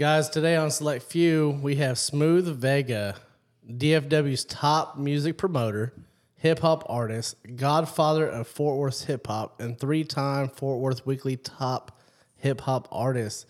Guys, today on Select Few, we have Smooth Vega, DFW's top music promoter, hip hop artist, godfather of Fort Worth hip hop, and three time Fort Worth Weekly top hip hop artist.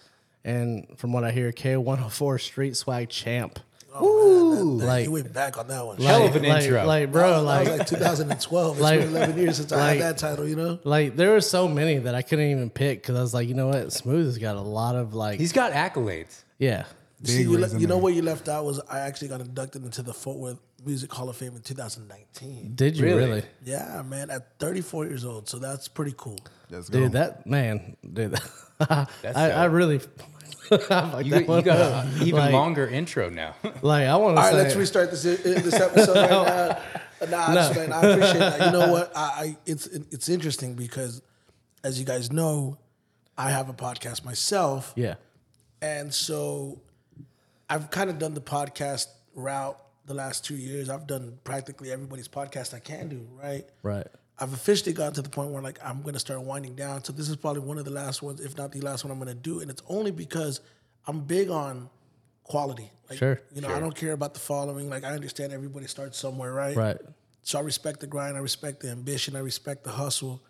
And from what I hear, K104 Street Swag champ. Oh, Ooh, like- you went back on that one. Hell of an like, intro. Like, bro, like, was like 2012. It's like- been 11 years since I had that title. You know, like there were so many that I couldn't even pick because I was like, you know what? Smooth has got a lot of like, He's got accolades. yeah. See, you, le- you know what you left out was I actually got inducted into the Fort Worth Music Hall of Fame in 2019. Did you Really? really? Yeah, man, at 34 years old. So that's pretty cool. Let's go. Dude, that man, dude, I, That's I dope. really I like You, that you got an even Like- longer intro now. Like I want to All right, say, let's restart this uh, this episode right now. Nah, No. man, I appreciate that. You know what? I, I it's it's interesting because, as you guys know, I have a podcast myself, yeah, and so I've kind of done the podcast route the last two years. I've done practically everybody's podcast I can do. Right. right. I've officially gotten to the point where like I'm gonna start winding down. So this is probably one of the last ones, if not the last one I'm gonna do. And it's only because I'm big on quality. Like, Sure, You know, I don't care about the following. Like I understand everybody starts somewhere, right? Right. So I respect the grind, I respect the ambition, I respect the hustle.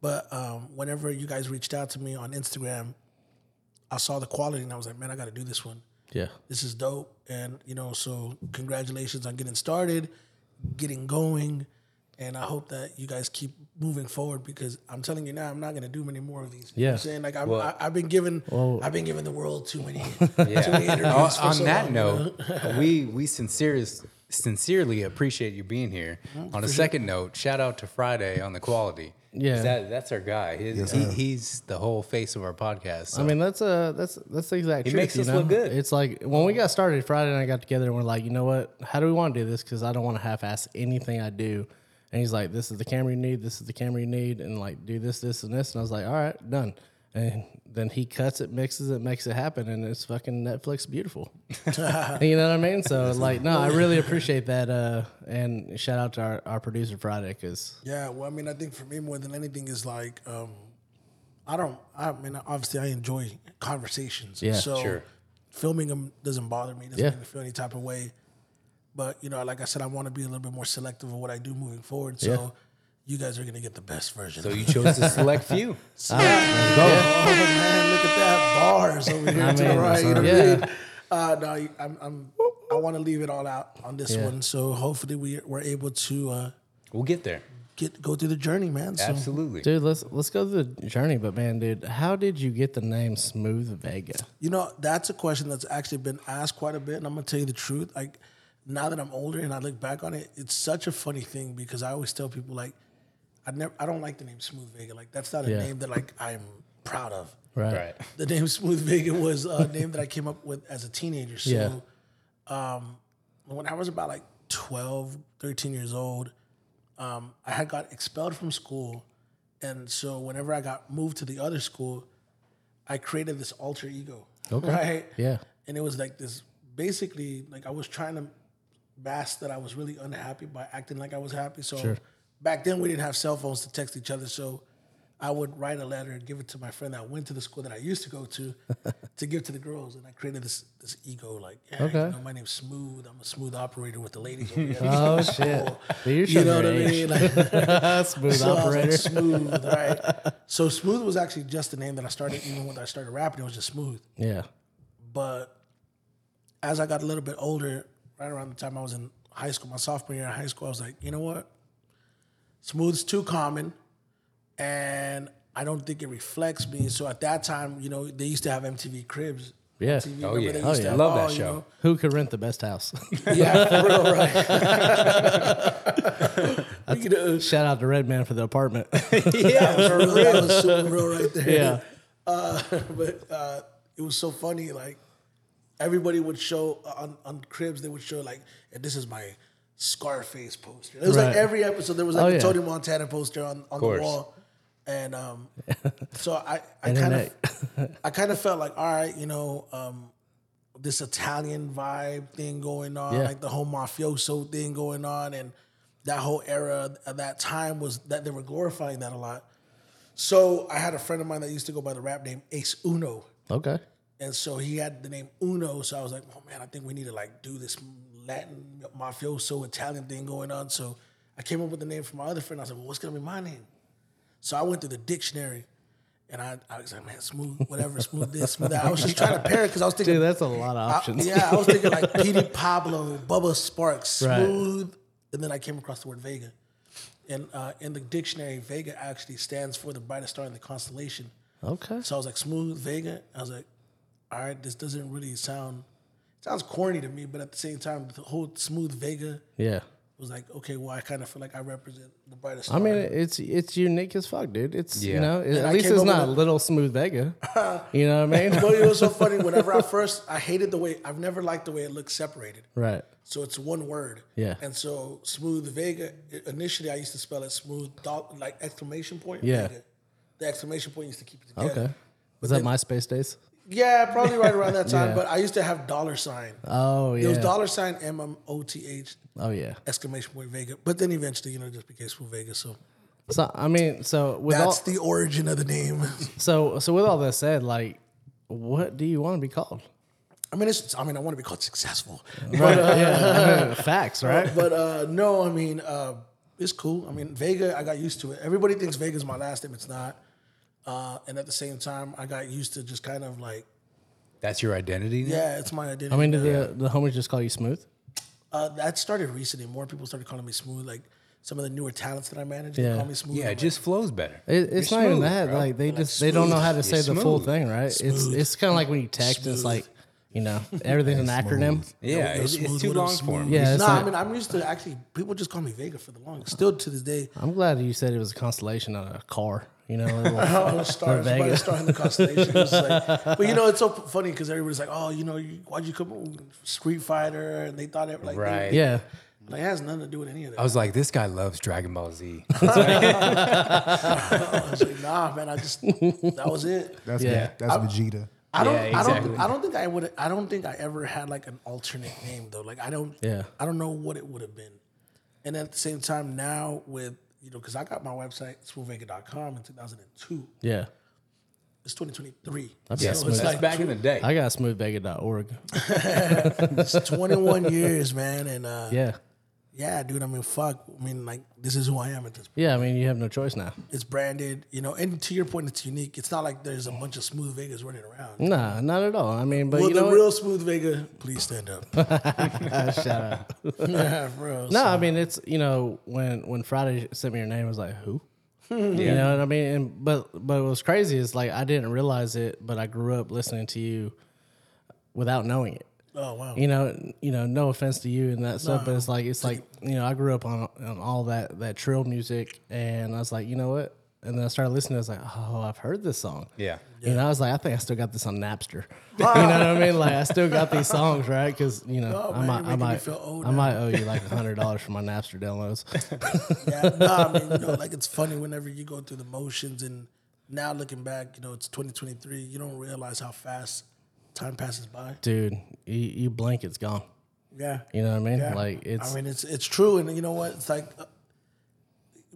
But um, whenever you guys reached out to me on Instagram, I saw the quality and I was like, man, I gotta do this one Yeah. this is dope. And you know, so congratulations on getting started, getting going, and I hope that you guys keep moving forward because I'm telling you now, I'm not gonna do many more of these. You know Yeah. I'm saying like I'm, I, I've been given, I've been giving the world too many, too many on, on so that long, you know? note, we we sincere, sincerely appreciate you being here. On a second note, shout out to Friday on the quality. Yeah. that, that's our guy. His, he, he's the whole face of our podcast. so- I mean, that's uh that's that's the exact He truth. makes you us know? look good. It's like when we got started, Friday and I got together and we're like, you know what? How do we want to do this? Because I don't want to half-ass anything I do. And he's like, this is the camera you need. This is the camera you need, and like do this, this, and this. And I was like, all right, done. And then he cuts it, mixes it, makes it happen, and it's fucking Netflix beautiful. you know what I mean? So like, no, I really appreciate that. Uh, and shout out to our, our producer Friday because Yeah, well, I mean, I think for me more than anything is like, um, I don't. I mean, obviously, I enjoy conversations. Yeah, so sure. filming them doesn't bother me. Doesn't Yeah. make me feel any type of way. But you know, like I said, I want to be a little bit more selective of what I do moving forward. So Yeah. you guys are gonna get the best version. so you chose to select few. Oh man, look at that bars over here to the right. You know what yeah. I mean? Uh, no, I'm, I'm I want to leave it all out on this Yeah. one. So hopefully we we're able to uh, We'll get there. get go through the journey, man. So Absolutely. dude, let's let's go through the journey. But man, dude, how did you get the name Smooth Vega? you know that's a question that's actually been asked quite a bit, and I'm gonna tell you the truth. Like now that I'm older and I look back on it, it's such a funny thing because I always tell people like I never I don't like the name Smooth Vega. Like that's not a Yeah. name that like I'm proud of. Right. Right. the name Smooth Vega was a name that I came up with as a teenager. So, Yeah. um, when I was about like 12, 13 years old, um, I had got expelled from school. And so, whenever I got moved to the other school, I created this alter ego. Okay. Right? Yeah. And it was like this basically, like I was trying to mask that I was really unhappy by acting like I was happy. So, back then we didn't have cell phones to text each other. So, I would write a letter and give it to my friend that went to the school that I used to go to to give to the girls. And I created this this ego like, yeah, Okay. you know, my name's Smooth. I'm a smooth operator with the ladies. Over here. Oh shit! You're you know what I mean? Like, Smooth so was like, operator. smooth, right? So smooth was actually just the name that I started. Even when I started rapping, it was just smooth. Yeah. But as I got a little bit older, right around the time I was in high school, my sophomore year in high school, I was like, you know what? Smooth's too common, and I don't think it reflects me. So at that time, you know, they used to have MTV Cribs. Yeah. MTV, Oh, yeah. they Oh, used to yeah. have Love that all, you show. know? Who could rent the best house? Yeah, for real, right? you know, Shout out to Redman for the apartment. yeah, for real, that was super real right there. yeah. Uh, but uh, it was so funny. Like everybody would show on, on cribs, they would show like, and this is my Scarface poster. It was Right. like every episode there was like Oh, a yeah. Tony Montana poster on, on the wall, and um, so I I kind of I kind of felt like all right, you know. Um, this Italian vibe thing going on, Yeah. like the whole mafioso thing going on, and that whole era at that time was that they were glorifying that a lot. So I had a friend of mine that used to go by the rap name Ace Uno, Okay. And so he had the name Uno. So I was like, oh man, I think we need to like do this Latin mafioso Italian thing going on. So I came up with the name for my other friend. I was like, well, what's gonna be my name? So I went to the dictionary. And I, I was like, man, smooth, whatever, smooth this, smooth that. I was just trying to pair it because I was thinking, Dude, that's a lot of I- options. yeah, I was thinking like Petey Pablo, Bubba Sparxxx, Right. smooth, and then I came across the word Vega. And uh, in the dictionary, Vega actually stands for the brightest star in the constellation. Okay. So I was like, smooth Vega. I was like, all right, this doesn't really sound sounds corny to me, but at the same time, the whole smooth Vega Yeah. was like, okay, well, I kind of feel like I represent the brightest I mean, it's it's unique as fuck, dude. It's you know, And at I least it's not a- little smooth Vega. you know what I mean? but it was so funny. Whenever I first, I hated the way I've never liked the way it looks separated. right. So it's one word. Yeah. And so smooth Vega. Initially, I used to spell it smooth, dot, like exclamation point. Yeah. Vega. The exclamation point used to keep it together. Okay. Was that MySpace days? Yeah, probably right around that time. Yeah. But I used to have dollar sign. Oh yeah. It was dollar sign M M O T H Oh yeah. exclamation point Vega. But then eventually, you know, just became smooth Vega. So So I mean, so with all that's the origin of the name. so so with all that said, like, what do you want to be called? I mean, it's. I mean, I want to be called successful. Right. yeah. I mean, facts, right? But uh, no, I mean, uh, it's cool. I mean, Vega, I got used to it. Everybody thinks Vega's my last name. It's not. Uh, and at the same time, I got used to just kind of like, That's your identity. now? yeah, it's my identity. I mean, did the the homies just call you smooth? uh, that started recently. More people started calling me Smooth. Like some of the newer talents that I manage, Yeah. they call me Smooth. Yeah, I'm it just flows better. It, it's You're not even that. bro. Like they just they don't know how to say the full thing, right? It's it's kind of like when you text, it's like you know everything's an acronym. Yeah, Yo, it's, it's too with a long for smooth. him. Yeah, it's no, I like- mean, I'm used to actually, people just call me Vega for the longest. Still to this day. I'm glad you said it was a constellation on a car. You know, a little- the stars, Vega. by the star in the constellation. It like, but you know, it's so funny because everybody's like, "Oh, you know, you, why'd you come with Street Fighter?" And they thought it like, Right. yeah. like it has nothing to do with any of that. I was like, this guy loves Dragon Ball Z. I was like, nah, man, I just that was it. That's Yeah. that's Vegeta. I don't, Yeah, I don't, I don't think I would. I don't think I ever had like an alternate name though. Like I don't, Yeah. I don't know what it would have been. And at the same time, now with you know, because I got my website smoothvega.com in 2002. Yeah. It's 2023. That's so it's like back in the day. I got smoothvega.org. it's 21 years, man, and uh, Yeah. Yeah, dude. I mean, fuck. I mean, like this is who I am at this. point. Yeah. I mean, you have no choice now. It's branded, you know. And to your point, it's unique. It's not like there's a bunch of smooth Vegas running around. Nah, not at all. I mean, but Well, you the know, real smooth Vega, please stand up. shout out. yeah, bro. No, I mean it's you know when when Friday sent me your name, I was like, who? yeah. You know what I mean? And but but what was crazy is like I didn't realize it, but I grew up listening to you without knowing it. Oh wow. You know, you know, no offense to you and that stuff, but it's like it's like you know I grew up on on all that that trill music, and I was like, you know what? And then I started listening. I was like, oh, I've heard this song. Yeah. You know, I was like, I think I still got this on Napster. you know what I mean? Like, I still got these songs, right? Because you know, Oh, I man, might, you're I making me might, feel old I now. might owe you like a hundred dollars for my Napster downloads. Yeah, no, I mean, you know, like it's funny whenever you go through the motions, and now looking back, you know, it's 2023. You don't realize how fast time passes by. Dude, you, you blink, it's gone. Yeah, You know what I mean? yeah. Like it's I mean, it's it's true, and you know what? It's like uh,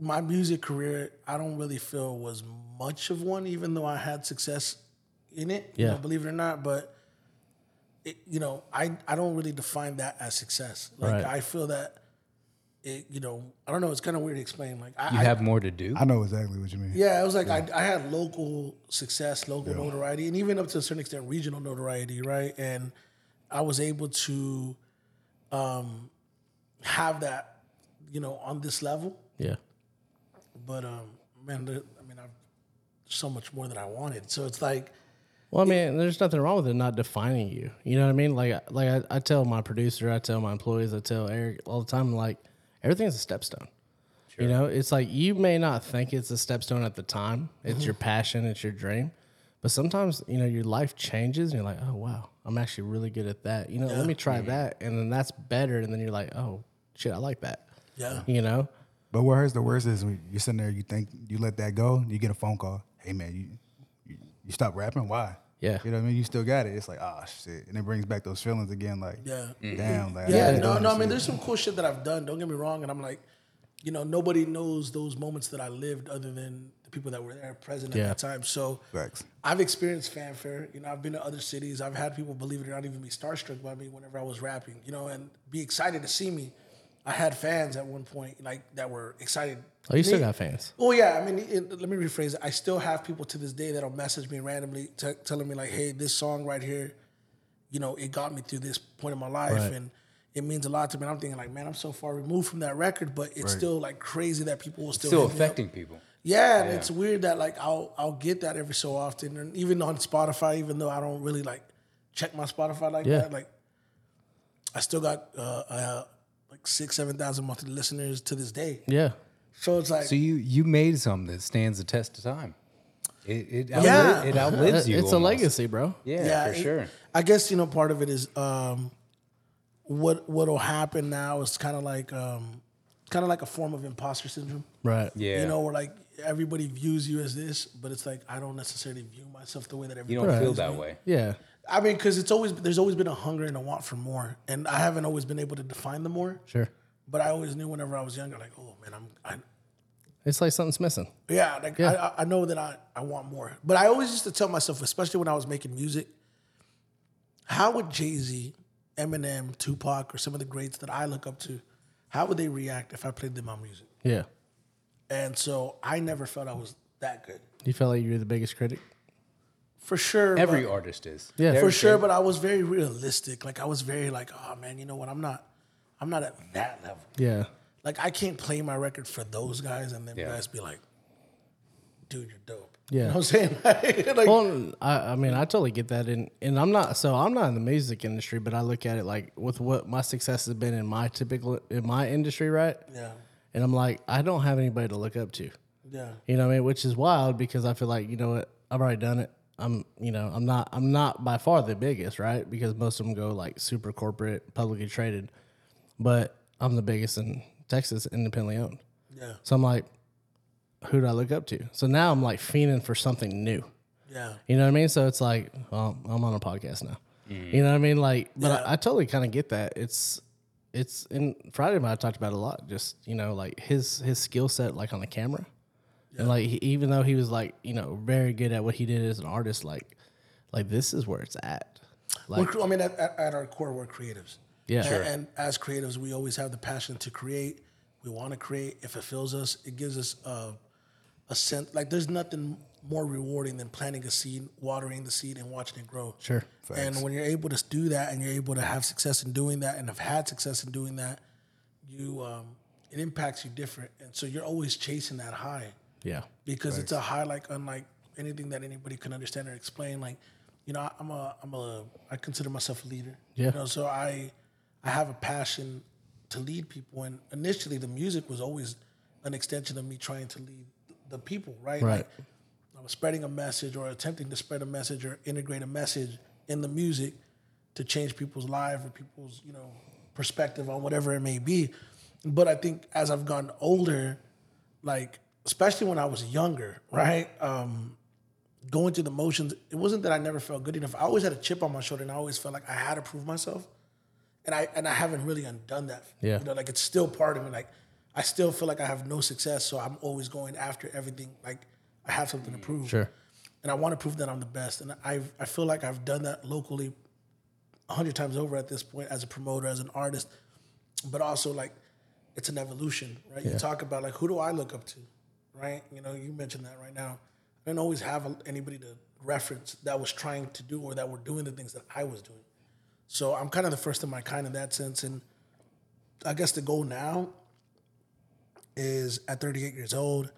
my music career. I don't really feel was much of one, even though I had success in it. you Yeah. know, believe it or not, but. It, you know, I, I don't really define that as success. Like Right. I feel that, it, you know, I don't know. It's kind of weird to explain. Like I, You I, have more to do. I know exactly what you mean. Yeah, it was like I, I had local success, local notoriety, and even up to a certain extent, regional notoriety, right? And I was able to um, have that, you know, on this level. yeah, But um, man, there, I mean, I've so much more than I wanted. So it's like, Well, I mean, there's nothing wrong with it not defining you. You know what I mean? Like, like I, I tell my producer, I tell my employees, I tell Eric all the time, like everything's a stepstone. You know, it's like you may not think it's a stepstone at the time. It's mm-hmm. your passion, it's your dream. But sometimes, you know, your life changes and you're like, oh, wow, I'm actually really good at that. You know, let me try mm-hmm. that. And then that's better. And then you're like, oh, shit, I like that. yeah, You know? But what hurts the worst is when you're sitting there, you think you let that go, you get a phone call. Hey man, you you, you stop rapping? Why? Yeah. You know what I mean? You still got it. It's like, ah shit. And it brings back those feelings again, like Yeah. damn, like yeah. I No, no. I mean, there's some cool shit that I've done. Don't get me wrong. And I'm like, you know, nobody knows those moments that I lived other than the people that were there present Yeah. at that time. So Facts. I've experienced fanfare. You know, I've been to other cities. I've had people, believe it or not, even be starstruck by me whenever I was rapping. You know, and be excited to see me. I had fans at one point, like that were excited. Oh, you still Me- got fans. Oh yeah, I mean, it, let me rephrase it. I still have people to this day that'll message me randomly, t- telling me like, "Hey, this song right here, you know, it got me through this point in my life, Right. and it means a lot to me." And I'm thinking like, man, I'm so far removed from that record, but it's still like crazy that people will still Still hit up. affecting people. Yeah, and it's weird that like I'll I'll get that every so often, and even on Spotify, even though I don't really like check my Spotify like Yeah. that, like I still got uh, uh like six seven thousand monthly listeners to this day. Yeah. So it's like So you you made something that stands the test of time. It it, Yeah. it outlives you. It's a legacy, bro. Yeah, for it- sure. I guess you know part of it is um, what what'll happen now is kind of like um, kind of like a form of imposter syndrome. Right. Yeah. You know, where like everybody views you as this, but it's like I don't necessarily view myself the way that everybody. You don't feel that me. way. Yeah. I mean, because it's always there's always been a hunger and a want for more, and I haven't always been able to define the more. Sure. But I always knew whenever I was younger, like, oh man, I'm, I, It's like something's missing. yeah, like I, I- I know that I, I want more. But I always used to tell myself, especially when I was making music, how would Jay Z, Eminem, Tupac, or some of the greats that I look up to, how would they react if I played them my music? Yeah. And so I never felt I was that good, You felt like you were the biggest critic. for sure. Every but- artist is. Yeah. They're- for sure. But I was very realistic. Like I was very like, oh man, you know what? I'm not, I'm not at that level. Yeah. Like I can't play my record for those guys and then Yeah. guys be like, dude, you're dope. Yeah. You know what I'm saying? Like, like, Well, I, I mean, I totally get that, and and I'm not. So I'm not in the music industry, but I look at it like with what my success has been in my typical in my industry, right? yeah, And I'm like, I don't have anybody to look up to. yeah, You know what I mean? Which is wild because I feel like you know what I've already done it. I'm you know I'm not I'm not by far the biggest, right? Because most of them go like super corporate, publicly traded, but I'm the biggest in Texas, independently owned. yeah, So I'm like, who do I look up to? So now I'm like fiending for something new. yeah. You know what I mean? So it's like, well, I'm on a podcast now. Mm-hmm. You know what I mean? Like, but Yeah. I, I totally kind of get that. It's, it's in Friday night. I talked about it a lot. Just you know, like his his skill set, like on the camera, and like he, even though he was like you know very good at what he did as an artist, like like this is where it's at. Like, We're, I mean, at, at, at our core, we're creatives. Yeah. And, Sure. and as creatives, we always have the passion to create. We want to create. If it fulfills us. It gives us a, a sense. Like there's nothing more rewarding than planting a seed, watering the seed, and watching it grow. Sure. And when you're able to do that, and you're able to have success in doing that, and have had success in doing that, you um, it impacts you different. And so you're always chasing that high yeah, because it's a high like unlike anything that anybody can understand or explain. Like, you know, I'm a I'm a I consider myself a leader. Yeah. You know, so I I have a passion to lead people, and initially the music was always an extension of me trying to lead the people. Right. Right. Like, I was spreading a message or attempting to spread a message or integrate a message in the music to change people's lives or people's you know perspective on whatever it may be. But I think as I've gotten older, like especially when I was younger, right? Um, going through the motions, it wasn't that I never felt good enough. I always had a chip on my shoulder, and I always felt like I had to prove myself. And I and I haven't really undone that. Yeah. you know, like it's still part of me. Like I still feel like I have no success, so I'm always going after everything. Like I have something to mm, prove. Sure. And I want to prove that I'm the best. And I I feel like I've done that locally a hundred times over at this point as a promoter, as an artist, but also like it's an evolution, right? You talk about like who do I look up to, right? You know, you mentioned that right now. I didn't always have anybody to reference that was trying to do or that were doing the things that I was doing. So I'm kind of the first of my kind in that sense. And I guess the goal now is at 38 years old,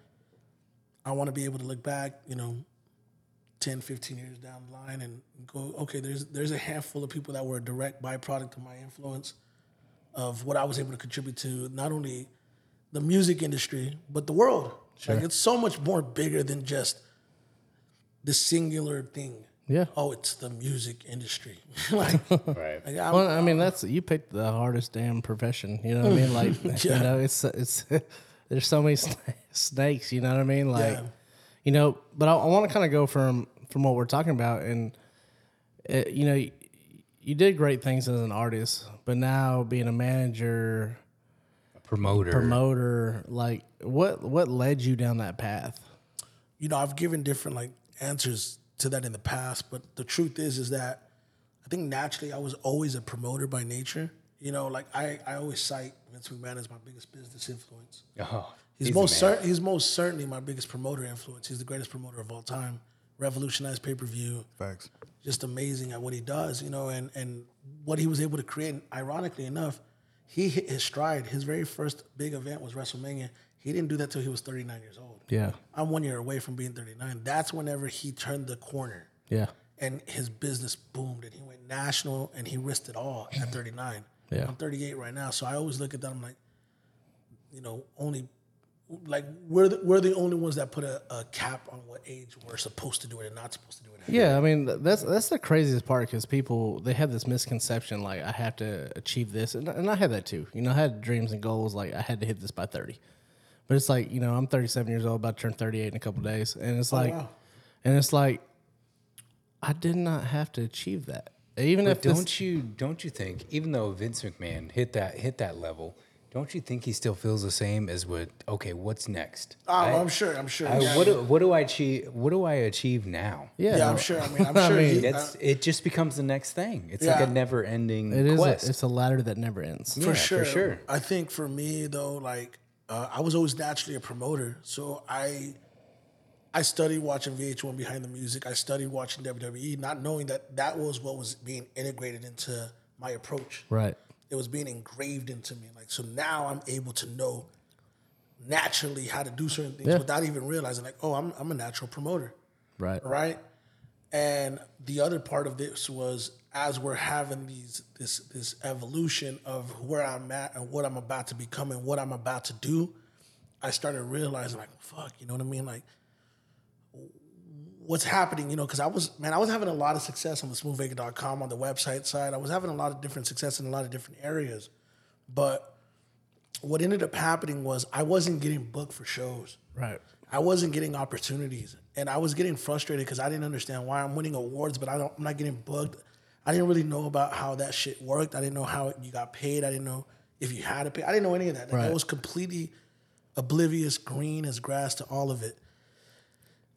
I want to be able to look back, you know, 10, 15 years down the line and go, okay, there's there's a handful of people that were a direct byproduct of my influence of what I was able to contribute to not only the music industry, but the world. Like it's so much more bigger than just the singular thing. Yeah. Oh, it's the music industry. like, Right. like, I'm- Well, I mean, that's you picked the hardest damn profession. You know what I mean? Like, Yeah. you know, it's it's there's so many sna- snakes. You know what I mean? Like, Yeah. you know, but I, I want to kind of go from from what we're talking about, and uh you know, you, you did great things as an artist, but now being a manager, promoter. promoter. Like, what what led you down that path? you know, I've given different like answers to that in the past, but the truth is, is that I think naturally I was always a promoter by nature. You know, like I, I always cite Vince McMahon as my biggest business influence. Oh, He's, the most cer- he's most certainly my biggest promoter influence. He's the greatest promoter of all time. Revolutionized pay per view. Facts. Just amazing at what he does, you know, and and what he was able to create. And ironically enough, he hit his stride. His very first big event was WrestleMania. He didn't do that till he was 39 years old. Yeah, I'm one year away from being 39. That's whenever he turned the corner yeah, and his business boomed and he went national and he risked it all at 39. Yeah. I'm 38 right now. So I always look at that. I'm like, you know, only like we're the, we're the only ones that put a, a cap on what age we're supposed to do it and not supposed to do it. at. yeah. I mean, that's that's the craziest part because people they have this misconception like I have to achieve this, and, and I had that too. You know, I had dreams and goals like I had to hit this by thirty, but it's like you know I'm 37 years old, about to turn 38 in a couple days, and it's oh, like, wow. and it's like I did not have to achieve that. Even if Don't you don't you think even though Vince McMahon hit that hit that level, don't you think he still feels the same as what? Okay, what's next? Oh, I- I'm sure. I'm sure. I- yeah, what do, what do I achieve? What do I achieve now? yeah, yeah, I'm sure. I mean, I'm I sure. mean, he, It's uh, it just becomes the next thing. It's Yeah. like a never ending it is. A, quest. it's a ladder that never ends. for Yeah, for sure. sure. I think for me though, like uh, I was always naturally a promoter, so I I studied watching VH1 Behind the Music. I studied watching WWE, not knowing that that was what was being integrated into my approach. Right. It was being engraved into me. Like so now I'm able to know naturally how to do certain things Yeah. without even realizing like, oh, I'm I'm a natural promoter Right. right? And the other part of this was as we're having these this this evolution of where I'm at and what I'm about to become and what I'm about to do, I started realizing like, fuck, you know what I mean? Like what's happening, you know, because I was man, I was having a lot of success on the smoothvega.com on the website side. I was having a lot of different success in a lot of different areas. But what ended up happening was I wasn't getting booked for shows. Right. I wasn't getting opportunities, and I was getting frustrated because I didn't understand why I'm winning awards, but I don't. I'm not getting booked. I didn't really know about how that shit worked. I didn't know how you got paid. I didn't know if you had to pay. I didn't know any of that. Like, I was completely oblivious, green as grass to all of it.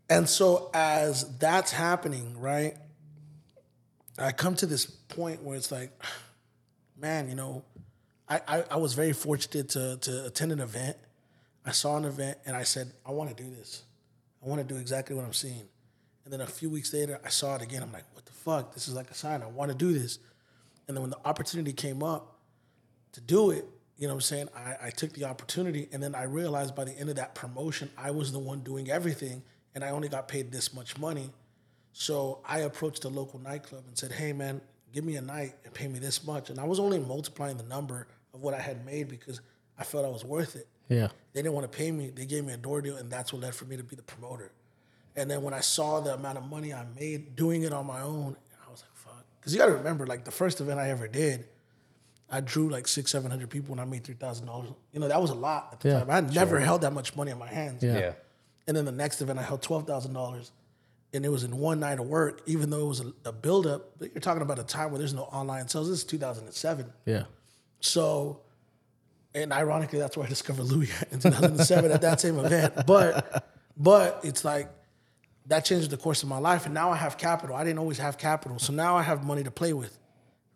And so as that's happening, right, I come to this point where it's like, man, you know, I, I, I was very fortunate to to attend an event. I saw an event and I said, I want to do this. I want to do exactly what I'm seeing. And then a few weeks later, I saw it again. I'm like, what fuck? This is like a sign. I want to do this. And then when the opportunity came up to do it, you know what I'm saying? I, I took the opportunity and then I realized by the end of that promotion, I was the one doing everything and I only got paid this much money. So I approached the local nightclub and said, hey man, give me a night and pay me this much. And I was only multiplying the number of what I had made because I felt I was worth it. Yeah. They didn't want to pay me. They gave me a door deal, and that's what led for me to be the promoter. And then when I saw the amount of money I made doing it on my own, I was like, fuck. Because you got to remember, like the first event I ever did, I drew like six, seven hundred people, and I made three thousand dollars. You know, that was a lot at the Yeah, time. I had never held that much money in my hands. Yeah. yeah. And then the next event, I held twelve thousand dollars, and it was in one night of work. Even though it was a, a buildup, but you're talking about a time where there's no online sales. This is 2007. Yeah. So, and ironically, that's where I discovered Louis in 2007 at that same event. But, but it's like that changed the course of my life, and now I have capital. I didn't always have capital, so now I have money to play with,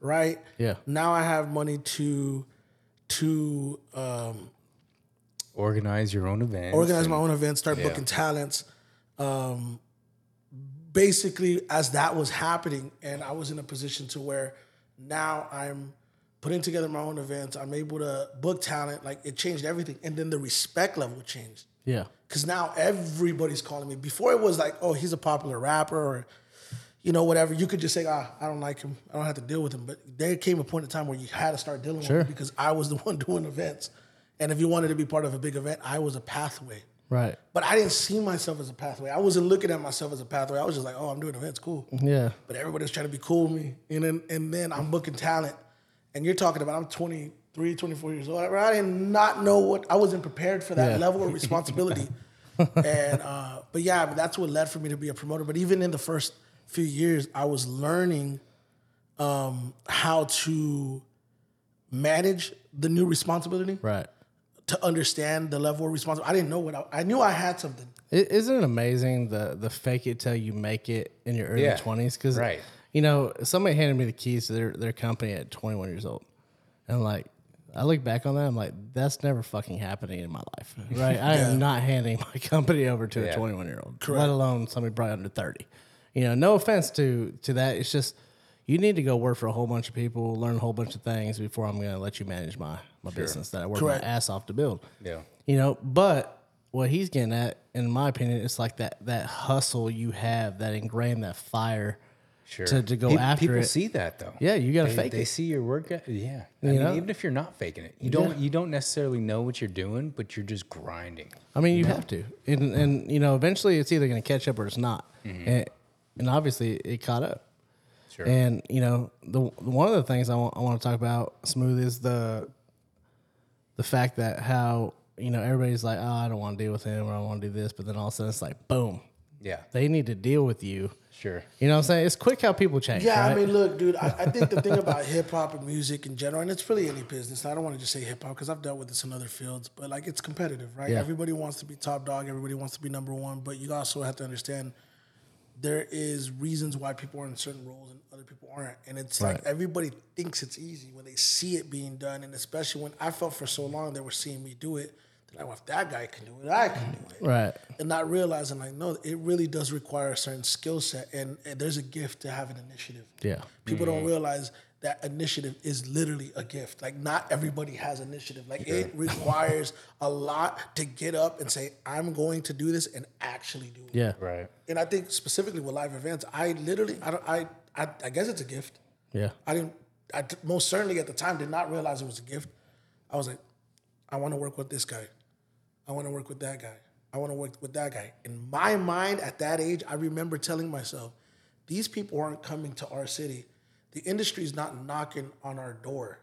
right? Yeah. Now I have money to to um, Organize your own events. organize and- my own events, start Yeah. booking talents. Um, basically, as that was happening, and I was in a position to where now I'm putting together my own events. I'm able to book talent. Like it changed everything, and then the respect level changed Yeah. because now everybody's calling me. Before it was like, oh, he's a popular rapper or. You know, whatever. You could just say, ah, I don't like him. I don't have to deal with him. But there came a point in time where you had to start dealing Sure. with him because I was the one doing events. And if you wanted to be part of a big event, I was a pathway. Right. But I didn't see myself as a pathway. I wasn't looking at myself as a pathway. I was just like, oh, I'm doing events, cool. Yeah. But everybody was trying to be cool with me. And then and then I'm booking talent. And you're talking about I'm 23, 24 years old. I did not know what I wasn't prepared for that Yeah. level of responsibility. and uh, but yeah, but that's what led for me to be a promoter. But even in the first few years, I was learning um, how to manage the new responsibility Right. to understand the level of responsibility. I didn't know what I, I knew. I had something. It, isn't it amazing the the fake it till you make it in your early Yeah, twenties? Because right. you know, somebody handed me the keys to their their company at 21 years old, and like, I look back on that, I'm like, that's never fucking happening in my life, right? I am not handing my company over to a 21 year old, let alone somebody probably under 30. You know, no offense to to that. It's just you need to go work for a whole bunch of people, learn a whole bunch of things before I'm going to let you manage my my business that I work Correct. my ass off to build. Yeah. You know, but what he's getting at, in my opinion, it's like that that hustle you have, that ingrained that fire Sure. to, to go Pe- after people it. see that though. Yeah, you gotta they, fake they it. see your work. e- Yeah. I You mean, know? even if you're not faking it, you don't. You don't necessarily know what you're doing, but you're just grinding. I mean, you have to, and and you know, eventually it's either going to catch up or it's not, mm-hmm. and, and obviously it caught up. Sure. And you know, the one of the things I want I want to talk about smooth is the the fact that how you know everybody's like, oh, I don't want to deal with him or I want to do this, but then all of a sudden it's like, boom, Yeah. they need to deal with you. Sure. You know what I'm saying? It's quick how people change. Yeah, right? I mean, look, dude. I, I think the thing about hip hop and music in general, and it's really any business. I don't want to just say hip hop because I've dealt with this in other fields, but like it's competitive, right? Yeah. Everybody wants to be top dog. Everybody wants to be number one, but you also have to understand there is reasons why people are in certain roles and other people aren't, and it's like everybody thinks it's easy when they see it being done, and especially when I felt for so long they were seeing me do it. They're like, well, if that guy can do it, I can do it right. and not realizing like no it really does require a certain skill set and, and there's a gift to have an initiative Yeah. people don't mm-hmm. realize that initiative is literally a gift like not everybody has initiative like it requires a lot to get up and say i'm going to do this and actually do it Yeah. Right. and i think specifically with live events i literally i don't i i, I guess it's a gift Yeah. I didn't. I t- most certainly at the time did not realize it was a gift. I was like, I want to work with this guy. I want to work with that guy. I want to work with that guy. In my mind, at that age, I remember telling myself, these people aren't coming to our city. The industry's not knocking on our door,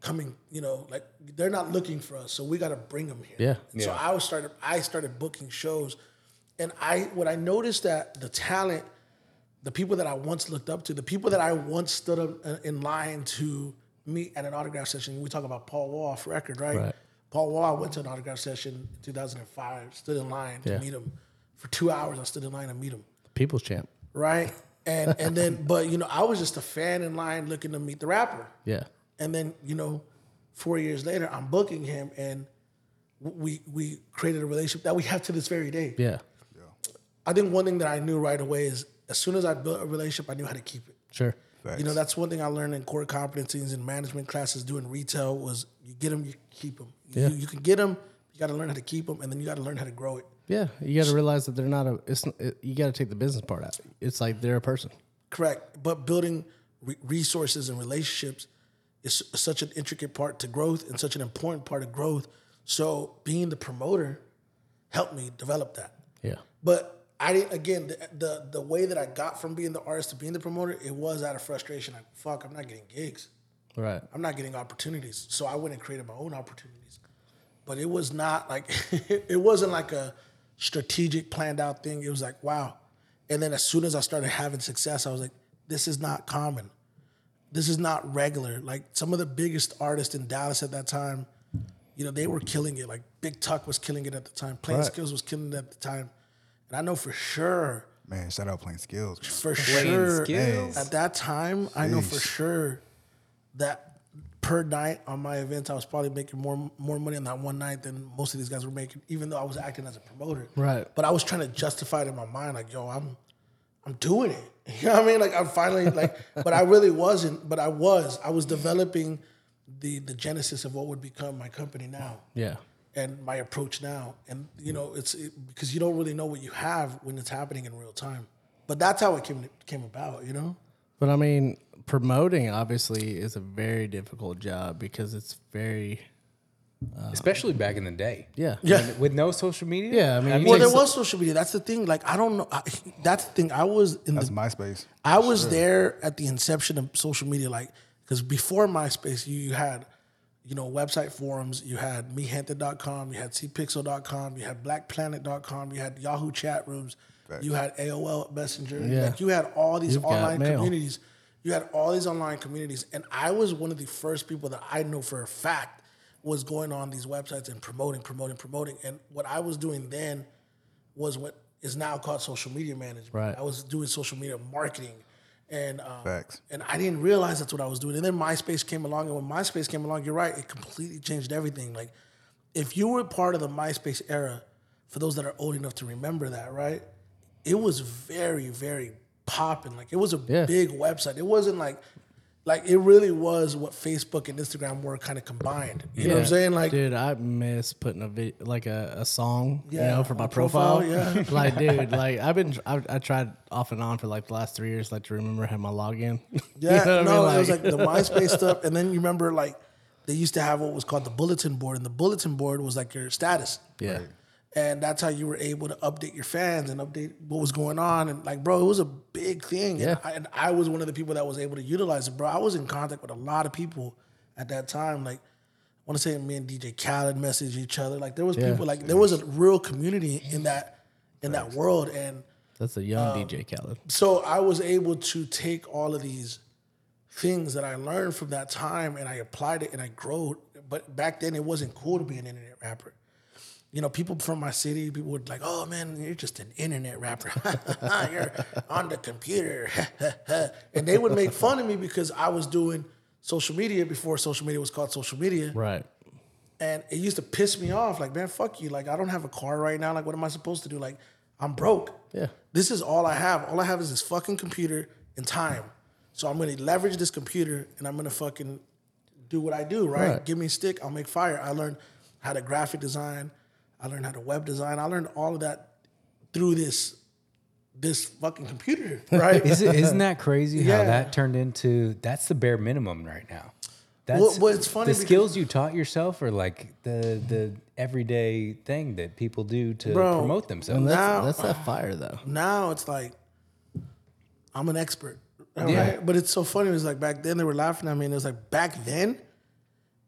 coming. You know, like they're not looking for us. So we got to bring them here. Yeah. And So I was started. I started booking shows, and I what I noticed that the talent the people that I once looked up to, the people that I once stood up uh, in line to meet at an autograph session. We talk about Paul Wall off record, right? Right. Paul Wall, I went to an autograph session in 2005, stood in line to Yeah. meet him. For two hours, I stood in line to meet him, People's champ. right? And and then, but you know, I was just a fan in line looking to meet the rapper. Yeah. And then, you know, four years later, I'm booking him, and we we created a relationship that we have to this very day. Yeah. I think one thing that I knew right away is as soon as I built a relationship, I knew how to keep it. Sure. You know, that's one thing I learned in core competencies and management classes doing retail was you get them, you keep them. Yeah. You, you can get them, you got to learn how to keep them, and then you got to learn how to grow it. Yeah. You got to realize that they're not a. It's it, you got to take the business part out. It's like they're a person. Correct. But building re- resources and relationships is such an intricate part to growth and such an important part of growth. So being the promoter helped me develop that. Yeah. But I didn't. Again, the, the the way that I got from being the artist to being the promoter, it was out of frustration. Like, fuck, I'm not getting gigs. Right. I'm not getting opportunities. So I went and created my own opportunities. But it was not like it wasn't like a strategic planned out thing. It was like, wow. And then as soon as I started having success, I was like, this is not common. This is not regular. Like some of the biggest artists in Dallas at that time, you know, they were killing it. Like Big Tuck was killing it at the time. Plain Right. Skills was killing it at the time. And I know for sure Man, shout out Play-N-Skillz. for Playing sure skills. at that time i know for sure that per night on my events i was probably making more more money on that one night than most of these guys were making even though i was acting as a promoter Right. but i was trying to justify it in my mind like yo i'm i'm doing it you know what i mean like i'm finally like but i really wasn't but i was i was developing the the genesis of what would become my company now Yeah. and my approach now. And you know, it's it, because you don't really know what you have when it's happening in real time. But that's how it came came about. You know, But I mean, promoting obviously is a very difficult job because it's very. Uh, Especially back in the day. Yeah. Yeah. With no social media. Yeah, I mean, well, take there some- was social media. That's the thing. Like, I don't know. I, that's the thing. I was in That's the. MySpace. I was there at the inception of social media. Like, because before MySpace, you, you had, you know, website forums. You had mehenta.com. You had cpixel.com. You had blackplanet.com. You had Yahoo chat rooms. You had AOL Messenger. Yeah. Like, you had all these You've got online mail. Communities. You had all these online communities, and I was one of the first people that I know for a fact was going on these websites and promoting, promoting, promoting. And what I was doing then was what is now called social media management. Right. I was doing social media marketing. And um, Facts. and I didn't realize that's what I was doing. And then MySpace came along, and when MySpace came along, you're right, it completely changed everything. Like, if you were part of the MySpace era, for those that are old enough to remember that, right? It was very, very popping. Like, it was a Yeah. big website. It wasn't like, like it really was what Facebook and Instagram were kind of combined. You know what I'm saying? Like, dude, I miss putting a vid- like a, a song, you know, for my profile, profile. yeah. like, dude, like I've been, I, I tried off and on for like the last three years, like to remember how my login. You Yeah, know what I no, mean? it was like the MySpace stuff, and then you remember like they used to have what was called the bulletin board, and the bulletin board was like your status, yeah, and that's how you were able to update your fans and update what was going on, and like, bro, it was a big thing, Yeah. and, I, and I was one of the people that was able to utilize it, bro. I was in contact with a lot of people at that time, like. I want to say me and DJ Khaled messaged each other. Like there was Yeah. people, like there was a real community in that in that world, and that's a young Um, DJ Khaled. so I was able to take all of these things that I learned from that time and I applied it and I grew. But back then it wasn't cool to be an internet rapper. You know, people from my city, people would like, "Oh man, you're just an internet rapper. you're on the computer," and they would make fun of me because I was doing social media before social media was called social media. Right. And it used to piss me off. Like, man, fuck you. Like, I don't have a car right now. Like, what am I supposed to do? Like, I'm broke. Yeah. This is all I have. All I have is this fucking computer and time. So I'm gonna leverage this computer and I'm gonna fucking do what I do, right? Right. Give me a stick, I'll make fire. I learned how to graphic design, I learned how to web design, I learned all of that through this this fucking computer, right? Is it, isn't that crazy how that turned into that's the bare minimum right now? That's Well, well, it's funny the skills you taught yourself are like the the everyday thing that people do to Bro, promote themselves. And that's, Now- that's that fire though. now it's like I'm an expert. Right? Yeah. But it's so funny. It was like back then they were laughing at me, and it was like back then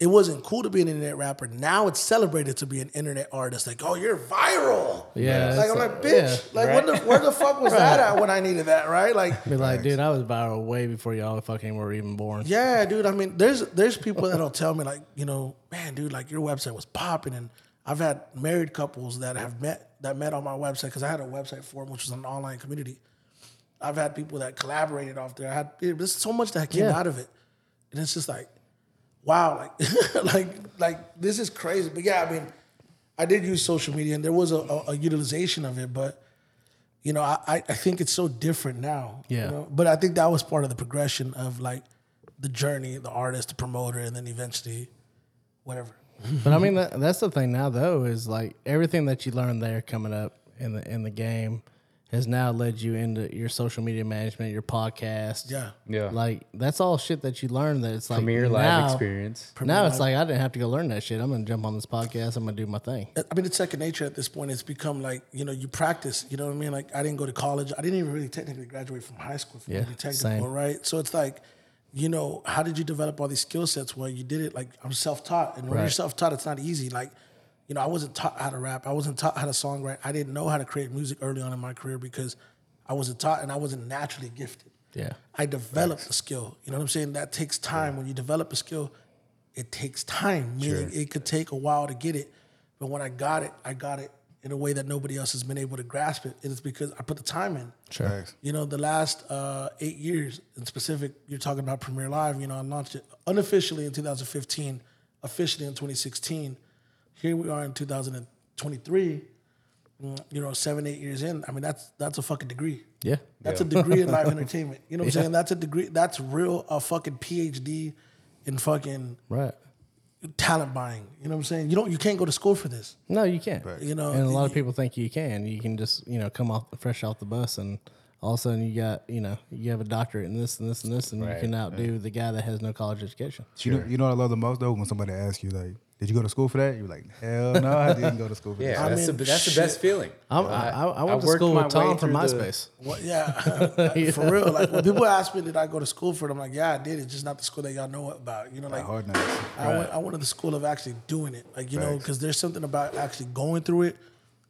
it wasn't cool to be an internet rapper. Now it's celebrated to be an internet artist. Like, oh, you're viral. Yeah, Like I'm like- like, bitch. yeah. Like, what the, where the fuck was that at when I needed that? Right? Like, Be like, dude, I was viral way before y'all fucking were even born. yeah, dude. I mean, there's there's people that'll tell me like, you know, man, dude, like your website was popping, and I've had married couples that have met that met on my website because I had a website for them, which was an online community. I've had people that collaborated off there. I had there's so much that came Yeah. out of it, and it's just like, wow, like like like this is crazy. But yeah, I mean, I did use social media, and there was a, a, a utilization of it, but. You know, I, I think it's so different now. you Yeah. know? But I think that was part of the progression of like the journey, the artist, the promoter, and then eventually whatever. But I mean, that, that's the thing now, though, is like everything that you learned there coming up in the in the game has now led you into your social media management, your podcast. Yeah. Yeah. like that's all shit that you learned. That it's like Premier live now- experience. Now it's like I didn't have to go learn that shit. I'm gonna jump on this podcast. I'm gonna do my thing. I mean, it's second nature at this point. It's become like, you know, you practice, you know what I mean? Like, I didn't go to college. I didn't even really technically graduate from high school, if you Yeah, want to be technical, same. right? So it's like, you know, how did you develop all these skill sets? Well, you did it like I'm self taught. And when you're self taught, it's not easy. Like, you know, I wasn't taught how to rap. I wasn't taught how to songwrite. I didn't know how to create music early on in my career because I wasn't taught and I wasn't naturally gifted. Yeah, I developed a skill. You know what I'm saying? That takes time. When you develop a skill, it takes time. Meaning it could take a while to get it. But when I got it, I got it in a way that nobody else has been able to grasp it. And it's because I put the time in. sure. Facts. You know, the last uh, eight years in specific, you're talking about Premiere Live. You know, I launched it unofficially in 2015, officially in 2016. Here we are in 2023. mm, You know, seven, eight years in. I mean, that's that's a fucking degree. Yeah, That's a degree in live entertainment. You know what I'm saying? That's a degree. That's real. A fucking PhD in fucking right. talent buying. You know what I'm saying? You don't. You can't go to school for this. No, you can't. You know, and a lot of people think you can. You can just you know come off fresh off the bus, and all of a sudden you got you know you have a doctorate in this and this and this, and you can outdo the guy that has no college education. You know, you know what I love the most though when somebody asks you like, "Did you go to school for that?" You're like, "Hell no, I didn't go to school for Yeah, that." that's, mean, the, that's the best feeling. I'm, I, I, I went to school with way Tom from through the- MySpace. What? Yeah, for real. Like when people ask me, did I go to school for it? I'm like, yeah, I did. It's just not the school that y'all know about. You know, like Hard knocks. I went. I went to the school of actually doing it. Like you know, because there's something about actually going through it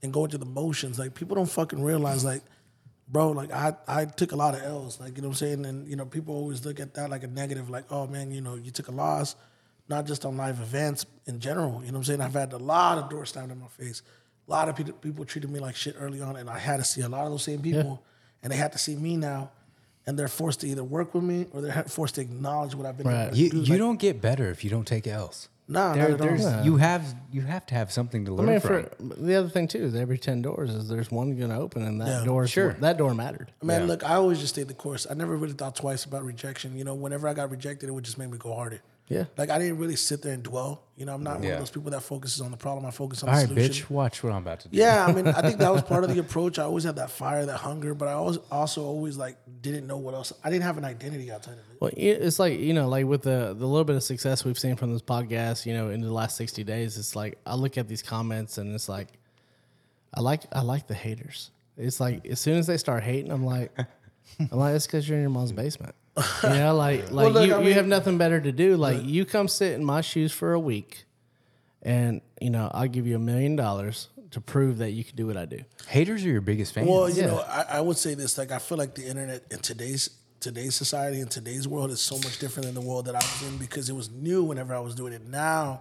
and going through the motions. Like people don't fucking realize, like, bro, like I I took a lot of L's. Like you know what I'm saying. And you know, people always look at that like a negative. Like, oh man, you know, you took a loss. Not just on live events in general. You know what I'm saying? I've had a lot of doors slammed in my face. A lot of people, people treated me like shit early on, and I had to see a lot of those same people, and they had to see me now, and they're forced to either work with me or they're forced to acknowledge what I've been Right. You, do. you Like, don't get better if you don't take L's. Nah, There- not at all. there's, Yeah. you have you have to have something to I learn mean, from. for the other thing too is every ten doors is there's one going to open, and that Yeah. door, Sure. that door mattered. Man, Yeah. look, I always just stayed the course. I never really thought twice about rejection. You know, whenever I got rejected, it would just make me go harder. Yeah. Like I didn't really sit there and dwell. You know, I'm not one of those people that focuses on the problem. I focus on All the right, solution. bitch, watch what I'm about to do. Yeah, I mean, I think that was part of the approach. I always had that fire, that hunger, but I always also always like didn't know what else. I didn't have an identity outside of it. Well, it's like you know, like with the the little bit of success we've seen from this podcast, you know, in the last sixty days, it's like I look at these comments and it's like, I like I like the haters. It's like as soon as they start hating, I'm like, I'm like, it's because you're in your mom's basement. You know, like like look, you, I you have nothing better to do. Like you come sit in my shoes for a week, and you know I'll give you a million dollars to prove that you can do what I do. Haters are your biggest fans. Well, you Yeah. know, I, I would say this: like, I feel like the internet in today's today's society and today's world is so much different than the world that I was in because it was new whenever I was doing it. Now,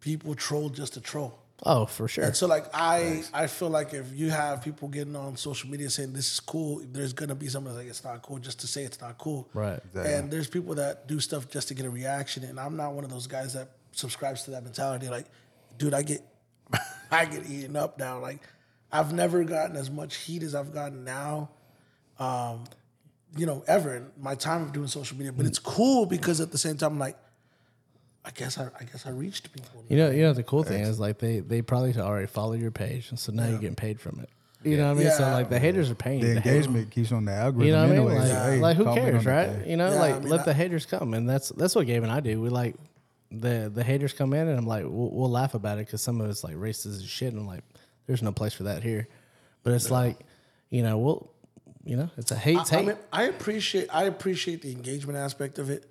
people troll just to troll. Oh, for sure. And so like I I feel like if you have people getting on social media saying this is cool, there's gonna be someone that's like it's not cool just to say it's not cool. Right. And there's people that do stuff just to get a reaction. And I'm not one of those guys that subscribes to that mentality. Like, dude, I get I get eaten up now. Like I've never gotten as much heat as I've gotten now. Um, you know, ever in my time of doing social media. But it's cool because at the same time, like, I guess I, I guess I reached people. You know, you know the cool thing is like they they probably already follow your page, and so now you're getting paid from it. You know what I mean? So Yeah. like the haters are paying. The you to hate. engagement keeps on the algorithm. You know what I mean? anyway, Like, so, hey, like who comment on cares, that right? thing. You know, Yeah, like I mean, let I- the haters come, and that's that's what Gabe and I do. We like the the haters come in, and I'm like, we'll, we'll laugh about it because some of it's like racist and shit, and I'm like, there's no place for that here. But it's like, you know, we'll, you know, it's a hate I, hate. mean, I appreciate I appreciate the engagement aspect of it.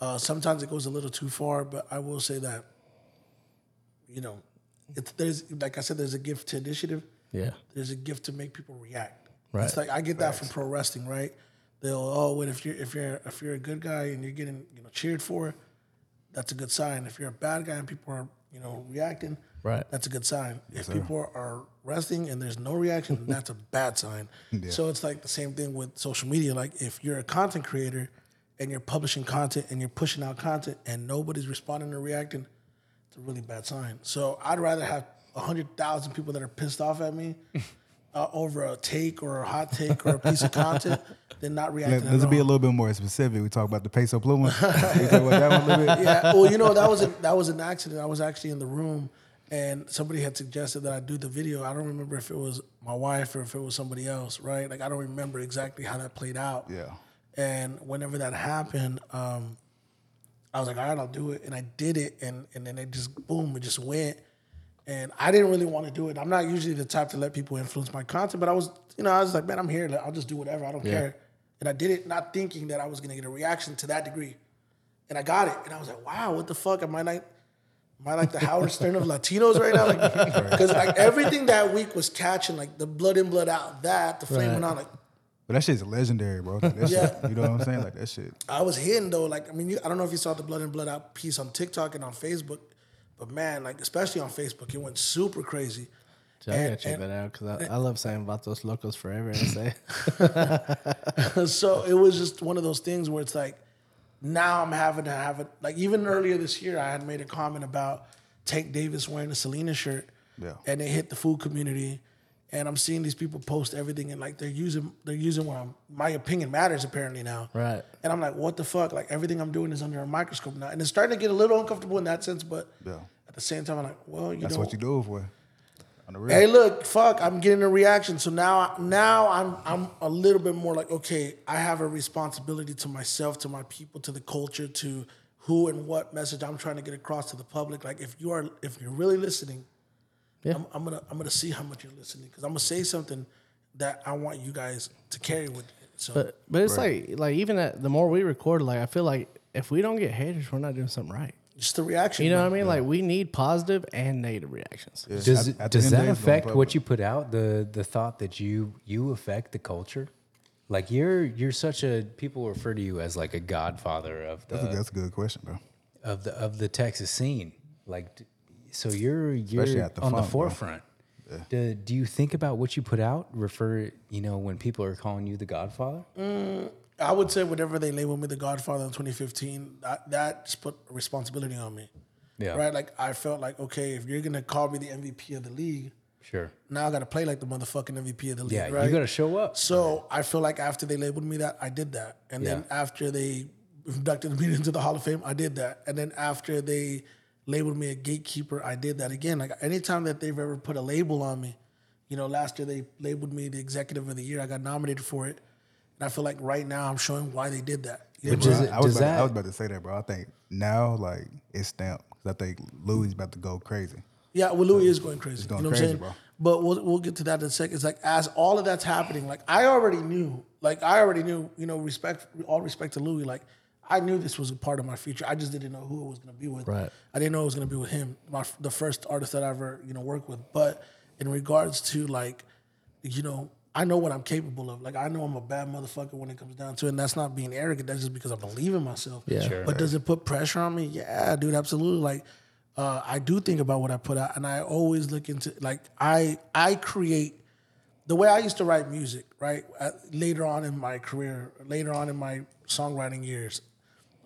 Uh, sometimes it goes a little too far, but I will say that, you know, it's there's like I said, there's a gift to initiative. yeah, There's a gift to make people react. Right. It's like I get that from pro wrestling, right? They'll oh, what if you're if you're if you're a good guy and you're getting you know cheered for, that's a good sign. If you're a bad guy and people are you know reacting, Right. that's a good sign. if people are resting and there's no reaction, then that's a bad sign. Yeah. So it's like the same thing with social media. Like if you're a content creator and you're publishing content and you're pushing out content and nobody's responding or reacting, it's a really bad sign. So I'd rather have hundred thousand people that are pissed off at me uh, over a take or a hot take or a piece of content than not reacting. At let's all. be a little bit more specific. We talk about the Peso Pluma. we talk about that one a little bit. yeah. Well, you know that was a, that was an accident. I was actually in the room, and somebody had suggested that I do the video. I don't remember if it was my wife or if it was somebody else. Right? Like I don't remember exactly how that played out. Yeah. And whenever that happened, um, I was like, all right, I'll do it, and I did it, and and then it just boom, it just went. And I didn't really want to do it. I'm not usually the type to let people influence my content, but I was, you know, I was like, man, I'm here. I'll just do whatever. I don't care. And I did it not thinking that I was gonna get a reaction to that degree and I got it. And I was like, wow, what the fuck? Am I like, am I like the Howard Stern of Latinos right now? Like, because like everything that week was catching, like the blood in, blood out. That the flame Right. went on. Like But that shit's legendary, bro. Like, that Yeah. shit, you know what I'm saying? Like that shit. I was hitting though. Like I mean, you, I don't know if you saw the blood and blood out piece on TikTok and on Facebook, but man, like especially on Facebook, it went super crazy. So I gotta check and- that out because I, I love saying Vatos Locos forever. And say, so it was just one of those things where it's like now I'm having to have it. Like even earlier this year, I had made a comment about Tank Davis wearing a Selena shirt, Yeah. and it hit the food community. And I'm seeing these people post everything, and like they're using they're using what I'm, my opinion matters apparently now. Right. And I'm like, what the fuck? Like everything I'm doing is under a microscope now, and it's starting to get a little uncomfortable in that sense. But Yeah. at the same time, I'm like, well, you know. That's what you do it for. On the real. hey, look, fuck, I'm getting a reaction. So now, now I'm I'm a little bit more like, okay, I have a responsibility to myself, to my people, to the culture, to who and what message I'm trying to get across to the public. Like, if you are, if you're really listening, Yeah. I'm, I'm gonna I'm gonna see how much you're listening because I'm gonna say something that I want you guys to carry with you. So but but it's like like even at, the more we record, like I feel like if we don't get haters, we're not doing something right. just the reaction. You know bro. what I mean? Like we need positive and negative reactions. Yeah. Does At- at does that of the day, it's going affect what you put out? The the thought that you you affect the culture. Like you're you're such a people refer to you as like a godfather of the That's a, that's a good question, bro. of the of the Texas scene. Like, d- so you're you're Especially at the on the funk, bro. forefront. Do, do you think about what you put out? Refer, you know, when people are calling you the Godfather. Mm, I would say whatever they labeled me the Godfather in 2015, that, that just put responsibility on me. Yeah. Right? Like I felt like, okay, if you're gonna call me the MVP of the league, Sure. now I gotta play like the motherfucking MVP of the league. Yeah, right? you got to show up. So I feel like after they labeled me that, I did that. And then Yeah. after they inducted me into the Hall of Fame, I did that. And then after they labeled me a gatekeeper, I did that again. Like anytime that they've ever put a label on me, you know, last year they labeled me the executive of the year. I got nominated for it. And I feel like right now I'm showing why they did that. You know But what I'm does saying? it- I was, does about, I was about to say that, bro. I think now, like, it's stamped. 'Cause I think Louis about to go crazy. Yeah, well, Louis is going crazy. going you know what crazy, I'm saying? bro. But we'll we'll get to that in a second. It's like as all of that's happening, like I already knew, like I already knew, you know, respect, all respect to Louis, like I knew this was a part of my future. I just didn't know who it was going to be with. Right. I didn't know it was going to be with him, my the first artist that I ever you know worked with. But in regards to like, you know. I know what I'm capable of. Like I know I'm a bad motherfucker when it comes down to it. And that's not being arrogant. That's just because I believe in myself. Yeah. Sure. But does it put pressure on me? Yeah, dude, absolutely. Like uh, I do think about what I put out, and I always look into like I I create the way I used to write music. Right uh, later on in my career, later on in my songwriting years,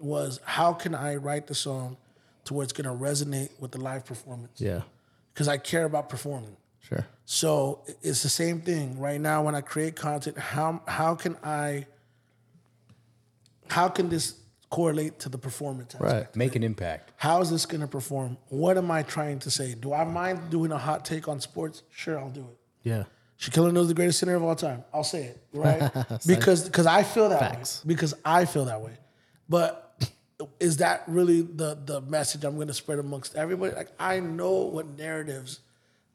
was how can I write the song to where it's going to resonate with the live performance? Yeah. Because I care about performing. Sure. So it's the same thing right now when I create content. How how can I? How can this correlate to the performance? aspect? Right. Make an impact. How is this going to perform? What am I trying to say? Do I mind doing a hot take on sports? Sure, I'll do it. Yeah. Shaquille O'Neal is the greatest center of all time. I'll say it, right? because because I feel that Facts. way. Because I feel that way. But is that really the the message I'm going to spread amongst everybody? Like I know what narratives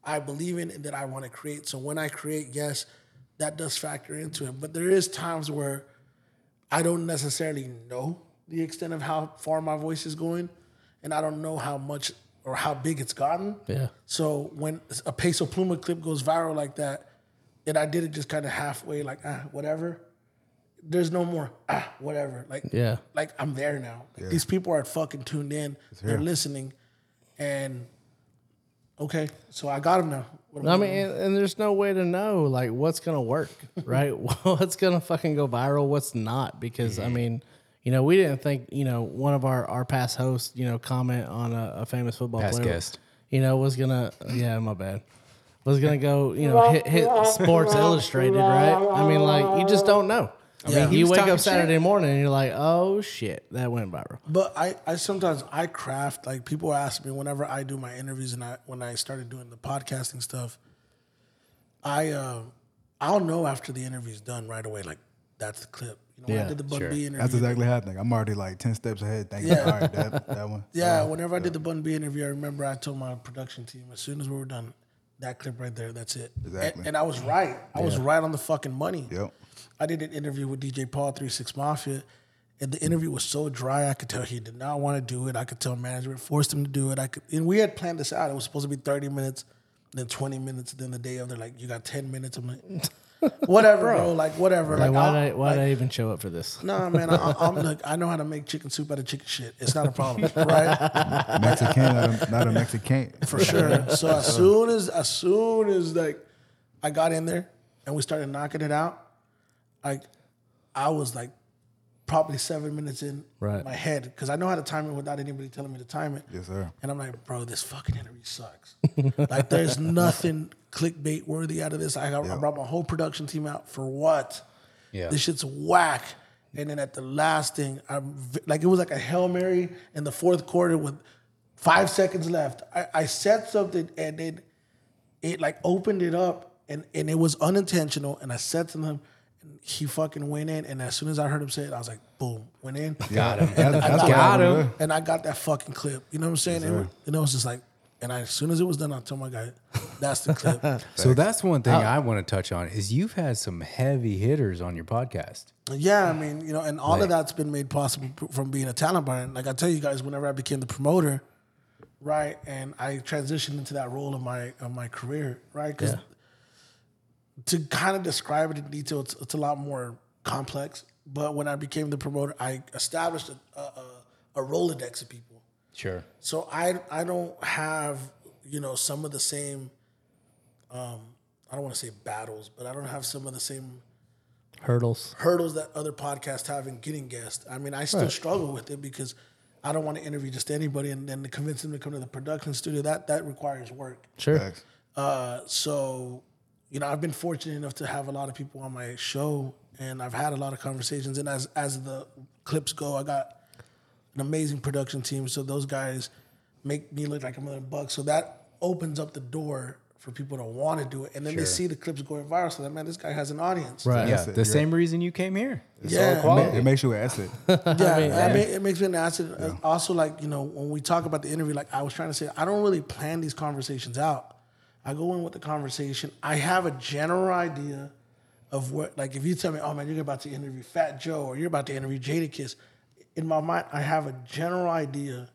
I believe in and that I want to create. So when I create, yes, that does factor into it. But there is times where I don't necessarily know the extent of how far my voice is going, and I don't know how much or how big it's gotten. Yeah. So when a Peso Pluma clip goes viral like that, and I did it just kind of halfway, like ah, whatever. There's no more ah, whatever. Like Yeah. like I'm there now. Like, These people are fucking tuned in. They're listening, and okay, so I got them now. What I mean, and, and there's no way to know like what's gonna work, right? what's gonna fucking go viral, what's not? Because I mean, you know, we didn't think, you know, one of our our past hosts, you know, comment on a, a famous football Past player, guest. you know, was gonna, yeah, my bad, was gonna go, you know, hit hit Sports Illustrated, right? I mean, like you just don't know. I Yeah. mean, He you wake up Saturday morning and you're like, oh shit, that went viral. But I, I sometimes I craft like people ask me whenever I do my interviews and I when I started doing the podcasting stuff, I uh, I'll know after the interview's done right away. Like that's the clip. You know, when I Yeah, did the Bun sure. B interview. That's exactly how I think. I'm already like 10 steps ahead thinking, Yeah. all right, that, that one. Yeah, whenever I did the Bun B interview, I remember I told my production team as soon as we were done, that clip right there, that's it. Exactly. And, and I was right. I was right on the fucking money. Yep. I did an interview with DJ Paul, Three Six Mafia, and the interview was so dry. I could tell he did not want to do it. I could tell management forced him to do it. I could, and we had planned this out. It was supposed to be thirty minutes, then twenty minutes. Then the day of, they're like, "You got ten minutes." I'm like, "Whatever, bro. Like whatever." Like, Like, why I'll- did I, why like, did I even show up for this? Nah, man. I, I'm look. I know how to make chicken soup out of chicken shit. It's not a problem, right? Mexican, not a, not a Mexican. for sure. So as soon as as soon as like I got in there and we started knocking it out, like I was like probably seven minutes in Right. my head because I know how to time it without anybody telling me to time it. Yes, sir. And I'm like, bro, this fucking interview sucks. like, there's nothing clickbait worthy out of this. I, got, I brought my whole production team out for what? Yeah. This shit's whack. And then at the last thing, I'm like, it was like a hail mary in the fourth quarter with five seconds left. I, I said something and then it like opened it up and, and it was unintentional. And I said to him, and he fucking went in. And as soon as I heard him say it, I was like, boom, went in. Got him. That's, that's what Got I him. And I got that fucking clip. You know what I'm saying? Yes, and, sir. and it was just like, and I, as soon as it was done, I told my guy, that's the clip. So that's one thing uh, I want to touch on is you've had some heavy hitters on your podcast. yeah, I mean, you know, and all Like- of that's been made possible from being a talent buyer. And like I tell you guys, whenever I became the promoter, right, and I transitioned into that role of my of my career, right, because Yeah. To kind of describe it in detail, it's, it's a lot more complex. But when I became the promoter, I established a, a, a- a Rolodex of people. Sure. So I I don't have you know some of the same. Um, I don't want to say battles, but I don't have some of the same Hurdles. hurdles that other podcasts have in getting guests. I mean, I still struggle with it because I don't want to interview just anybody and then to convince them to come to the production studio. That that requires work. Sure. Uh, so, you know, I've been fortunate enough to have a lot of people on my show, and I've had a lot of conversations. And as as the clips go, I got an amazing production team. So those guys make me look like a million bucks. So that opens up the door for people to want to do it, and then they see the clips going viral. So that man, this guy has an audience. Right. Yeah, That's it, the yeah. same reason you came here. It's Yeah. all quality. It makes you an asset. Yeah, I mean, it makes me an asset. Uh, Also, like you know, when we talk about the interview, like I was trying to say, I don't really plan these conversations out. I go in with the conversation. I have a general idea of what, like, if you tell me, oh man, you're about to interview Fat Joe or you're about to interview Jadakiss, in my mind, I have a general idea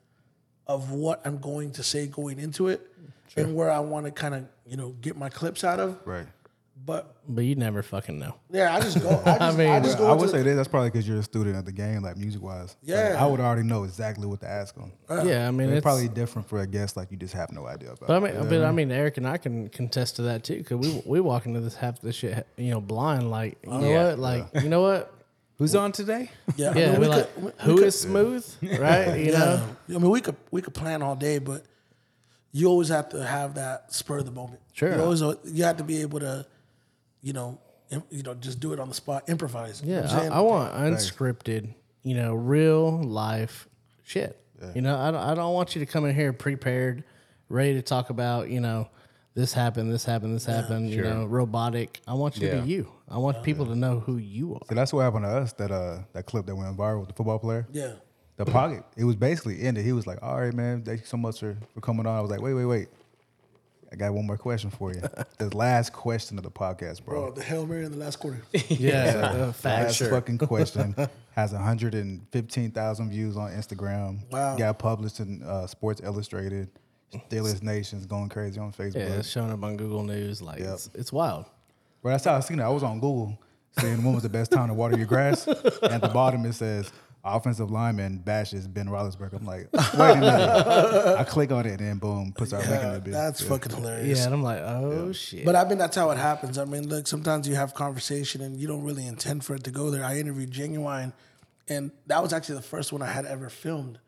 of what I'm going to say going into it and where I want to kind of, you know, get my clips out of. right. But But you never fucking know. yeah, I just go. I just, I mean, just go I would say this. That's probably because you're a student of the game, like music wise. Yeah. I would already know exactly what to ask them. Uh-huh. yeah, I mean, It's it's probably different for a guest, like you just have no idea about. But I mean, but I mean, Eric and I can contest to that too, because we we walk into this half this shit, you know, blind. Like, you know Yeah. what? Like, you know what? Who's on today? yeah, I Yeah, mean, we we like could- we- who we is smooth, right? You Yeah, know, I mean, we could we could plan all day, but you always have to have that spur of the moment. Sure. you always you have to be able to, you know, im- you know, just do it on the spot, improvise. You know yeah. what I'm saying? I, I want unscripted, you know, real life shit. You know, I don't, I don't want you to come in here prepared, ready to talk about, you know, this happened, this happened, this happened. You know, robotic. I want you to Yeah. be you. I want people to know who you are. So that's what happened to us. That uh, that clip that went viral with the football player. yeah, The pocket. It was basically ended. He was like, "All right, man. Thank you so much for, for coming on." I was like, "Wait, wait, wait. I got one more question for you. the last question of the podcast, bro. oh, the hail mary in the last quarter. Yeah, uh, fact. Last fucking question has 115,000 views on Instagram. Wow. Got published in uh, Sports Illustrated. Steelers Nation's going crazy on Facebook. Yeah, it's showing up on Google News. Like, it's, it's wild. But that's how I seen it. I was on Google saying when was the best time to water your grass. and at the bottom it says offensive lineman bashes Ben Roethlisberger. I'm like, wait a minute. I click on it and then boom, puts our link in the bit. that's Yeah. fucking hilarious. Yeah, and I'm like, oh shit. But I mean, that's how it happens. I mean, look, sometimes you have conversation and you don't really intend for it to go there. I interviewed Ginuwine, and that was actually the first one I had ever filmed.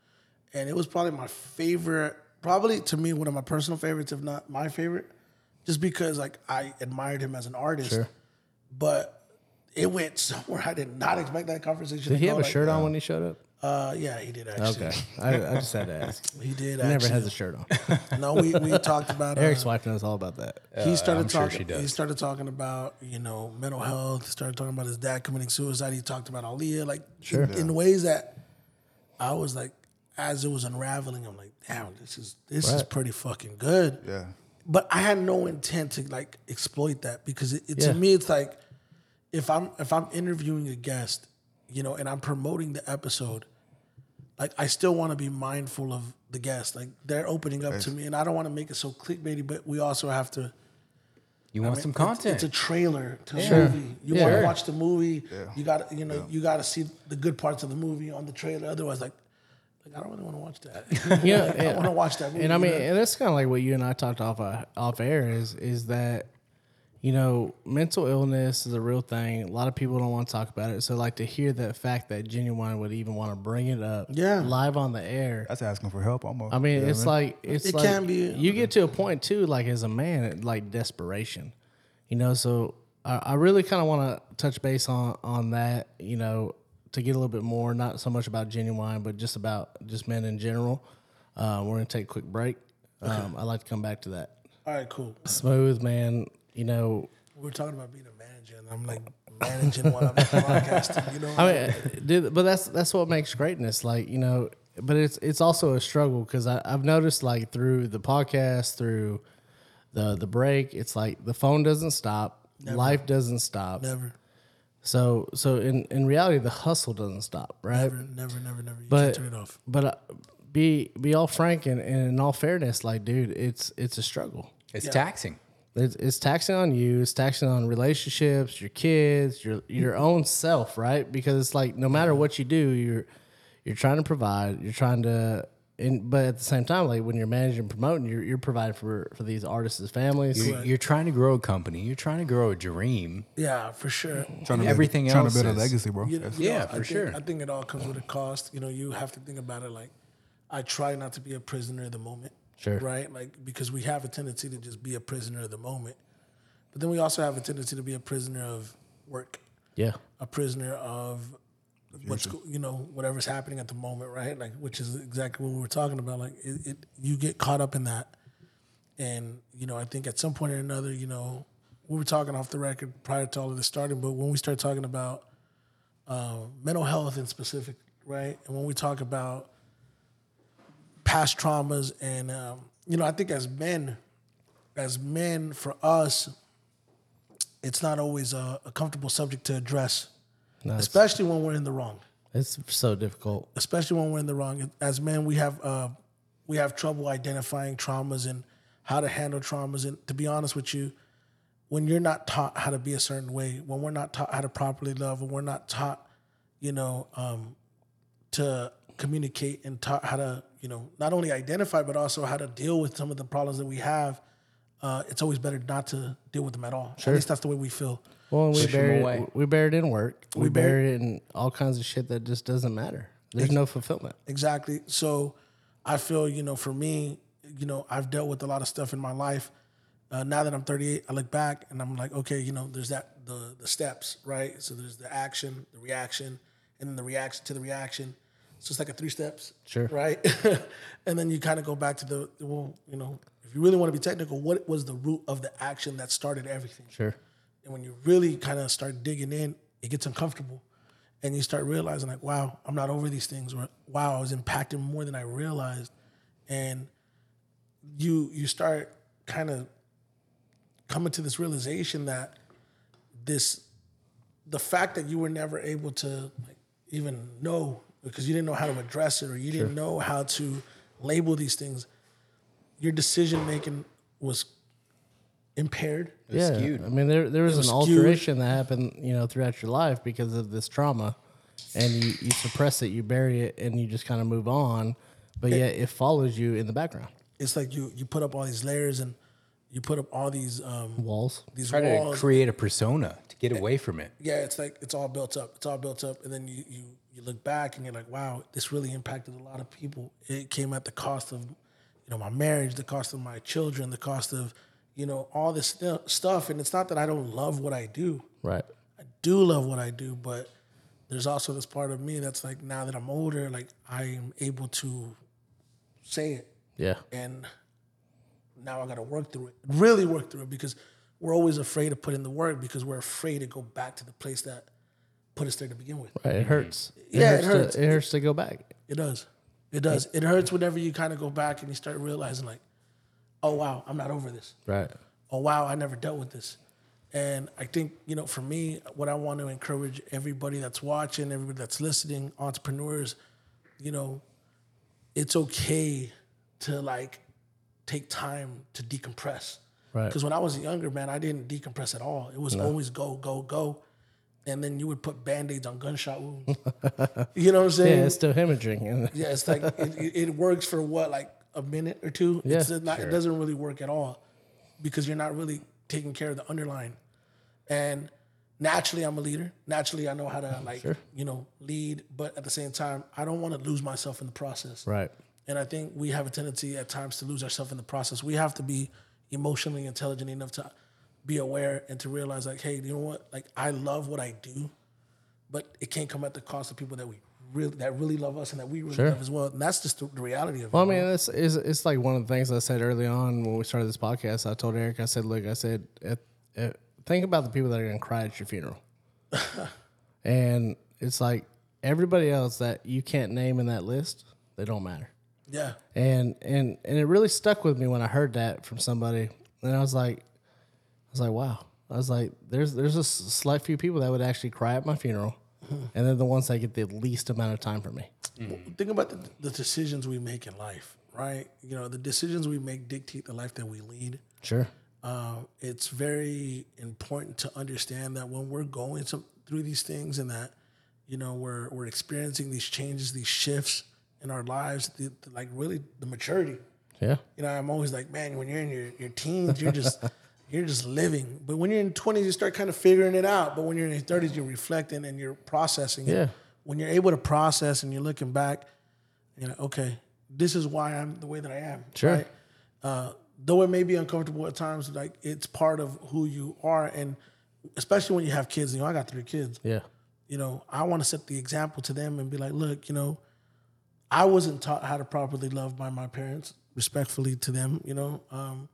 And it was probably my favorite, probably to me, one of my personal favorites, if not my favorite, just because like I admired him as an artist. But it went somewhere I did not expect that conversation Did to he go. have a like, shirt on when he showed up? Uh, yeah, he did actually. Okay, I, I just had to ask. He did He never actually. has a shirt on. No, we, we talked about uh, Eric's wife knows all about that. he started I'm sure talking. she does. He started talking about you know mental health. He started talking about his dad committing suicide. He talked about Aaliyah, like in, in ways that I was like, as it was unraveling, I'm like, damn, this is this is pretty fucking good. Yeah. But I had no intent to like exploit that because it, it, Yeah. to me it's like if I'm if I'm interviewing a guest, you know, and I'm promoting the episode, like I still want to be mindful of the guest. Like they're opening up to me, and I don't want to make it so clickbaity. But we also have to. You want I mean, some content? It's, a trailer to a movie. You Yeah. want to watch the movie. You got you know you got to see the good parts of the movie on the trailer. Otherwise, like, like I don't really want to watch that. Yeah, I don't want to watch that movie. and I mean, you know? and that's kind of like what you and I talked off uh, off air is is that you know mental illness is a real thing. A lot of people don't want to talk about it. So like to hear that fact that Ginuwine would even want to bring it up, Yeah. live on the air. That's asking for help almost. I mean, You know it's what like it's It like can be- You get to a point too, like as a man, like desperation. You know, so I, I really kind of want to touch base on on that. You know, to get a little bit more, not so much about Ginuwine, but just about just men in general. Uh, we're gonna take a quick break. Um, I'd like to come back to that. All right, cool. Smooth man, you know. We We're talking about being a manager, and I'm like managing while I'm podcasting. You know, I mean, dude, but that's that's what makes greatness. Like you know, but it's it's also a struggle because I've noticed like through the podcast, through the the break, it's like the phone doesn't stop, life doesn't stop. never, So so in in reality, the hustle doesn't stop, right? never, never, never, never. You But can't turn it off. but uh, be be all frank and, and in all fairness, like dude, it's it's a struggle. it's taxing. It's, it's taxing on you. It's taxing on relationships, your kids, your your own self, right? Because it's like no matter what you do, you're you're trying to provide. You're trying to and but at the same time, like when you're managing and promoting, you're you're providing for for these artists' families. You're, you're trying to grow a company. You're trying to grow a dream. Yeah, for sure. Trying to Everything build, trying to build a is- legacy, bro. You- That's- you know, Yeah, I for think- sure. I think it all comes with a cost. You know, you have to think about it like I try not to be a prisoner of the moment. Sure. Right? Like because we have a tendency to just be a prisoner of the moment. But then we also have a tendency to be a prisoner of work, yeah, a prisoner of what's go- you know whatever's happening at the moment, right? Like which is exactly what we were talking about. Like it, it you get caught up in that, and you know I think at some point or another, you know, we were talking off the record prior to all of this starting, but when we start talking about uh, mental health in specific, right, and when we talk about past traumas, and um, you know, I think as men, as men, for us, it's not always a, a comfortable subject to address no, especially when we're in the wrong. it's so difficult. Especially when we're in the wrong. As men, we have uh, we have trouble identifying traumas and how to handle traumas. And to be honest with you, when you're not taught how to be a certain way, when we're not taught how to properly love, when we're not taught, you know, um, to communicate and taught how to, you know, not only identify but also how to deal with some of the problems that we have, uh, it's always better not to deal with them at all. At least that's the way we feel. Well, we Push 'em bury away. it, we bury it in work. We, We bury bury- it in all kinds of shit that just doesn't matter. There's no fulfillment. Exactly. So I feel, you know, for me, you know, I've dealt with a lot of stuff in my life. Uh, now that I'm 38, I look back and I'm like, okay, you know, there's that the the steps, right? So there's the action, the reaction, and then the reaction to the reaction. So it's like a three steps, Sure. right? and then you kind of go back to the well, you know, if you really want to be technical, what was the root of the action that started everything? Sure. And when you really kind of start digging in, it gets uncomfortable. And you start realizing, like, wow, I'm not over these things, or wow, I was impacted more than I realized. And you you start kind of coming to this realization that this the fact that you were never able to like, even know because you didn't know how to address it or you didn't know how to label these things, your decision making was impaired. Yeah, skewed. I mean, there there was, was an skewed. alteration that happened, you know, throughout your life because of this trauma, and you, you suppress it, you bury it, and you just kind of move on. But yet, it follows you in the background. it's like you you put up all these layers and you put up all these um Walls. these Try to create a persona to get away from it. yeah, it's like it's all built up. It's all built up, and then you you you look back and you're like, wow, this really impacted a lot of people. It came at the cost of, you know, my marriage, the cost of my children, the cost of, you know, all this stu- stuff. And it's not that I don't love what I do. Right. I do love what I do, but there's also this part of me that's like now that I'm older, like I am able to say it Yeah. and now I got to work through it. Really work through it because we're always afraid to put in the work because we're afraid to go back to the place that put us there to begin with. Right. It hurts. It Yeah, it hurts. hurts. To, it hurts to go back. It does. It does. It hurts whenever you kind of go back and you start realizing like, oh wow, I'm not over this. Right. Oh wow, I never dealt with this. And I think, you know, for me, what I want to encourage everybody that's watching, everybody that's listening, entrepreneurs, you know, it's okay to like take time to decompress. Right. Because when I was younger, man, I didn't decompress at all. It was always go, go, go. And then you would put band-aids on gunshot wounds. you know what I'm saying? Yeah, it's still hemorrhaging. Yeah, it's like it, it, it works for what, like a minute or two. Yeah, it's not, It doesn't really work at all because you're not really taking care of the underlying. And naturally, I'm a leader. Naturally, I know how to like you know lead, but at the same time, I don't want to lose myself in the process. right. And I think we have a tendency at times to lose ourselves in the process. We have to be emotionally intelligent enough to be aware and to realize, like, hey, you know what? Like, I love what I do, but it can't come at the cost of people that we really that really love us and that we really Sure. love as well. And that's just the, the reality of it. Well, I mean, it's, it's it's like one of the things I said early on when we started this podcast. I told Eric, I said, look, I said, uh, uh, think about the people that are going to cry at your funeral, and it's like everybody else that you can't name in that list, they don't matter. yeah, and and and it really stuck with me when I heard that from somebody, and I was like, was like, wow. I was like, there's there's a select few people that would actually cry at my funeral, and they're the ones that get the least amount of time from me. think about the, the decisions we make in life, right? You know, the decisions we make dictate the life that we lead. Sure. uh, it's very important to understand that when we're going some, through these things and that you know we're we're experiencing these changes, these shifts in our lives, the, the, like really the maturity. Yeah. You know, I'm always like, man, when you're in your, your teens, you're just you're just living. But when you're in 20s, you start kind of figuring it out. But when you're in your 30s, you're reflecting and you're processing. it. Yeah. When you're able to process and you're looking back, you know, okay, this is why I'm the way that I am. Sure. Right? Uh, though it may be uncomfortable at times, like it's part of who you are, and especially when you have kids. You know, I got three kids Yeah. you know, I want to set the example to them and be like, look, you know, I wasn't taught how to properly love by my parents, respectfully to them, you know, um,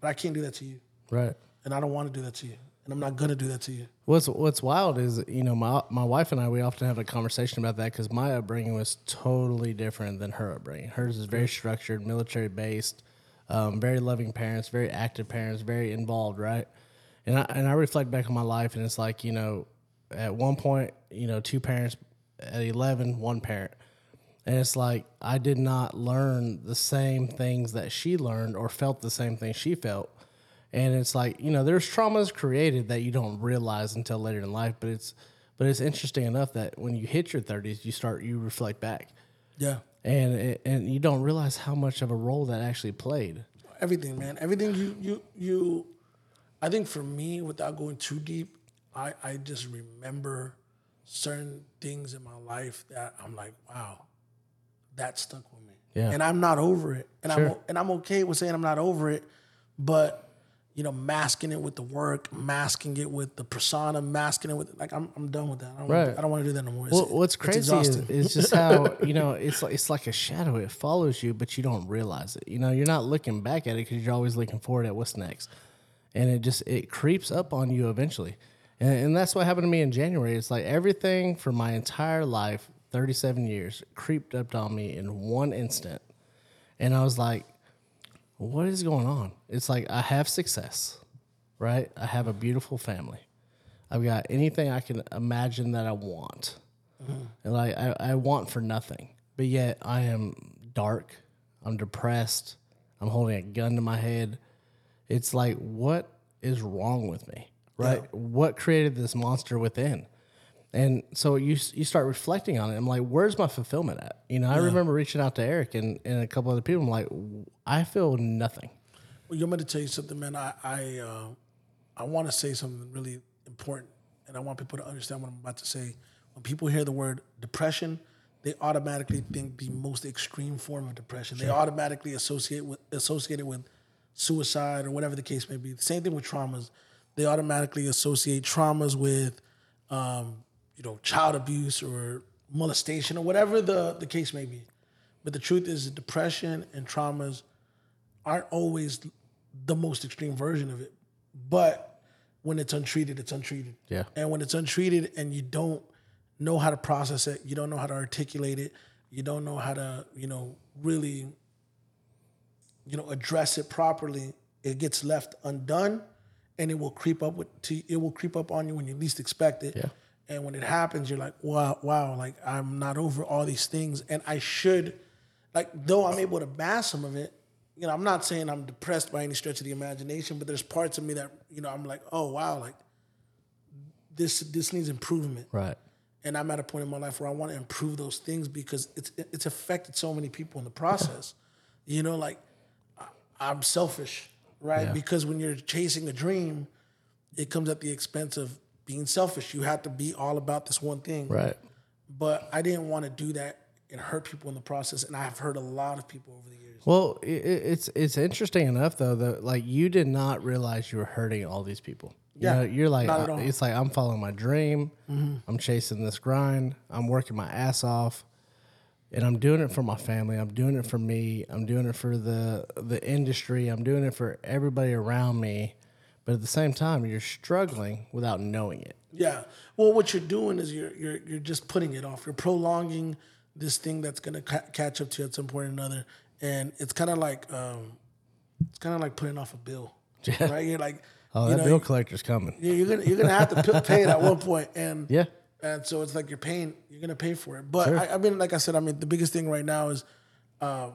but I can't do that to you, Right. and I don't want to do that to you, and I'm not gonna do that to you. What's What's wild is you know my my wife and I we often have a conversation about that because my upbringing was totally different than her upbringing. Hers is very structured, military based, um, very loving parents, very active parents, very involved, right? And I and I reflect back on my life and it's like you know at one point you know two parents, at 11, one parent. And it's like I did not learn the same things that she learned or felt the same things she felt. And it's like, you know, there's traumas created that you don't realize until later in life, but it's but it's interesting enough that when you hit your 30s, you start you reflect back. Yeah, And it- and you don't realize how much of a role that actually played. everything, man, everything you you you. I think for me, without going too deep, I I just remember certain things in my life that I'm like, wow, that stuck with me. Yeah. and I'm not over it, and I'm and I'm okay with saying I'm not over it, but you know, masking it with the work, masking it with the persona, masking it with like I'm I'm done with that. I don't Right. do- I don't want to do that no more. It's, Well, what's crazy is, is just how you know it's like it's like a shadow. It follows you, but you don't realize it. You know, you're not looking back at it because you're always looking forward at what's next, and it just it creeps up on you eventually. And, and that's what happened to me in January. It's like everything for my entire life, 37 years, creeped up on me in one instant, and I was like, "What is going on?" It's like I have success, right? I have a beautiful family. I've got anything I can imagine that I want. Mm-hmm. And like I, I want for nothing. But yet I am dark. I'm depressed. I'm holding a gun to my head. It's like what is wrong with me? Right? What created this monster within? And so you you start reflecting on it. I'm like, where's my fulfillment at? You know, I remember reaching out to Eric and, and a couple other people. I'm like, I feel nothing. Well, you want me to tell you something, man? I I uh, I want to say something really important, and I want people to understand what I'm about to say. When people hear the word depression, they automatically think the most extreme form of depression. They automatically associate with associate it with suicide or whatever the case may be. The same thing with traumas. They automatically associate traumas with, um, you know, child abuse or molestation or whatever the, the case may be. But the truth is, depression and traumas aren't always the most extreme version of it. But when it's untreated, it's untreated. Yeah. And when it's untreated and you don't know how to process it, you don't know how to articulate it, you don't know how to, you know, really, you know, address it properly, it gets left undone and it will creep up with to it will creep up on you when you least expect it. Yeah. And when it happens, you're like, wow, wow, like I'm not over all these things. And I should like though I'm able to mask some of it, you know, I'm not saying I'm depressed by any stretch of the imagination, but there's parts of me that, you know, I'm like, oh wow, like this this needs improvement. Right. And I'm at a point in my life where I want to improve those things because it's it's affected so many people in the process. You know, like I'm selfish, right? Yeah. Because when you're chasing a dream, it comes at the expense of being selfish. You have to be all about this one thing. Right. But I didn't want to do that and hurt people in the process. And I've hurt a lot of people over the years. Well, it's it's interesting enough though that like you did not realize you were hurting all these people. You Yeah, know, you're like uh, it's like I'm following my dream. I'm chasing this grind. I'm working my ass off, and I'm doing it for my family. I'm doing it for me. I'm doing it for the the industry. I'm doing it for everybody around me. But at the same time, you're struggling without knowing it. Yeah. Well, what you're doing is you're you're you're just putting it off. You're prolonging this thing that's gonna ca- catch up to you at some point or another, and it's kind of like um, it's kind of like putting off a bill, right? You're like, Oh, you that know, bill collector's coming. you- you're gonna you're gonna have to p- pay it at one point, and Yeah. and so it's like you're paying, you're gonna pay for it. But I, I mean, like I said, I mean, the biggest thing right now is uh,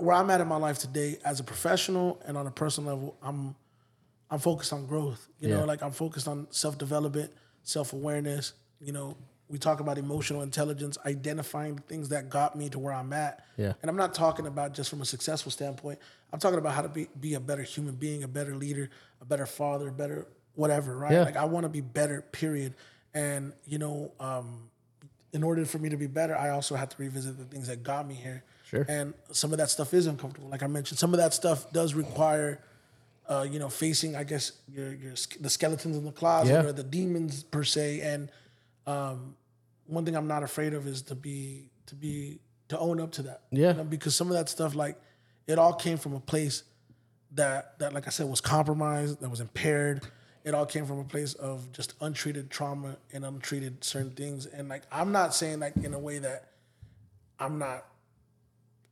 where I'm at in my life today as a professional and on a personal level. I'm I'm focused on growth. You Yeah. know, like I'm focused on self development, self awareness. You know, we talk about emotional intelligence, identifying things that got me to where I'm at. Yeah. And I'm not talking about just from a successful standpoint. I'm talking about how to be, be a better human being, a better leader, a better father, a better whatever, right? Yeah. Like I want to be better, period. And, you know, um, in order for me to be better, I also have to revisit the things that got me here. Sure. And some of that stuff is uncomfortable. Like I mentioned, some of that stuff does require, uh, you know, facing, I guess, your, your the skeletons in the closet Yeah. or the demons per se. And um, one thing I'm not afraid of is to be to be to own up to that. Yeah. You know, because some of that stuff, like, it all came from a place that that, like I said, was compromised, that was impaired. It all came from a place of just untreated trauma and untreated certain things. And like, I'm not saying like in a way that I'm not.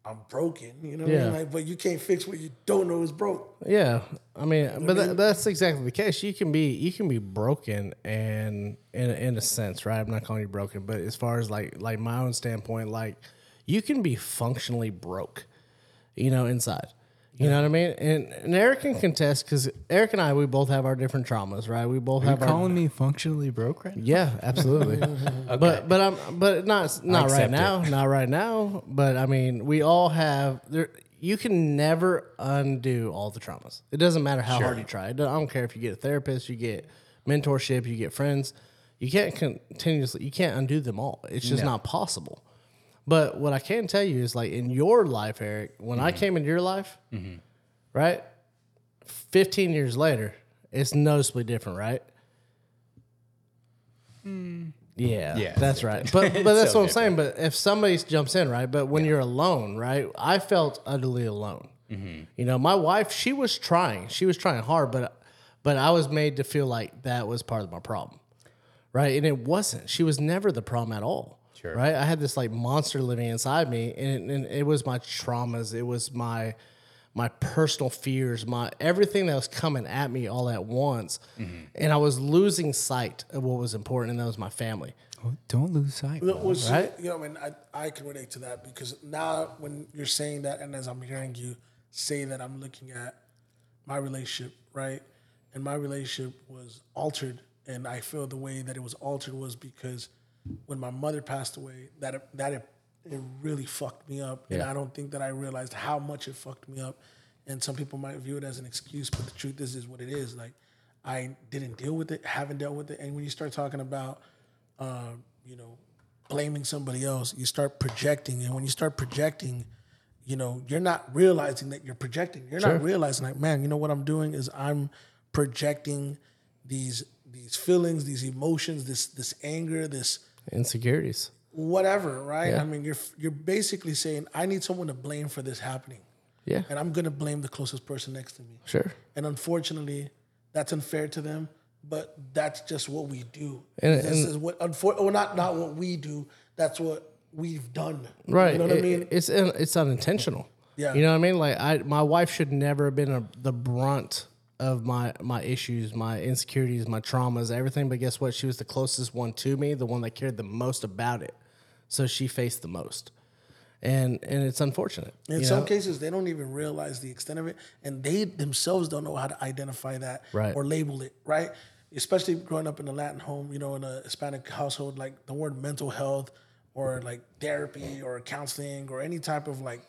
I'm broken, you know. What I mean? Like, but you can't fix what you don't know is broke. Yeah, I mean, but that, that's exactly the case. You can be you can be broken, and in in a sense, right? I'm not calling you broken, but as far as like like my own standpoint, like you can be functionally broke, you know, inside. You know what I mean? And, and Eric can contest because Eric and I, we both have our different traumas, right? We both You have our calling me functionally broke right now? yeah, absolutely. But but I'm but not not right accept now, not right now. But I mean, we all have there. You can never undo all the traumas. It doesn't matter how hard you try. It don't- I don't care if you get a therapist, you get mentorship, you get friends. You can't continuously. You can't undo them all. It's just not possible. But what I can tell you is like in your life, Eric, when I mm-hmm. came into your life, mm-hmm. right? 15 years later, it's noticeably different, right? Mm. Yeah, Yeah. that's right. But but that's so what I'm saying. But if somebody jumps in, right? But when you're alone, right? I felt utterly alone. Mm-hmm. You know, my wife, she was trying. She was trying hard, but but I was made to feel like that was part of my problem, right? And it wasn't. She was never the problem at all. Sure. Right? I had this like monster living inside me, and, and it was my traumas. It was my my personal fears, my everything that was coming at me all at once, mm-hmm. and I was losing sight of what was important, and that was my family. Oh, don't lose sight. Well, well, see, Right? You know, I mean, I, I can relate to that because now when you're saying that, and as I'm hearing you say that, I'm looking at my relationship, right? And my relationship was altered, and I feel the way that it was altered was because when my mother passed away, that it, that it, it really fucked me up, and I don't think that I realized how much it fucked me up. And some people might view it as an excuse, but the truth is, is what it is. Like, I didn't deal with it, haven't dealt with it, and when you start talking about uh, you know, blaming somebody else, you start projecting. And when you start projecting, you know, you're not realizing that you're projecting. You're not realizing like, man, you know what I'm doing is I'm projecting these these feelings, these emotions, this this anger, this Insecurities. whatever, right? Yeah. I mean, you're you're basically saying I need someone to blame for this happening. Yeah, And I'm gonna blame the closest person next to me. sure. And unfortunately, that's unfair to them. But that's just what we do. And- this and- is what, unfor- or not, not what we do. That's what we've done. Right. You know what I mean? It's it's unintentional. Yeah. You know what I mean? Like I, my wife should never have been a, the brunt of my my issues, my insecurities, my traumas, everything. But guess what? She was the closest one to me, the one that cared the most about it. So she faced the most, and and it's unfortunate. In some know? cases, they don't even realize the extent of it, and they themselves don't know how to identify that Right. or label it. Right. Especially growing up in a Latin home, you know, in a Hispanic household, like the word mental health or like therapy or counseling or any type of like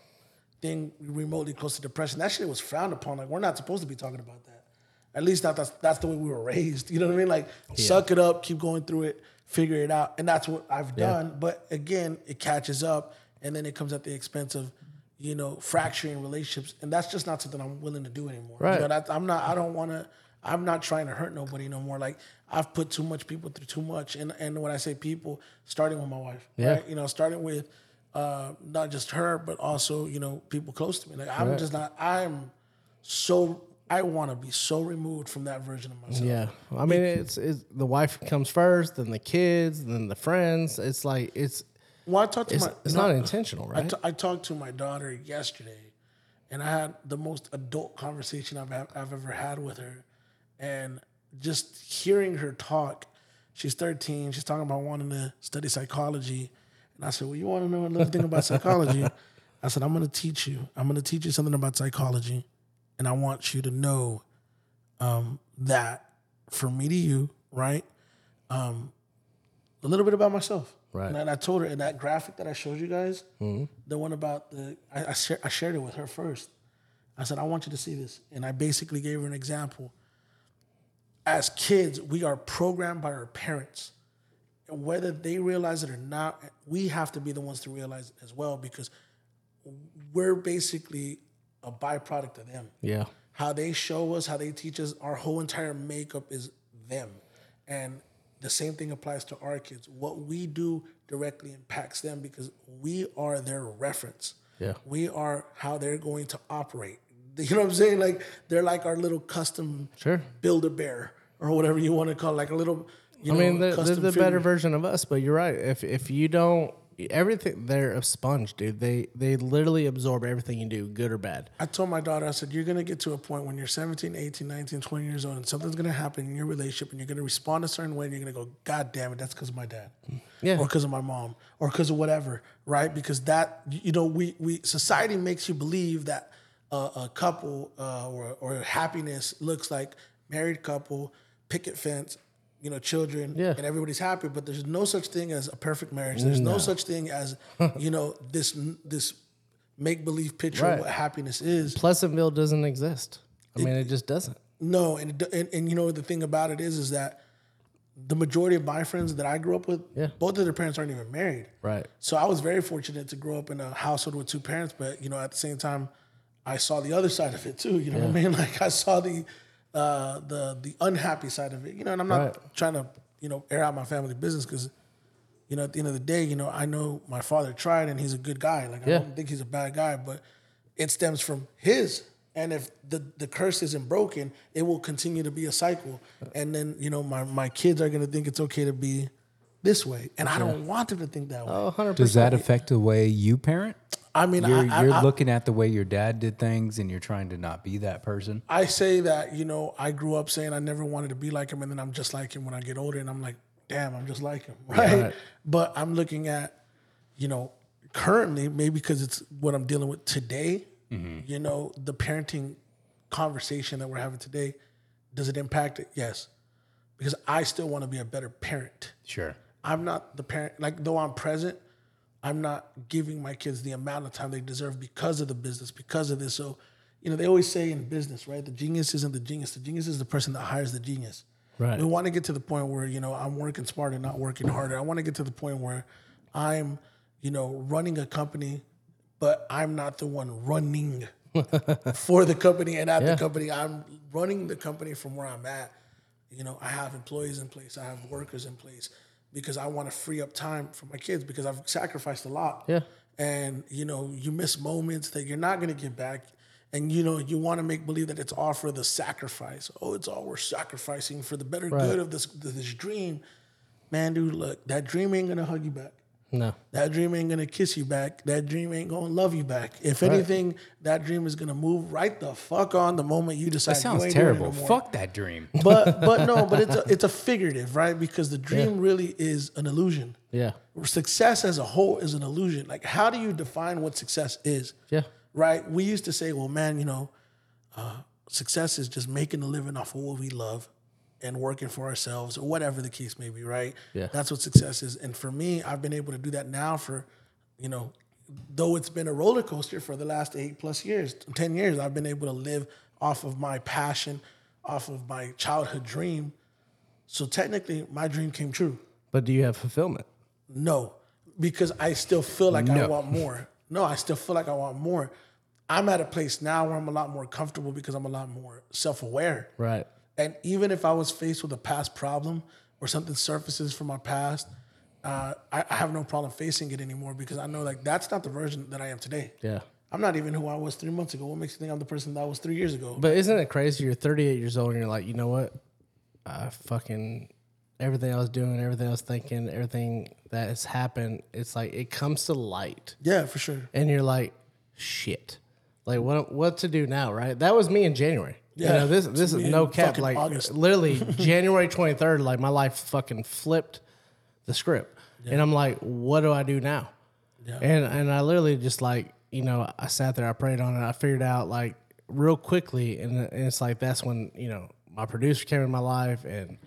thing remotely close to depression, that shit was frowned upon. Like we're not supposed to be talking about that. At least not that's that's the way we were raised. You know what I mean? Like suck it up, keep going through it, figure it out. And that's what I've done. But again, it catches up and then it comes at the expense of, you know, fracturing relationships. And that's just not something I'm willing to do anymore. Right. You know, that, I'm not I don't wanna I'm not trying to hurt nobody no more. Like I've put too much people through too much. And and when I say people, starting with my wife. Yeah. Right? You know, starting with uh, not just her, but also you know people close to me. Like I'm just not. I'm so. I want to be so removed from that version of myself. Yeah, I mean, it's, it's the wife comes first, then the kids, then the friends. It's like it's Well, I talked to it's, my. it's not intentional, right? t- I talked to my daughter yesterday, and I had the most adult conversation I've I've ever had with her, and just hearing her talk. She's 13. She's talking about wanting to study psychology, and I said, "Well, you want to know a little thing about psychology?" I said, "I'm going to teach you. I'm going to teach you something about psychology, and I want you to know um, that from me to you, right? Um, a little bit about myself. Right. And I told her in that graphic that I showed you guys, the one about the, I, I, share, I shared it with her first. I said, I want you to see this. And I basically gave her an example. As kids, we are programmed by our parents. And whether they realize it or not, we have to be the ones to realize it as well because we're basically a byproduct of them Yeah. how they show us, how they teach us, our whole entire makeup is them. And the same thing applies to our kids. What we do directly impacts them because we are their reference. Yeah. We are how they're going to operate. You know what I'm saying? Like they're like our little custom Sure. build a bear or whatever you want to call it, like a little you know, I mean, they're, they're the better version of us, but you're right. If if you don't, everything they're a sponge, dude. They they literally absorb everything you do, good or bad. I told my daughter, I said, you're going to get to a point when you're 17, 18, 19, 20 years old and something's going to happen in your relationship and you're going to respond a certain way and you're going to go, God damn it, that's because of my dad. Yeah. Or because of my mom or because of whatever, right? Because that, you know, we, we society makes you believe that uh, a couple uh, or, or happiness looks like married couple, picket fence, you know, children, Yeah. and everybody's happy. But there's no such thing as a perfect marriage. There's no, such thing as, you know, this this make believe picture Right. of what happiness is. Pleasantville doesn't exist. I mean, it just doesn't. No, and, it- and and you know the thing about it is is that the majority of my friends that I grew up with, Yeah. both of their parents aren't even married. Right. So I was very fortunate to grow up in a household with two parents, but you know at the same time, I saw the other side of it too. You know what I mean? Like I saw the uh, the the unhappy side of it. You know, and I'm not Right. trying to you know air out my family business because. You know, at the end of the day, you know, I know my father tried and he's a good guy. Like, Yeah. I don't think he's a bad guy, but it stems from his. And if the, the curse isn't broken, it will continue to be a cycle. And then, you know, my, my kids are going to think it's okay to be this way. And I don't want them to think that way. Oh, 100 Does that affect the way you parent? I mean, You're, I, you're I, looking at the way your dad did things and you're trying to not be that person. I say that, you know, I grew up saying I never wanted to be like him. And then I'm just like him when I get older. And I'm like, damn, I'm just like him. Right. Right. But I'm looking at, you know, currently, maybe because it's what I'm dealing with today, mm-hmm. you know, the parenting conversation that we're having today, does it impact it? Yes. Because I still want to be a better parent. Sure. I'm not the parent, like, though I'm present, I'm not giving my kids the amount of time they deserve because of the business, because of this. So, you know, they always say in business, right? The genius isn't the genius. The genius is the person that hires the genius. Right. We want to get to the point where, you know, I'm working smarter, not working harder. I want to get to the point where I'm, you know, running a company, but I'm not the one running for the company and at Yeah. the company. I'm running the company from where I'm at. You know, I have employees in place, I have workers in place because I want to free up time for my kids because I've sacrificed a lot. Yeah. And, you know, you miss moments that you're not going to get back. And, you know, you want to make believe that it's all for the sacrifice. Oh, it's all we're sacrificing for the better good of this, this dream. Man, dude, look, that dream ain't going to hug you back. No. That dream ain't gonna kiss you back. That dream ain't gonna love you back. If anything, that dream is gonna move right the fuck on the moment you decide. That sounds you ain't doing it terrible. no. Fuck that dream. But but no, but it's a, it's a figurative, right? Because the dream really is an illusion. Yeah. Success as a whole is an illusion. Like, how do you define what success is? Yeah. right? We used to say, well, man, you know, uh, success is just making a living off of what we love and working for ourselves or whatever the case may be, right? Yeah. That's what success is. And for me, I've been able to do that now for, you know, though it's been a roller coaster for the last eight plus years, 10 years, I've been able to live off of my passion, off of my childhood dream. So technically, my dream came true. But do you have fulfillment? No, because I still feel like I want more. No, I still feel like I want more. I'm at a place now where I'm a lot more comfortable because I'm a lot more self aware. Right. And even if I was faced with a past problem or something surfaces from my past, uh, I, I have no problem facing it anymore because I know like that's not the version that I am today. Yeah. I'm not even who I was three months ago. What makes you think I'm the person that I was three years ago? But isn't it crazy? You're 38 years old and you're like, you know what? I fucking everything I was doing, everything I was thinking, everything that has happened. It's like it comes to light, yeah, for sure. and you're like, shit. Like what? What to do now? Right? That was me in January. Yeah. Yeah, You know, this this is no cap. Like August. literally January 23rd. Like my life fucking flipped the script, and I'm like, what do I do now? Yeah. And and I literally just like you know I sat there, I prayed on it, I figured out like real quickly, and, and it's like that's when you know my producer came in my life, and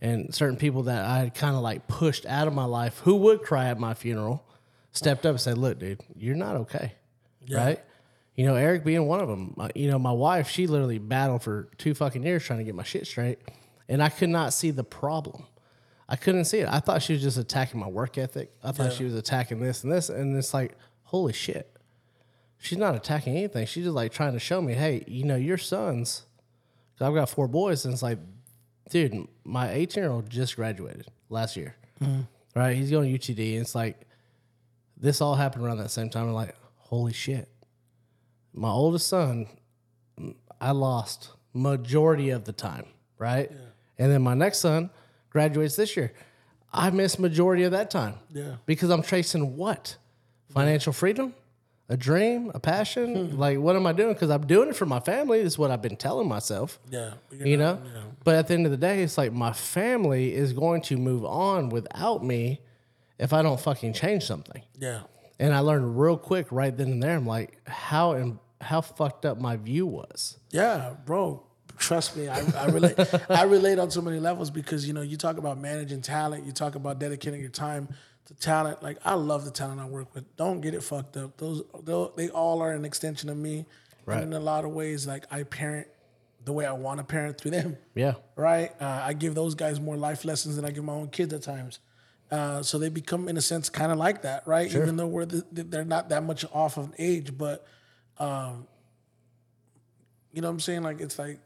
and certain people that I had kind of like pushed out of my life who would cry at my funeral stepped up and said, "Look, dude, you're not okay." Right? You know, Eric being one of them. You know, my wife, she literally battled for two fucking years trying to get my shit straight, and I could not see the problem. I couldn't see it. I thought she was just attacking my work ethic. I thought she was attacking this and this, and it's like, holy shit. She's not attacking anything. She's just like trying to show me, hey, you know, your sons. Cause I've got four boys, and it's like, dude, my 18 year old just graduated last year. Mm-hmm. Right? He's going to UTD, and it's like, this all happened around that same time. I'm like, holy shit. My oldest son, I lost majority of the time, right? And then my next son graduates this year. I missed majority of that time. Yeah. Because I'm chasing what? Financial freedom? A dream? A passion? Like what am I doing? Because I'm doing it for my family. Is what I've been telling myself. Yeah. You know? But at the end of the day, it's like my family is going to move on without me if I don't fucking change something. Yeah. And I learned real quick right then and there. I'm like, how and how fucked up my view was. Yeah, bro. Trust me, I, I relate. I relate on so many levels because you know you talk about managing talent, you talk about dedicating your time to talent. Like I love the talent I work with. Don't get it fucked up. Those they'll- all are an extension of me, Right. and in a lot of ways, like I parent the way I want to parent through them. Yeah. right? Uh, I give those guys more life lessons than I give my own kids at times. Uh, so they become, in a sense, kind of like that, right? Even though we're the, they're not that much off of age, but um, you know what I'm saying? Like it's like,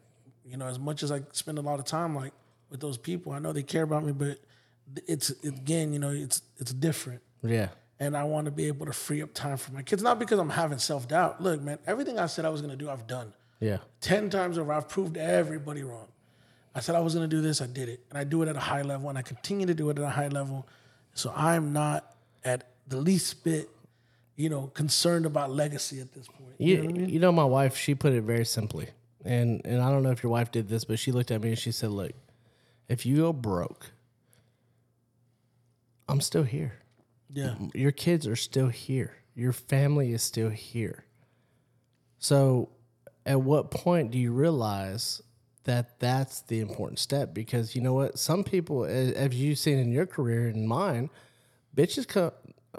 you know, as much as I spend a lot of time like with those people, I know they care about me, but it's again, you know, it's it's different Yeah. and I want to be able to free up time for my kids. Not because I'm having self doubt. Look, man, everything I said I was going to do, I've done. Yeah. 10 times over, I've proved everybody wrong. I said I was going to do this, I did it. And I do it at a high level, and I continue to do it at a high level. So I'm not at the least bit, you know, concerned about legacy at this point. You, you know, my wife, she put it very simply. And and I don't know if your wife did this, but she looked at me and she said, Look, if you go broke, I'm still here. Yeah. Your kids are still here. Your family is still here. So, at what point do you realize that that's the important step? Because you know what? Some people, as you've seen in your career and mine, bitches come.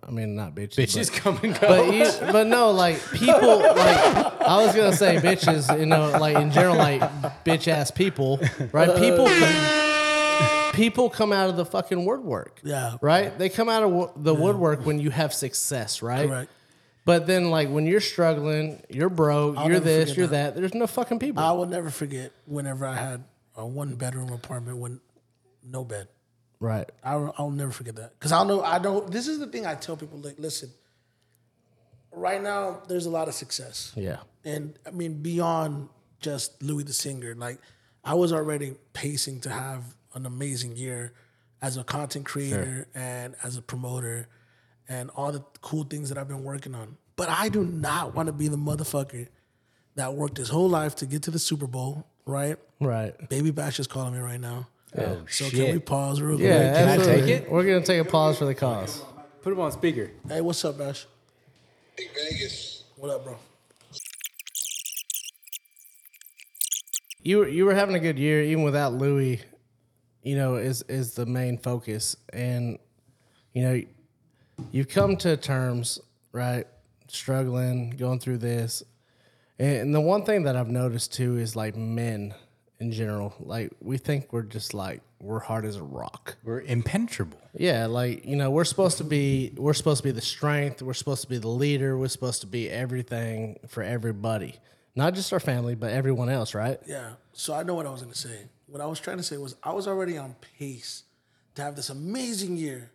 I mean, not bitches. Bitches but- come and go. but you, but no, like people, like I was gonna say bitches, you know, like in general, like bitch ass people, right? People, come, people come out of the fucking woodwork, Yeah. right? They come out of the woodwork when you have success, right? Correct. But then, like when you're struggling, you're broke, I'll you're this, you're that. that. There's no fucking people. I will never forget whenever I had a one bedroom apartment with no bed. right? I'll, I'll never forget that because I'll know I don't. This is the thing I tell people. Like, listen, right now there's a lot of success, Yeah, and I mean beyond just Louis the singer. Like, I was already pacing to have an amazing year as a content creator and as a promoter, and all the cool things that I've been working on. But I do not want to be the motherfucker that worked his whole life to get to the Super Bowl. Right? right. Baby Bash is calling me right now. oh, So shit. can we pause real quick? Yeah, Can I take it? We're gonna take a pause for the cause. Put him on speaker. Hey, what's up, Bash? Big Vegas. What up, bro? you were you were having a good year even without Louis. You know, is is the main focus, and you know, you've come to terms, right? Struggling, going through this, and the one thing that I've noticed too is like men in general, like we think we're just like we're hard as a rock. We're impenetrable. Yeah, like you know, we're supposed to be we're supposed to be the strength, we're supposed to be the leader, we're supposed to be everything for everybody. Not just our family, but everyone else, right? Yeah. So I know what I was gonna say. What I was trying to say was I was already on pace to have this amazing year.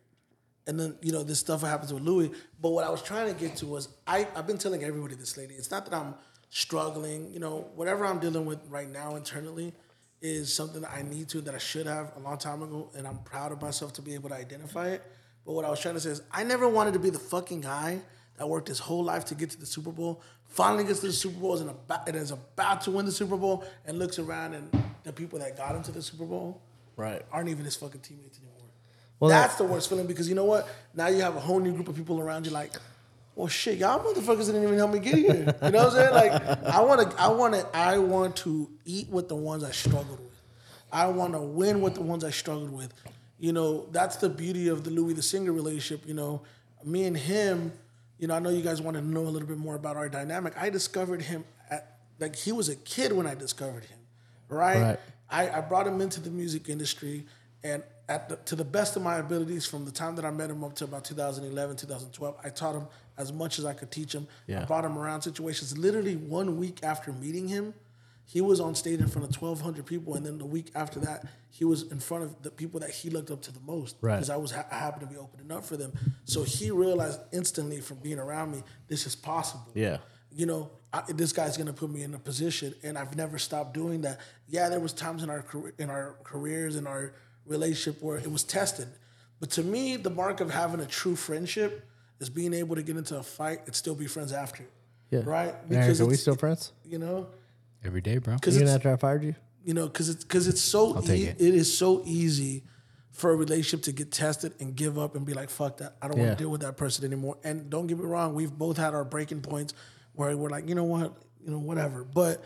And then, you know, this stuff that happens with Louis. But what I was trying to get to was I, I've been telling everybody this lady. It's not that I'm struggling, you know, whatever I'm dealing with right now internally is something that I need to, that I should have a long time ago. And I'm proud of myself to be able to identify it. But what I was trying to say is I never wanted to be the fucking guy that worked his whole life to get to the Super Bowl, finally gets to the Super Bowl, is, about, and is about to win the Super Bowl, and looks around and the people that got him to the Super Bowl Right. aren't even his fucking teammates anymore. Well, That's the worst feeling because you know what? Now you have a whole new group of people around you like, well shit, y'all motherfuckers didn't even help me get here. You know what I'm saying? Like I wanna I wanna I want to eat with the ones I struggled with. I want to win with the ones I struggled with. You know, that's the beauty of the Louis the Singer relationship. You know, me and him. You know, I know you guys want to know a little bit more about our dynamic. I discovered him at like he was a kid when I discovered him, right? Right. I, I brought him into the music industry, and the, to the best of my abilities, from the time that I met him up to about 2011, 2012, I taught him as much as I could teach him. I brought him around situations. Literally one week after meeting him, he was on stage in front of 1,200 people, and then the week after that, he was in front of the people that he looked up to the most. Right. Because I was ha- I happened to be opening up for them, so he realized instantly from being around me, this is possible Yeah. you know, I, this guy's gonna put me in a position, and I've never stopped doing that. Yeah, there was times in our in our careers, in our relationship where it was tested, but to me, the mark of having a true friendship is being able to get into a fight and still be friends after. Yeah. Right? Eric, are we still friends? you know, Every day, bro. because Even it's after I fired you? you know, because it's because it's so take e- it. it is so easy for a relationship to get tested and give up and be like, fuck that. I don't Yeah. want to deal with that person anymore. And don't get me wrong, we've both had our breaking points where we're like, you know what, you know, whatever. But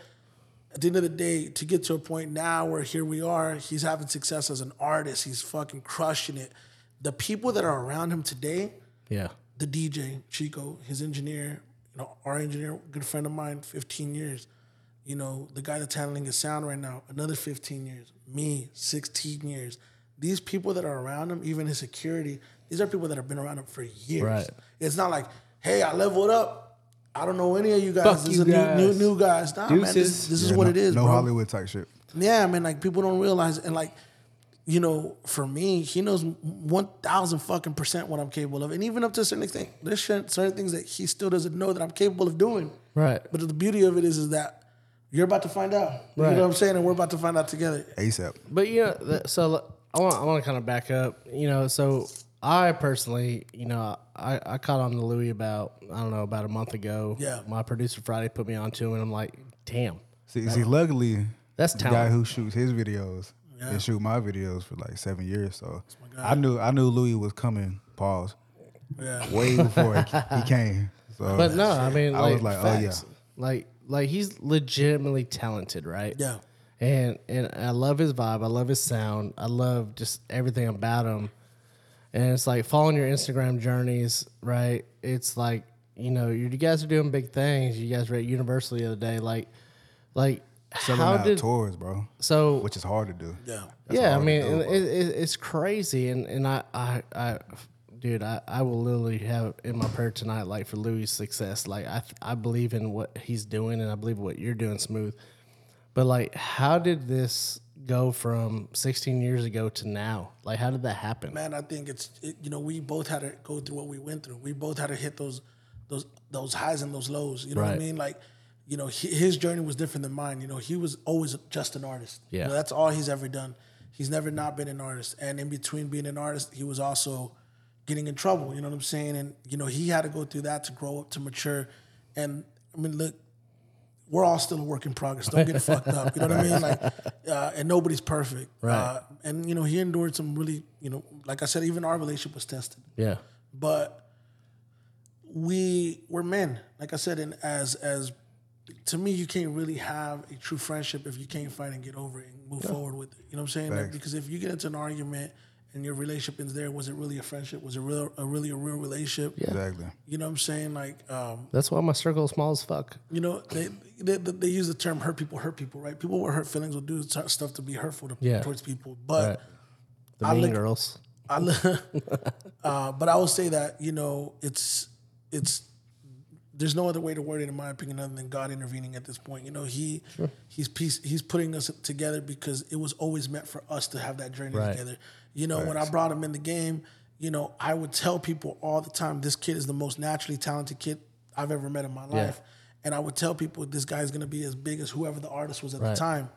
at the end of the day, to get to a point now where here we are, he's having success as an artist. He's fucking crushing it. The people that are around him today, Yeah. the DJ Chico, his engineer, you know, our engineer, good friend of mine, 15 years. You know, the guy that's handling his sound right now, another 15 years. Me, 16 years. These people that are around him, even his security, these are people that have been around him for years. Right. It's not like, hey, I leveled up. I don't know any of you guys. Fuck this you is a new, new guys. new guys. Nah, man, this, Deuces. this is Yeah, what no, it is, No bro. Hollywood type shit. Yeah, man, like people don't realize, and like, you know, for me, he knows one thousand fucking percent what I'm capable of, and even up to a certain extent, there's certain certain things that he still doesn't know that I'm capable of doing. Right. But the beauty of it is, is that you're about to find out. You Right. know what I'm saying, and we're about to find out together. ASAP. But you know, so I want I want to kind of back up. You know, so I personally, you know, I, I caught on to Louis about I don't know about a month ago. Yeah. my producer Friday put me onto, him, and I'm like, damn, See, see, luckily, That's the guy who shoots his videos and shoot my videos for like seven years. So I knew I knew Louis was coming. Pause. Yeah. Way before he, he came. So but no, I mean, I like, was like, oh, yeah, like like he's legitimately talented, right? Yeah. and and I love his vibe. I love his sound. I love just everything about him. And it's like following your Instagram journeys, right? It's like you know you, you guys are doing big things. You guys were at Universal the other day, like like selling how out did tours, bro, so which is hard to do. Yeah. yeah, I mean, do, it, it, it's crazy, and and I, I, I, dude, I, I will literally have in my prayer tonight, like for Louis' success. Like I, I believe in what he's doing, and I believe what you're doing, smooth. But like, how did this go from 16 years ago to now? Like, how did that happen? man, I think it's it, you know we both had to go through what we went through. We both had to hit those those those highs and those lows. You know what I mean? Like, you know, he, his journey was different than mine. You know, he was always just an artist. You Yeah. know, that's all he's ever done. He's never not been an artist. And in between being an artist, he was also getting in trouble. You know what I'm saying? And you know, he had to go through that to grow up to mature. And I mean, look, we're all still a work in progress. Don't get fucked up. You know what I mean? Like, uh, and nobody's perfect. Right. Uh, and you know, he endured some really, you know, like I said, even our relationship was tested. Yeah, But we we're men, like I said, and as as to me, you can't really have a true friendship if you can't fight and get over it and move forward with it. You know what I'm saying? Because if you get into an argument and your relationship ends there, was it really a friendship? Was it real a really a real relationship? Yeah. Exactly. You know what I'm saying? Like, um, that's why my circle is small as fuck. you know, they, they they they use the term "hurt people hurt people," right? People with hurt feelings will do stuff to be hurtful to, Yeah. towards people. But Right. The I mean look- girls. I, li- uh, but I will say that you know it's it's there's no other way to word it in my opinion other than God intervening at this point. You know he he's piece, he's putting us together because it was always meant for us to have that journey Right. together. You know when I brought him in the game, you know I would tell people all the time this kid is the most naturally talented kid I've ever met in my life, and I would tell people this guy's gonna be as big as whoever the artist was at Right. the time,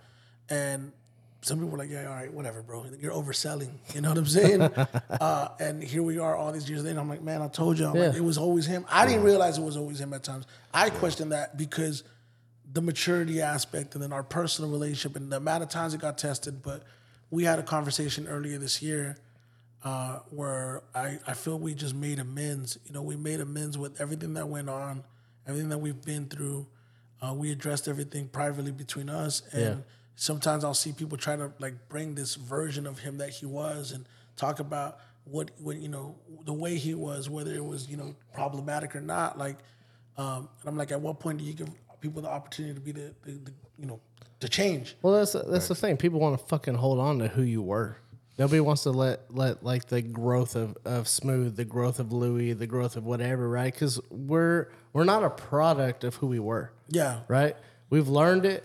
and some people were like, yeah, all right, whatever, bro. You're overselling. You know what I'm saying? uh, and here we are all these years later. I'm like, man, I told you. I'm like, it was always him. I didn't realize it was always him at times. I questioned that because the maturity aspect and then our personal relationship and the amount of times it got tested. But we had a conversation earlier this year uh, where I, I feel we just made amends. You know, we made amends with everything that went on, everything that we've been through. Uh, we addressed everything privately between us, and Yeah. sometimes I'll see people try to like bring this version of him that he was and talk about what what you know the way he was, whether it was you know problematic or not. Like, um, and I'm like, at what point do you give people the opportunity to be the, the, the you know to change? Well, that's that's the thing. People want to fucking hold on to who you were. Nobody wants to let let like the growth of, of smooth, the growth of Louis, the growth of whatever, right? Because we're we're not a product of who we were, Yeah, right? We've learned it,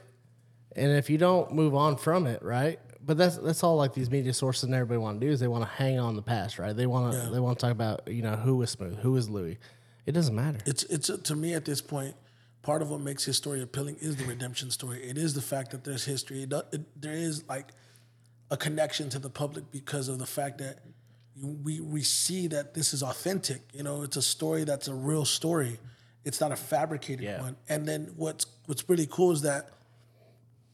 and if you don't move on from it, right? But that's that's all like these media sources and everybody want to do is they want to hang on the past, right? They want to Yeah. they want to talk about you know who was smooth, who was Louis. It doesn't matter. it's it's to me at this point part of what makes his story appealing is the redemption story. It is the fact that there's history. It, it, there is like a connection to the public because of the fact that we we see that this is authentic. You know it's a story that's a real story. It's not a fabricated Yeah. one. And then what's what's really cool is that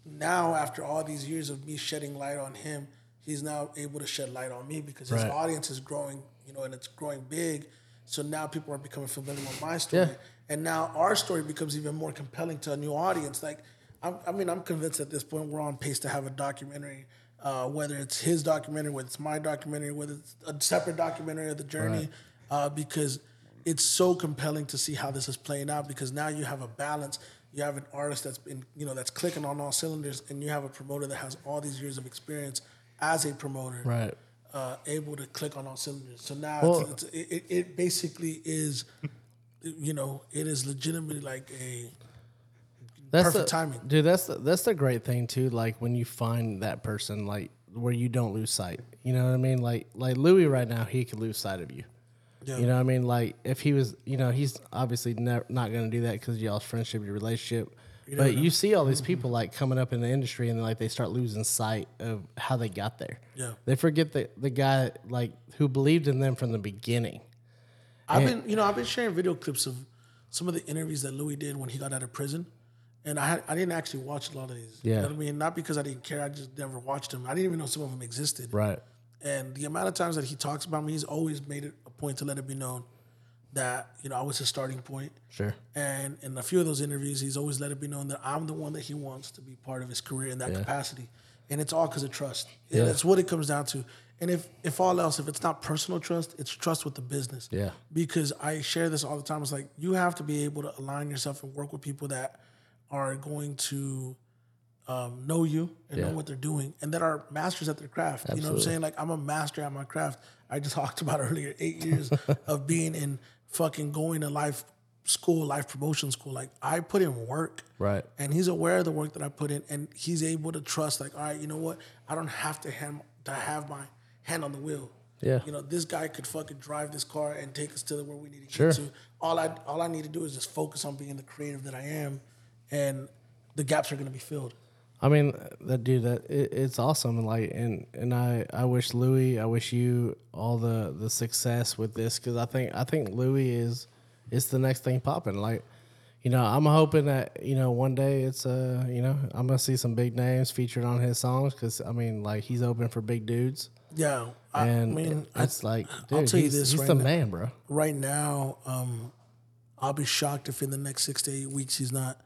now after all these years of me shedding light on him he's now able to shed light on me because his Right. audience is growing you know and it's growing big. So now people are becoming familiar with my story. Yeah. And now our story becomes even more compelling to a new audience. Like I'm, i mean i'm convinced at this point we're on pace to have a documentary uh, whether it's his documentary whether it's my documentary whether it's a separate documentary of the journey uh, because it's so compelling to see how this is playing out because now you have a balance. You have an artist that's been you know that's clicking on all cylinders and you have a promoter that has all these years of experience as a promoter Right. uh, able to click on all cylinders. So now Well- it's, it's, it, it basically is you know it is legitimately like a That's Perfect the, timing. dude. That's the, that's the great thing too. Like when you find that person, like where you don't lose sight. You know what I mean? Like like Louis right now, he could lose sight of you. Yeah. You know what I mean? Like if he was, you know, he's obviously never, not going to do that because y'all's friendship, your relationship. but you see all these people like coming up in the industry and like they start losing sight of how they got there. Yeah. They forget the the guy like who believed in them from the beginning. I've been, you know, I've been sharing video clips of some of the interviews that Louis did when he got out of prison, and I had, I didn't actually watch a lot of these. You Yeah. know what I mean, not because I didn't care, I just never watched them. I didn't even know some of them existed. Right. And the amount of times that he talks about me, he's always made it a point to let it be known that you know I was his starting point. Sure. And in a few of those interviews, he's always let it be known that I'm the one that he wants to be part of his career in that capacity. And it's all because of trust. Yeah. That's what it comes down to. And if if all else, if it's not personal trust, it's trust with the business. Yeah. Because I share this all the time. It's like you have to be able to align yourself and work with people that are going to um, know you and know what they're doing and that are masters at their craft. Absolutely. You know what I'm saying? Like I'm a master at my craft. I just talked about earlier, eight years of being in fucking going to life school, life promotion school. Like I put in work. Right. And he's aware of the work that I put in and he's able to trust, like, all right, you know what? I don't have to hand to have my hand on the wheel. Yeah. You know, this guy could fucking drive this car and take us to where we need to Sure. get to. All I all I need to do is just focus on being the creative that I am and the gaps are gonna be filled. I mean, that dude, that it, it's awesome. and Like, and and I, I wish Louis, I wish you all the the success with this because I think I think Louis is it's the next thing popping. Like, you know, I'm hoping that you know one day it's uh you know I'm gonna see some big names featured on his songs because I mean like he's open for big dudes Yeah. I and mean, it's like dude, I'll tell you this he's right the now. man, bro. right now, um, I'll be shocked if in the next six to eight weeks he's not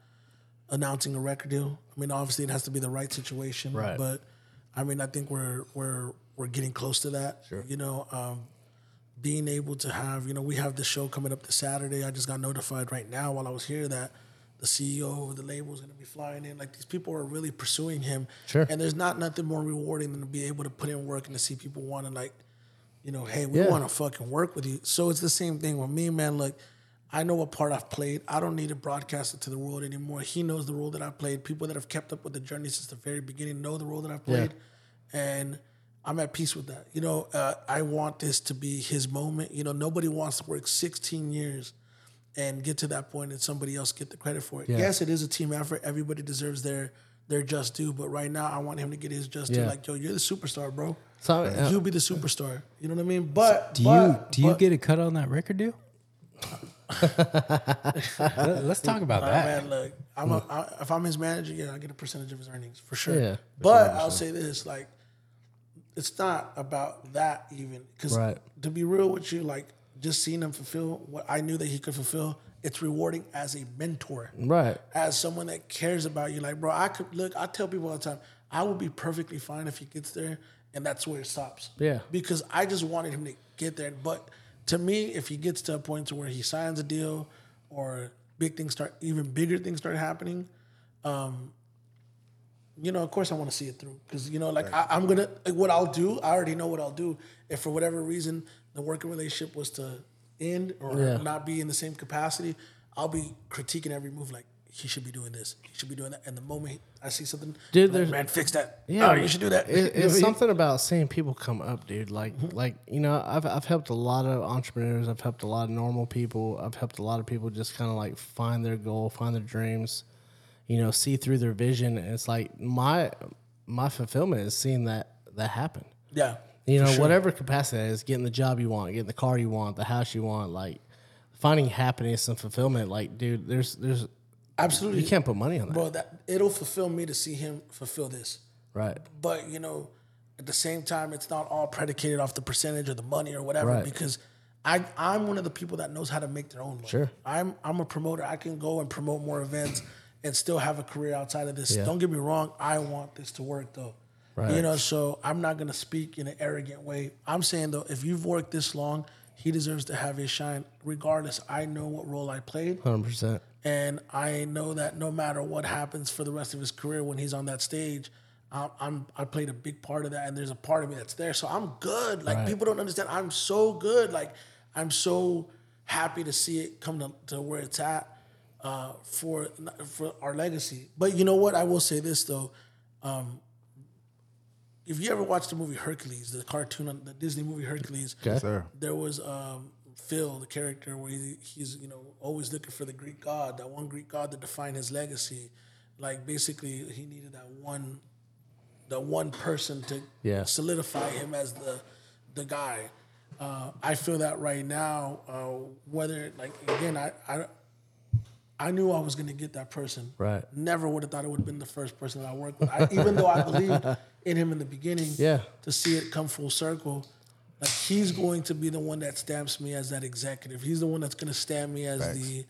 announcing a record deal. I mean, obviously it has to be the right situation, Right. but I mean, I think we're we're we're getting close to that. Sure. You know, um, being able to have, you know, we have the show coming up this Saturday. I just got notified right now while I was here that the CEO of the label is going to be flying in. Like these people are really pursuing him. Sure. And there's not nothing more rewarding than to be able to put in work and to see people want to like you know, hey, we Yeah. want to fucking work with you. So it's the same thing with me, man. Like, I know what part I've played. I don't need to broadcast it to the world anymore. He knows the role that I played. People that have kept up with the journey since the very beginning know the role that I've played, and I'm at peace with that. You know, uh, I want this to be his moment. You know, nobody wants to work 16 years and get to that point and somebody else get the credit for it. Yes, it is a team effort. Everybody deserves their their just due. But right now, I want him to get his just due. Yeah. Like, yo, you're the superstar, bro. So, uh, You'll be the superstar. You know what I mean? But Do but- you do you but- get a cut on that record deal? Let, us talk about Uh, that. man, look, I'm a, I, if I'm his manager, yeah, I get a percentage of his earnings for sure. Yeah. but I'll say this, like, it's not about that even, because Right. to be real with you, like, just seeing him fulfill what I knew that he could fulfill, it's rewarding as a mentor, Right. as someone that cares about you. Like, bro, I could look. I tell people all the time, I would be perfectly fine if he gets there and that's where it stops. Yeah. Because I just wanted him to get there. But to me, if he gets to a point to where he signs a deal or big things start, even bigger things start happening, um, you know, of course I want to see it through because you know, like I, I'm gonna, like, what I'll do, I already know what I'll do. If for whatever reason the working relationship was to end or Yeah. not be in the same capacity, I'll be critiquing every move. Like he should be doing this, he should be doing that. And the moment I see something, Dude, like, there's- man, fix that. Yeah, Yeah, you should do that. It, it's what I mean? something about seeing people come up, dude. Like, mm-hmm. like you know, I've I've helped a lot of entrepreneurs. I've helped a lot of normal people. I've helped a lot of people just kind of like find their goal, find their dreams. You know, see through their vision. And it's like my my fulfillment is seeing that that happen. Yeah, You know, sure. whatever capacity it is, getting the job you want, getting the car you want, the house you want, like finding happiness and fulfillment. Like, dude, there's there's absolutely, you can't put money on that, bro. That it'll fulfill me to see him fulfill this. right? but you know at the same time it's not all predicated off the percentage or the money or whatever Right. because I, I'm one of the people that knows how to make their own money. Sure. I'm I'm a promoter. I can go and promote more events and still have a career outside of this. Yeah. Don't get me wrong. I want this to work though. Right. You know, so I'm not gonna speak in an arrogant way. I'm saying though, if you've worked this long, he deserves to have his shine. Regardless, I know what role I played. Hundred percent. And I know that no matter what happens for the rest of his career when he's on that stage, I'm, I'm I played a big part of that, and there's a part of me that's there. So I'm good. Like people don't understand. I'm so good. Like I'm so happy to see it come to, to where it's at uh, for for our legacy. But you know what? I will say this though. Um, if you ever watched the movie Hercules, the cartoon, on the Disney movie Hercules, Okay. Sir. there was um, Phil, the character, where he, he's you know always looking for the Greek god, that one Greek god to define his legacy. Like basically, he needed that one, the one person to Yeah. solidify him as the the guy. Uh, I feel that right now. Uh, whether like again, I, I I knew I was gonna get that person. Right. Never would have thought it would have been the first person that I worked with. I, even though I believed in him in the beginning. Yeah. To see it come full circle, like he's going to be the one that stamps me as that executive. He's the one that's gonna stamp me as the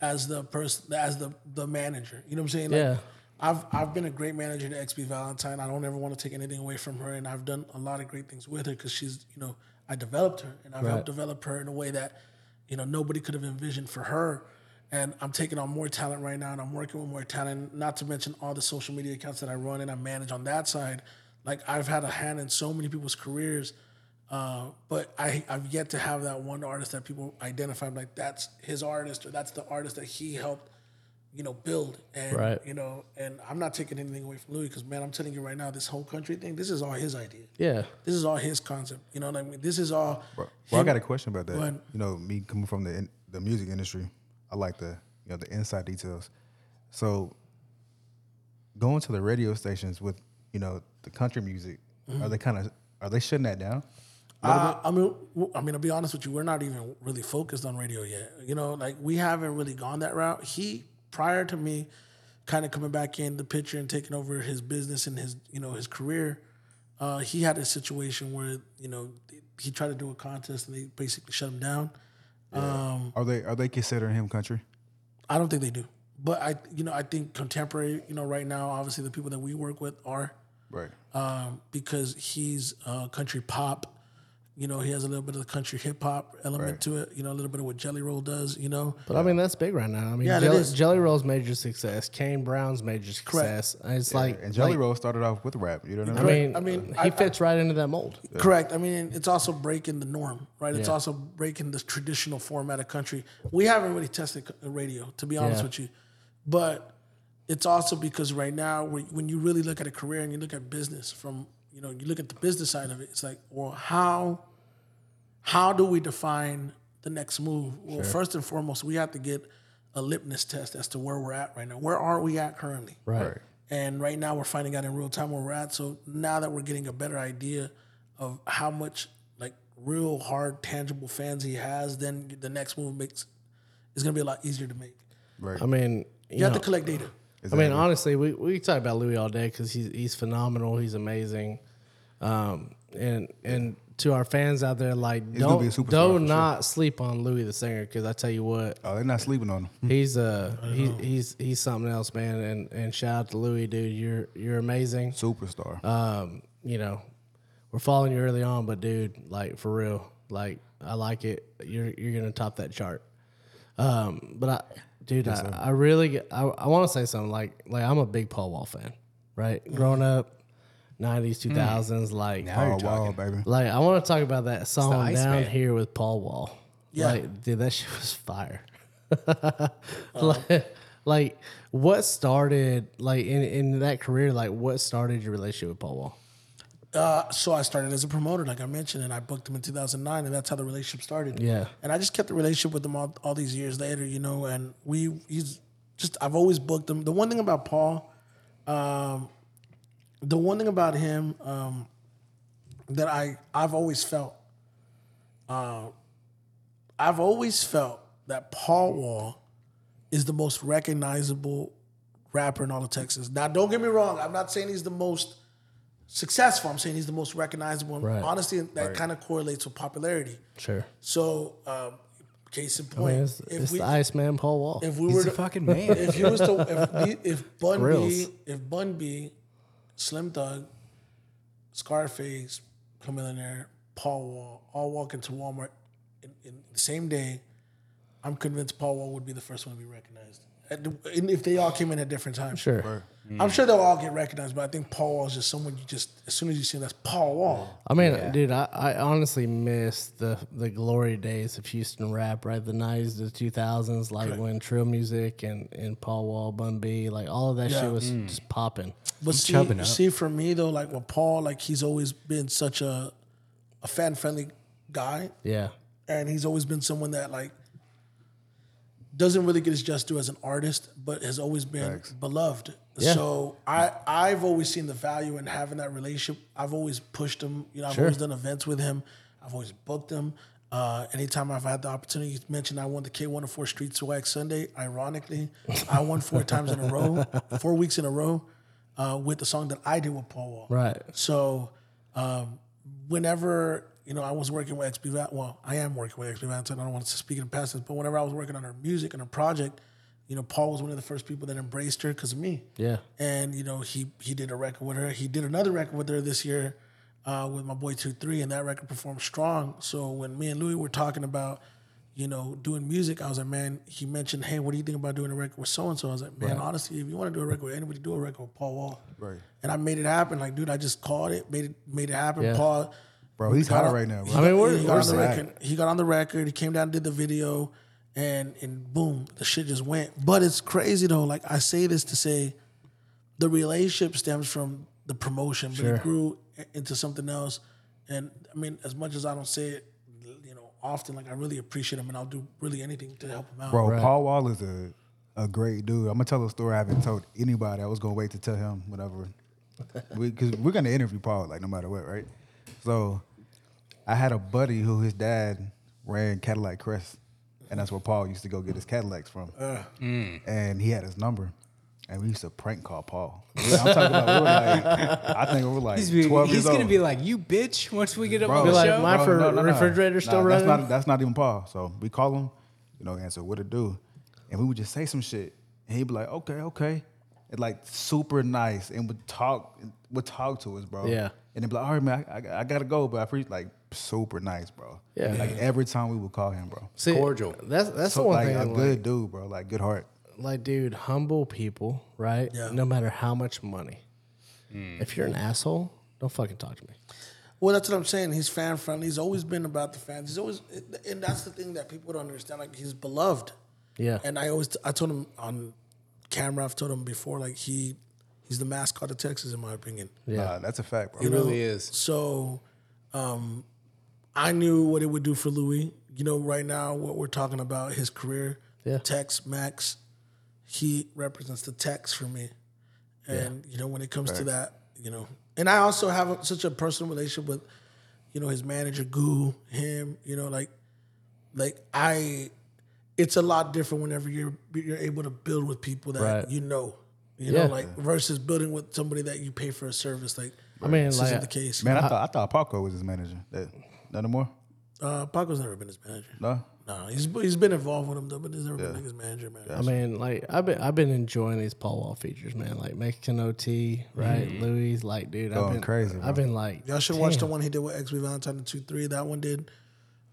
as the person as the the manager. You know what I'm saying? Like, Yeah. I've I've been a great manager to XB Valentine. I don't ever want to take anything away from her, and I've done a lot of great things with her because she's you know I developed her and I've Right. helped develop her in a way that you know nobody could have envisioned for her. And I'm taking on more talent right now, and I'm working with more talent. Not to mention all the social media accounts that I run and I manage on that side. Like I've had a hand in so many people's careers, uh, but I, I've yet to have that one artist that people identify like that's his artist or that's the artist that he helped, you know, build. And Right. you know, and I'm not taking anything away from Louis because man, I'm telling you right now, this whole country thing, this is all his idea. Yeah. This is all his concept. You know what I mean? This is all. Well, I got a question about that. ahead. You know, me coming from the in, the music industry, I like the you know the inside details. So, going to the radio stations with you know the country music, Mm-hmm. are they kind of are they shutting that down? Uh, I mean, I mean, to be honest with you, we're not even really focused on radio yet. You know, like we haven't really gone that route. He, prior to me, kind of coming back in the picture and taking over his business and his, you know, his career, uh, he had a situation where you know he tried to do a contest and they basically shut him down. Um, Are they are they considering him country? I don't think they do, but I, you know, I think contemporary, you know, right now, obviously the people that we work with are Right. um, because he's uh, country pop. You know, he has a little bit of the country hip hop element Right. to it. You know, a little bit of what Jelly Roll does. You know, But I mean, that's big right now. I mean, Yeah, Jelly, is. Jelly Roll's major success, Kane Brown's major success. And It's like, and Jelly like, Roll started off with rap. You know what I I mean? mean, I mean, he I- fits right into that mold. correct. I mean, it's also breaking the norm, right? It's Yeah. also breaking the traditional format of country. We haven't really tested c- uh, radio, to be honest Yeah. with you, but it's also because right now, when when you really look at a career and you look at business from, you know, you look at the business side of it, it's like, well, how how do we define the next move? Well, first and foremost, we have to get a litmus test as to where we're at right now. Where are we at currently? Right. Right. And right now we're finding out in real time where we're at. So now that we're getting a better idea of how much like real hard tangible fans he has, then the next move makes is gonna be a lot easier to make. Right. I mean, you, You have know, to collect data. I mean, honestly, we, we talk about Louis all day because he's he's phenomenal. He's amazing, um, and and to our fans out there, like gonna be a don't superstar do for sure. not sleep on Louis the singer because I tell you what, Oh, they're not sleeping on him. he's uh he, he's he's something else, man. And and shout out to Louis, dude. You're you're amazing. Superstar. Um, you know, we're following you early on, but dude, like for real, like I like it. You're you're gonna top that chart. Um, but I, dude, I, I really get- I, I want to say something like like I'm a big Paul Wall fan, right? Growing up, '90s, 2000s, like Now you're oh, baby. like I want to talk about that song down Iceman. here with Paul Wall. Yeah. Like, dude, that shit was fire. like, like, what started like in, in that career? Like, what started your relationship with Paul Wall? Uh, so I started as a promoter, like I mentioned, and I booked him in 2009, and that's how the relationship started. Yeah. And I just kept the relationship with him all, all these years later, you know. And we, he's just, I've always booked him. The one thing about Paul, um, the one thing about him um, that I, I've always felt, uh, I've always felt that Paul Wall is the most recognizable rapper in all of Texas. Now, don't get me wrong. I'm not saying he's the most successful. I'm saying he's the most recognizable. And Right. honestly, that kind of correlates with popularity. Sure. So, um, case in I point, mean, it's, if it's we, the Iceman Paul Wall. if we He's were a to, fucking man. if he was to, if, he- if Bun B, if Bun B, Slim Thug, Scarface, Chamillionaire, Paul Wall, all walk into Walmart in, in the same day, I'm convinced Paul Wall would be the first one to be recognized. At the- and if they all came in at different times, sure. I'm sure they'll all get recognized. But I think Paul Wall is just someone you just as soon as you see him, that's Paul Wall. I mean, dude, I, I honestly miss the the glory days of Houston rap, right? The nineties, the two thousands, like when Trill Music and, and Paul Wall, Bun B, like all of that Yeah. shit was mm. just popping. But see, up. see, for me though, like with Paul, like he's always been such a a fan friendly guy, Yeah, and he's always been someone that like doesn't really get his just due as an artist, but has always been beloved. Yeah. So I I've always seen the value in having that relationship. I've always pushed him. You know, I've always done events with him. I've always booked him. Uh, anytime I've had the opportunity, you mentioned I won the K104 Street Swag Sunday. Ironically, I won four times in a row, four weeks in a row, uh, with the song that I did with Paul Wall. right. So, um, whenever you know I was working with XP, Val- well, I am working with XP Valentine. I don't want to speak in the past, tense, but whenever I was working on her music and her project, you know, Paul was one of the first people that embraced her because of me. Yeah. And you know, he he did a record with her. He did another record with her this year uh, with my boy Two Three, and that record performed strong. So when me and Louis were talking about, you know, doing music, I was like, man, he mentioned, hey, what do you think about doing a record with so and so? I was like, man, honestly, if you want to do a record with anybody, do a record with Paul Wall. Right. And I made it happen. Like, dude, I just called it, made it, made it happen. Yeah. Paul, Bro, he's got hot right now, bro. He I mean, got- we're- he got we're on the sad. record. He got on the record. He came down and did the video, and and boom, the shit just went. But it's crazy though. Like I say this to say, the relationship stems from the promotion, but it grew into something else. And I mean, as much as I don't say it, you know, often, like I really appreciate him, and I'll do really anything to help him out. Bro, Paul Wall is a, a great dude. I'm gonna tell a story I haven't told anybody. I was gonna wait to tell him whatever, because we, are gonna interview Paul like no matter what, right? So, I had a buddy who his dad ran Cadillac Crest, and that's where Paul used to go get his Cadillacs from. Uh. Mm. And he had his number, and we used to prank call Paul. I'm talking about we were like, I think we were like He's, be, 12 he's years gonna old. be like, you bitch, once we get up Bro, on the Be like, show. my- fr- refrigerator still That's running? not, that's not even Paul. So we call him, you know, answer what it do, and we would just say some shit, and he'd be like, okay, okay, and like super nice, and would talk, would talk to us, bro. Yeah. And then be like, all right, man, I, I, I gotta go, but I appreciate like super nice, bro. Yeah. like every time we would call him, bro. See, Cordial. That's that's So the one like thing. a like- good dude, bro. Like good heart. like, dude, humble people, right? Yeah. No matter how much money. Hmm. If you're an asshole, don't fucking talk to me. Well, that's what I'm saying. He's fan friendly. He's always been about the fans. He's always, and that's the thing that people don't understand. Like he's beloved. Yeah. And I always, I told him on camera. I've told him before. Like he, he's the mascot of Texas, in my opinion. Yeah. Nah, that's a fact, bro. He really is. So, um, I knew what it would do for Louis. You know, right now, what we're talking about, his career, Yeah. Tex Max, he represents the Tex for me. And you know, when it comes to that, you know, and I also have a, such a personal relationship with, you know, his manager Goo, him. You know, like, like I, it's a lot different whenever you're you're able to build with people that Right. you know. You Yeah. know, like versus building with somebody that you pay for a service. Like, I mean, this like, isn't the case. Man, I thought I thought Paco was his manager. That none no more. Uh, Paco's never been his manager. No. No, he's he's been involved with him though, but he's never been like his manager, man. I mean, like I've been I've been enjoying these Paul Wall features, man. Like Mexican OT, right? Louis, like, dude, I've Going been crazy, bro. I've been like, Y'all should watch the one he did with XB Valentine two three. That one did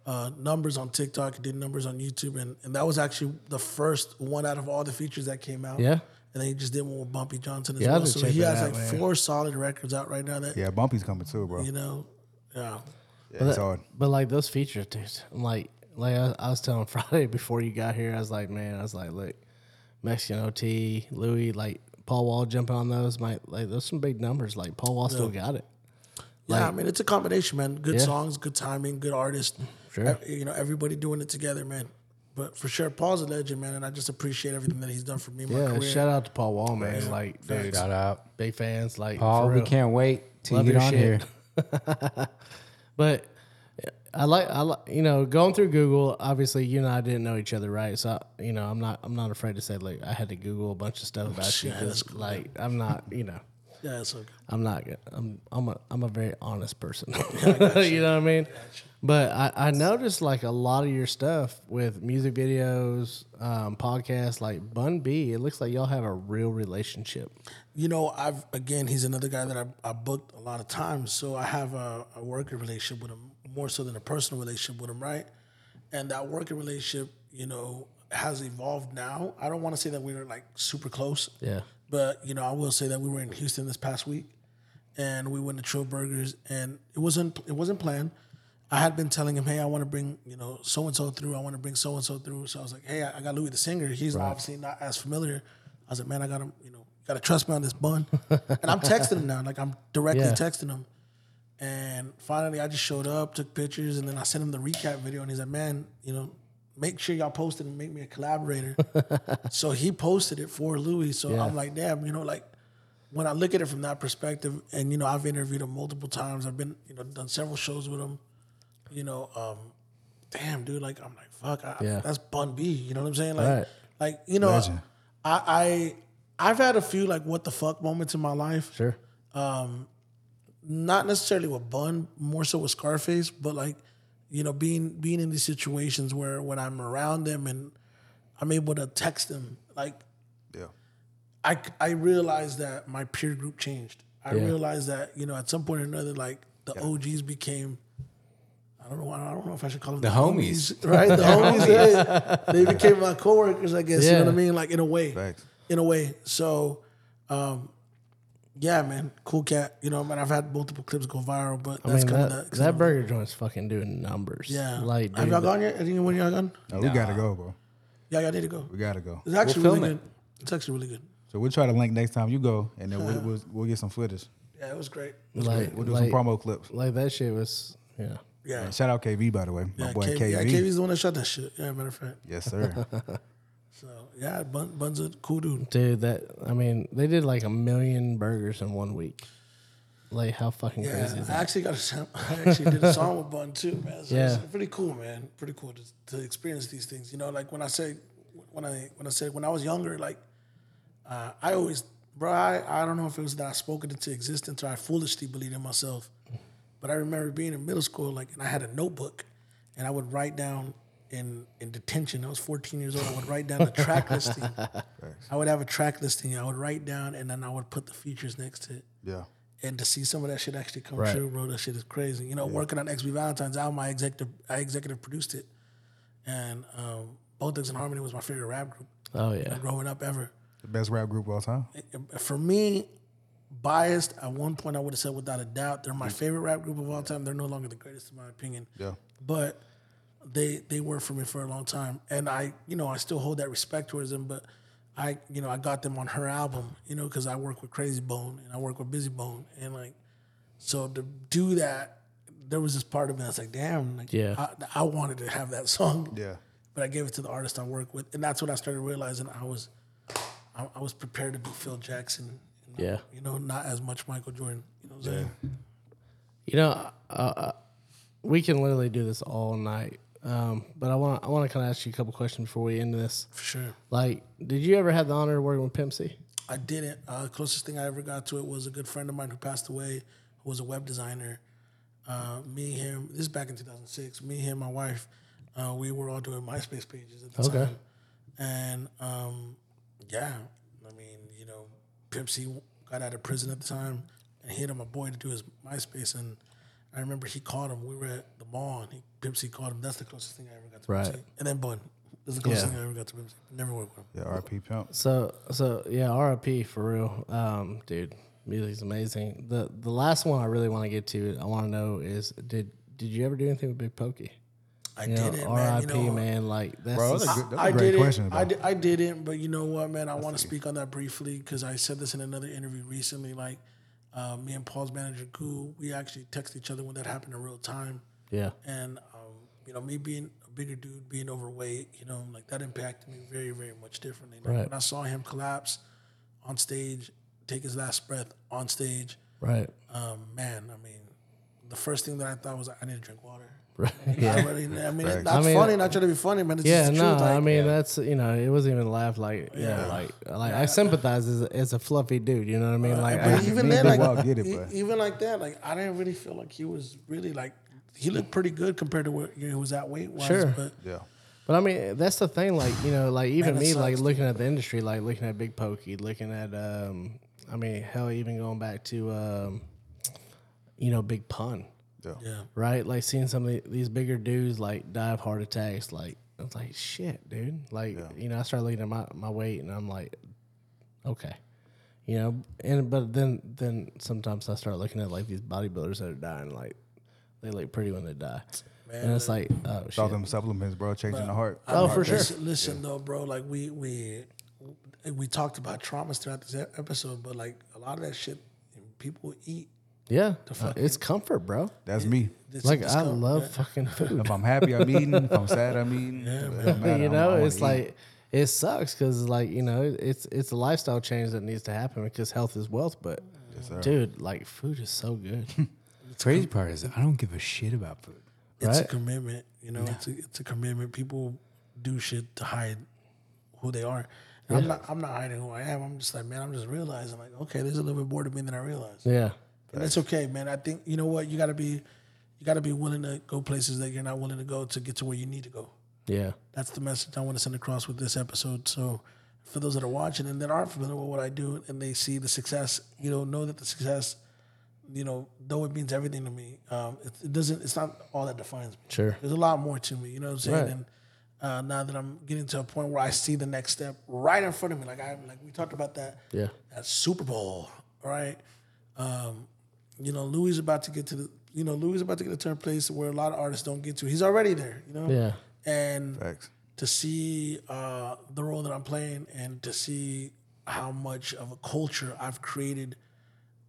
uh, numbers on TikTok. He did numbers on YouTube, and, and that was actually the first one out of all the features that came out. Yeah. And then he just did one with Bumpy Johnson as Yeah, well. So he has out, like man. four solid records out right now. That Yeah, Bumpy's coming too, bro. you know, yeah. Yeah, it's hard. But like those features, dude. I'm like, like I, I was telling Friday before you got here, I was like, man, I was like, look, Mexican OT, Louis, like Paul Wall jumping on those, might like those some big numbers. Like Paul Wall still got it. Yeah, I mean it's a combination, man. Good Yeah. songs, good timing, good artist. Sure. You know, everybody doing it together, man. But for sure, Paul's a legend, man, and I just appreciate everything that he's done for me, in my Yeah, career. shout out to Paul Wall, man. Like, dude, Shout out. big fans. Like, Paul, we can't wait to Love get on shit. here. But I like I like you know going through Google. Obviously, you and I didn't know each other, right? So you know, I'm not I'm not afraid to say like I had to Google a bunch of stuff oh, about you Yeah, that's because like I'm not you know Yeah, it's okay. I'm not good. I'm I'm a I'm a very honest person. you. know what I mean? But I, I noticed like a lot of your stuff with music videos, um, podcasts, like Bun B. It looks like y'all have a real relationship. You know, I've again, he's another guy that I, I booked a lot of times, so I have a, a working relationship with him more so than a personal relationship with him, right? And that working relationship, you know, has evolved now. I don't want to say that we were like super close, Yeah. but you know, I will say that we were in Houston this past week, and we went to Trill Burgers, and it wasn't it wasn't planned. I had been telling him, hey, I want to bring you know so and so through. I want to bring so and so through. So I was like, hey, I got Louis the singer. He's obviously not as familiar. I was like, man, I got him. You know, got to trust me on this bun. and I'm texting him now, like I'm directly Yeah. texting him. And finally, I just showed up, took pictures, and then I sent him the recap video. And he's like, man, you know, make sure y'all post it and make me a collaborator. so he posted it for Louis. So Yeah. I'm like, damn, you know, like when I look at it from that perspective, and you know, I've interviewed him multiple times. I've been, you know, done several shows with him. You know, um, damn, dude, like I'm like, fuck, I, Yeah. that's Bun B. You know what I'm saying? Like, Right. like you know, Legend. I, I, I've had a few like what the fuck moments in my life Sure. Um, not necessarily with Bun, more so with Scarface, but like, you know, being being in these situations where when I'm around them and I'm able to text them, like Yeah. I I realized that my peer group changed. I Yeah. realized that you know at some point or another, like the OGs became. I don't know. I don't know if I should call them The homies. right? The homies. They, they became my coworkers, I guess. You know what I mean? Like in a way Facts. in a way. So, um, yeah, man, cool cat. You know, man, I've had multiple clips go viral, but I that's mean kind that, of the that burger joint's fucking doing numbers. Yeah, Like, have dude, y'all gone yet? Anyone y'all gone? No, we gotta go, bro. Yeah, y'all need to go. We gotta go. It's actually We'll really film good. It's actually really good. So we'll try to link next time you go, and then we'll, we'll, we'll get some footage. Yeah, it was great. like, We'll do like, some promo clips. like that shit was yeah. Yeah, And shout out KV by the way, my yeah, boy K- KV. yeah. KV's the one that shot that shit. Yeah, matter of fact. Yes, sir. So yeah, Bun, Bun's a cool dude. Dude, that I mean, they did like a million burgers in one week. Like how fucking Yeah, crazy is I that? actually got a sam- I actually did a song with Bun too, man. So Yeah. it's pretty cool, man. Pretty cool to, to experience these things. You know, like when I say when I when I said when I was younger, like uh, I always, bro, I, I don't know if it was that I spoke it into existence or I foolishly believed in myself, but I remember being in middle school, like, and I had a notebook, and I would write down in in detention. I was 14 years old. I would write down the track listing. I would have a track listing. I would write down, and then I would put the features next to it yeah. and to see some of that shit actually come Right. true, bro, that shit is crazy. You know, working on XB Valentine's album, I executive I executive produced it, and um, Bone Thugs and Harmony was my favorite rap group Oh yeah. growing up ever. The best rap group of all time. For me, biased at one point, I would have said without a doubt they're my mm. favorite rap group of all time. They're no longer the greatest in my opinion, Yeah. but they they were for me for a long time, and I you know I still hold that respect towards them, but. I, you know, I got them on her album, you know, because I work with Crazy Bone and I work with Bizzy Bone, and like, so to do that, there was this part of me that's like, damn, like, Yeah. I, I wanted to have that song, Yeah. but I gave it to the artist I work with, and that's when I started realizing I was, I, was prepared to be Phil Jackson, Yeah. you know, not as much Michael Jordan, you know what I'm saying? You know, uh, uh, we can literally do this all night. Um, but I want I want to kind of ask you a couple questions before we end this. For sure. Like, did you ever have the honor of working with Pimp C? I I didn't. Uh, closest thing I ever got to it was a good friend of mine who passed away, who was a web designer. Uh, me, him. This is back in 2006. Me, him, my wife. Uh, we were all doing MySpace pages at the Okay. time, and um, yeah, I mean, you know, Pimp C got out of prison at the time, and he had my boy to do his MySpace, and I remember he called him. We were at the mall, and he, Pimp C called him. That's the closest thing I ever got to Right. Pimp C. And then Bun. That's the closest Yeah. thing I ever got to Pimp C. Never worked with him. Yeah, RP pimp. So so yeah, RP for real, um, dude. Music's amazing. The the last one I really want to get to, I want to know is did did you ever do anything with Big Pokey? I You know, didn't, man. You RIP, know, man. Like that's Bro, that's a good, that's I a great didn't. question. I, di- I didn't, but you know what, man? I want to speak on that briefly because I said this in another interview recently. Like, uh, me and Paul's manager, Goo, we actually text each other when that happened in real time. yeah, And, um, you know, me being a bigger dude, being overweight, you know, like that impacted me very, very much differently. Like, Right. When I saw him collapse on stage, take his last breath on stage, right, um, man, I mean, the first thing that I thought was, I need to drink water. Right. I Yeah, really, I mean, Facts. not I mean, funny, not trying to be funny, man. It's yeah. just the No, truth. I like- mean that's you know it wasn't even laugh like yeah, like like I sympathize as a, as a fluffy dude. You know what I mean? Like But I, even then, and like Big Walt get it, e- but- even like that, like I didn't really feel like he was really like he looked pretty good compared to where he was at weight wise. Sure. But yeah. But I mean, that's the thing. Like you know, like even Man, it me, like sucks, looking at the industry, like looking at Big Pokey, looking at, um, I mean, hell, even going back to, um, you know, Big Pun, yeah, right? Like seeing some of the, these bigger dudes like die of heart attacks. Like I was like, shit, dude. Like you know, I started looking at my, my weight, and I'm like, okay, you know. And but then then sometimes I start looking at like these bodybuilders that are dying, like they look pretty when they die, and it's like, oh It's all them supplements, bro, changing the heart. Oh, for sure. Listen, listen though, bro. Like we we we talked about traumas throughout this episode, but like a lot of that shit, people eat. Yeah, uh, it's comfort, bro. That's me. It's Like I discomfort, love yeah. fucking food. If I'm happy, I'm eating. If I'm sad, I'm eating. Yeah, you know, it's like it sucks because like you know it's it's a lifestyle change that needs to happen because health is wealth. But dude, like food is so good, the Crazy part is I don't give a shit about food. It's a commitment. You know, it's a it's a commitment. People do shit to hide who they are. And I'm not I'm not hiding who I am. I'm just like, man, I'm just realizing like, okay, there's a little bit more to me than I realized. yeah, And it's okay, man. I think you know what you got to be, you got to be willing to go places that you're not willing to go to get to where you need to go. yeah, That's the message I want to send across with this episode. So, for those that are watching and that aren't familiar with what I do, and they see the success, you know, know that the success, you know, though it means everything to me, um, it, it doesn't. It's not all that defines me. sure, There's a lot more to me. You know what I'm saying? Right. And uh, now that I'm getting to a point where I see the next step right in front of me, like I like we talked about that yeah, that Super Bowl, right? Um, you know, Louis is about to get to the, you know, Louis is about to get to a place where a lot of artists don't get to. He's already there, you know. yeah, And Facts. to see uh, the role that I'm playing and to see how much of a culture I've created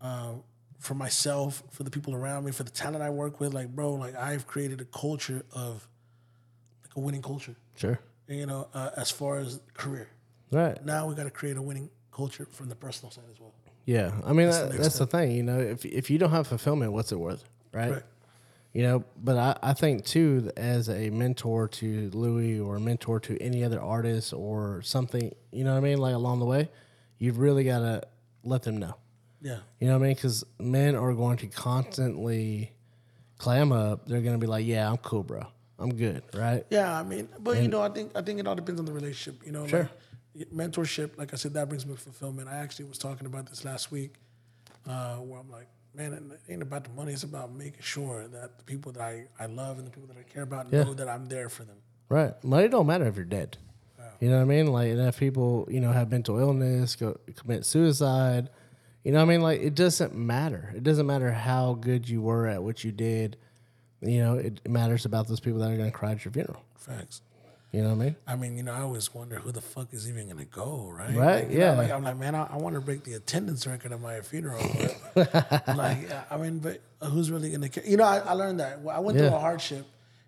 uh, for myself, for the people around me, for the talent I work with, like bro, like I've created a culture of like a winning culture. sure, You know, uh, as far as career. right. Now we got to create a winning culture from the personal side as well. Yeah, I mean that, next that's the thing. You know, if if you don't have fulfillment, what's it worth, right? Right. You know, but I, I think too, as a mentor to Louis or a mentor to any other artist or something, you know what I mean, like along the way, you've really got to let them know. Yeah. You know what I mean? Because men are going to constantly clam up. They're going to be like, "Yeah, I'm cool, bro. I'm good." Right? Yeah, I mean, but you know, I think I think it all depends on the relationship. You know, Sure. like, mentorship. Like I said, that brings me fulfillment. I actually was talking about this last week, uh, where I'm like, man, it ain't about the money. It's about making sure that the people that I, I love and the people that I care about Yeah. know that I'm there for them. Right. Money don't matter if you're dead. You know what I mean? Like, and if people, you know, have mental illness, go commit suicide, you know what I mean? Like, it doesn't matter. It doesn't matter how good you were at what you did. You know, it matters about those people that are going to cry at your funeral. Facts. You know what I mean? I mean, you know, I always wonder who the fuck is even gonna go, right? Right, Like, you know, yeah. like, I'm like, man, I, I want to break the attendance record at my funeral. Like, I mean, but uh, who's really gonna care? You know, I, I learned that. Well, I went Yeah. through a hardship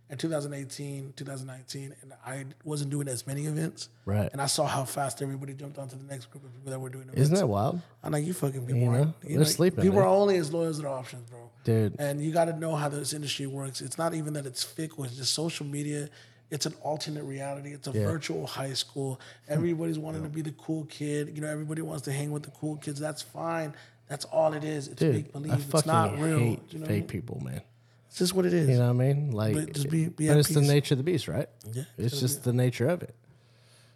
in 2018, 2019, and I wasn't doing as many events. Right. And I saw how fast everybody jumped onto the next group of people that were doing events. Isn't that wild? I'm like, you fucking people You know, aren't. they're sleeping, People dude. are only as loyal as their options, bro. Dude. And you got to know how this industry works. It's not even that it's fickle. It's just social media it's an alternate reality. It's a Yeah. virtual high school. Everybody's wanting to be the cool kid. You know, everybody wants to hang with the cool kids. That's fine. That's all it is. It's I believe. It's not real. hate you know what I fake mean? people, man. It's just what it is. You know what I mean? Like, But just be- be but it's the nature of the beast, right? Yeah, it's just the nature of it,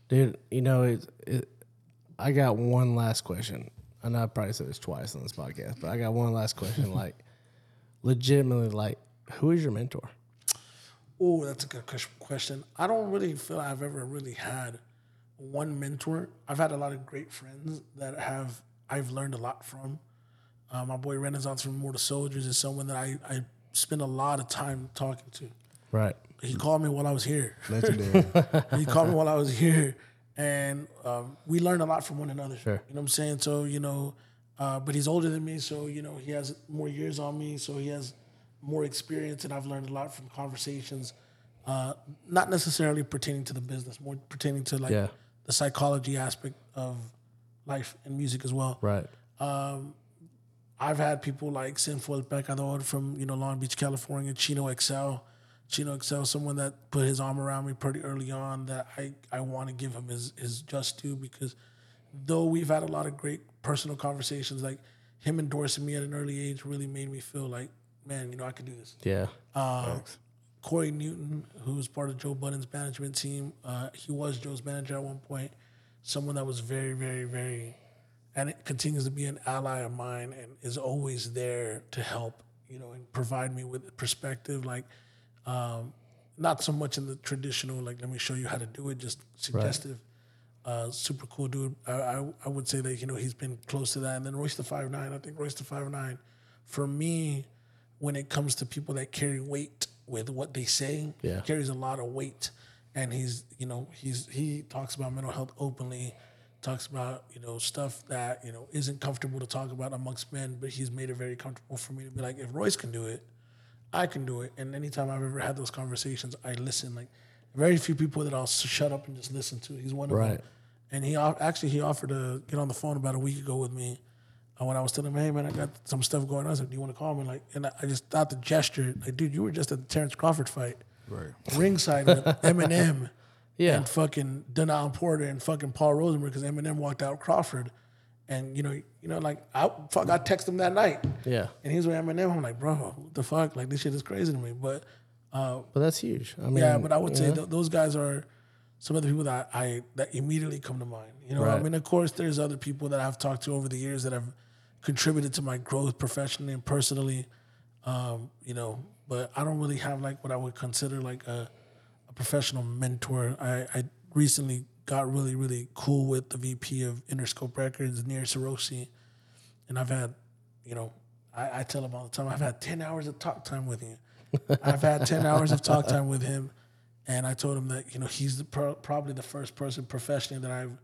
dude. You know, it, it. I got one last question. I know I probably said this twice on this podcast, but I got one last question. like, legitimately, like, who is your mentor? Oh, that's a good question. I don't really feel I've ever really had one mentor. I've had a lot of great friends that have I've learned a lot from. Uh, my boy Renaissance from Mortal Soldiers is someone that I, I spend a lot of time talking to. Right. He called me while I was here. Legendary. he called me while I was here, and um, we learned a lot from one another. Sure. You know what I'm saying? So you know, uh, but he's older than me, so you know he has more years on me, so he has more experience, and I've learned a lot from conversations, uh, not necessarily pertaining to the business, more pertaining to like Yeah. the psychology aspect of life and music as well. Right. I've had people like Sinful El Pecador from you know Long Beach, California, Chino XL. Chino XL, someone that put his arm around me pretty early on that I, I want to give him his, his just due because though we've had a lot of great personal conversations, like him endorsing me at an early age really made me feel like, man, you know, I could do this. Yeah. Corey Newton, who was part of Joe Budden's management team, uh, he was Joe's manager at one point. Someone that was very, very, very, and it continues to be an ally of mine and is always there to help, you know, and provide me with perspective. Like, um, not so much in the traditional, like, let me show you how to do it, just suggestive. Uh, super cool dude. I, I I would say that you know he's been close to that. And then Royce the Five Nine. I think Royce the Five Nine, for me, when it comes to people that carry weight with what they say, Yeah. carries a lot of weight. And he's you know he's he talks about mental health openly, talks about you know stuff that you know isn't comfortable to talk about amongst men, but he's made it very comfortable for me to be like, if Royce can do it, I can do it. And anytime I've ever had those conversations, I listen. Like very few people that I'll shut up and just listen to. He's one of Right. them. And he actually he offered to get on the phone about a week ago with me. And when I was telling him, hey man, I got some stuff going on. I said, do you want to call me? Like, and I I just thought the gesture, like, dude, you were just at the Terence Crawford fight, right. ringside with Eminem Yeah. and fucking Denaun Porter and fucking Paul Rosenberg because Eminem walked out Crawford. And you know, you know, like I fuck, I texted him that night. Yeah. And he's with Eminem. I'm like, bro, what the fuck? Like this shit is crazy to me. But uh, But that's huge. I mean, yeah, but I would say know? th- those guys are some of the people that I that immediately come to mind. You know, I mean, of course, there's other people that I've talked to over the years that have contributed to my growth professionally and personally. Um, you know, but I don't really have like what I would consider like a, a professional mentor. I, I recently got really, really cool with the VP of Interscope Records, Nir Seroussi, and I've had, you know, I, I tell him all the time, I've had ten hours of talk time with him. I've had ten hours of talk time with him, and I told him that you know he's the pro- probably the first person professionally that I've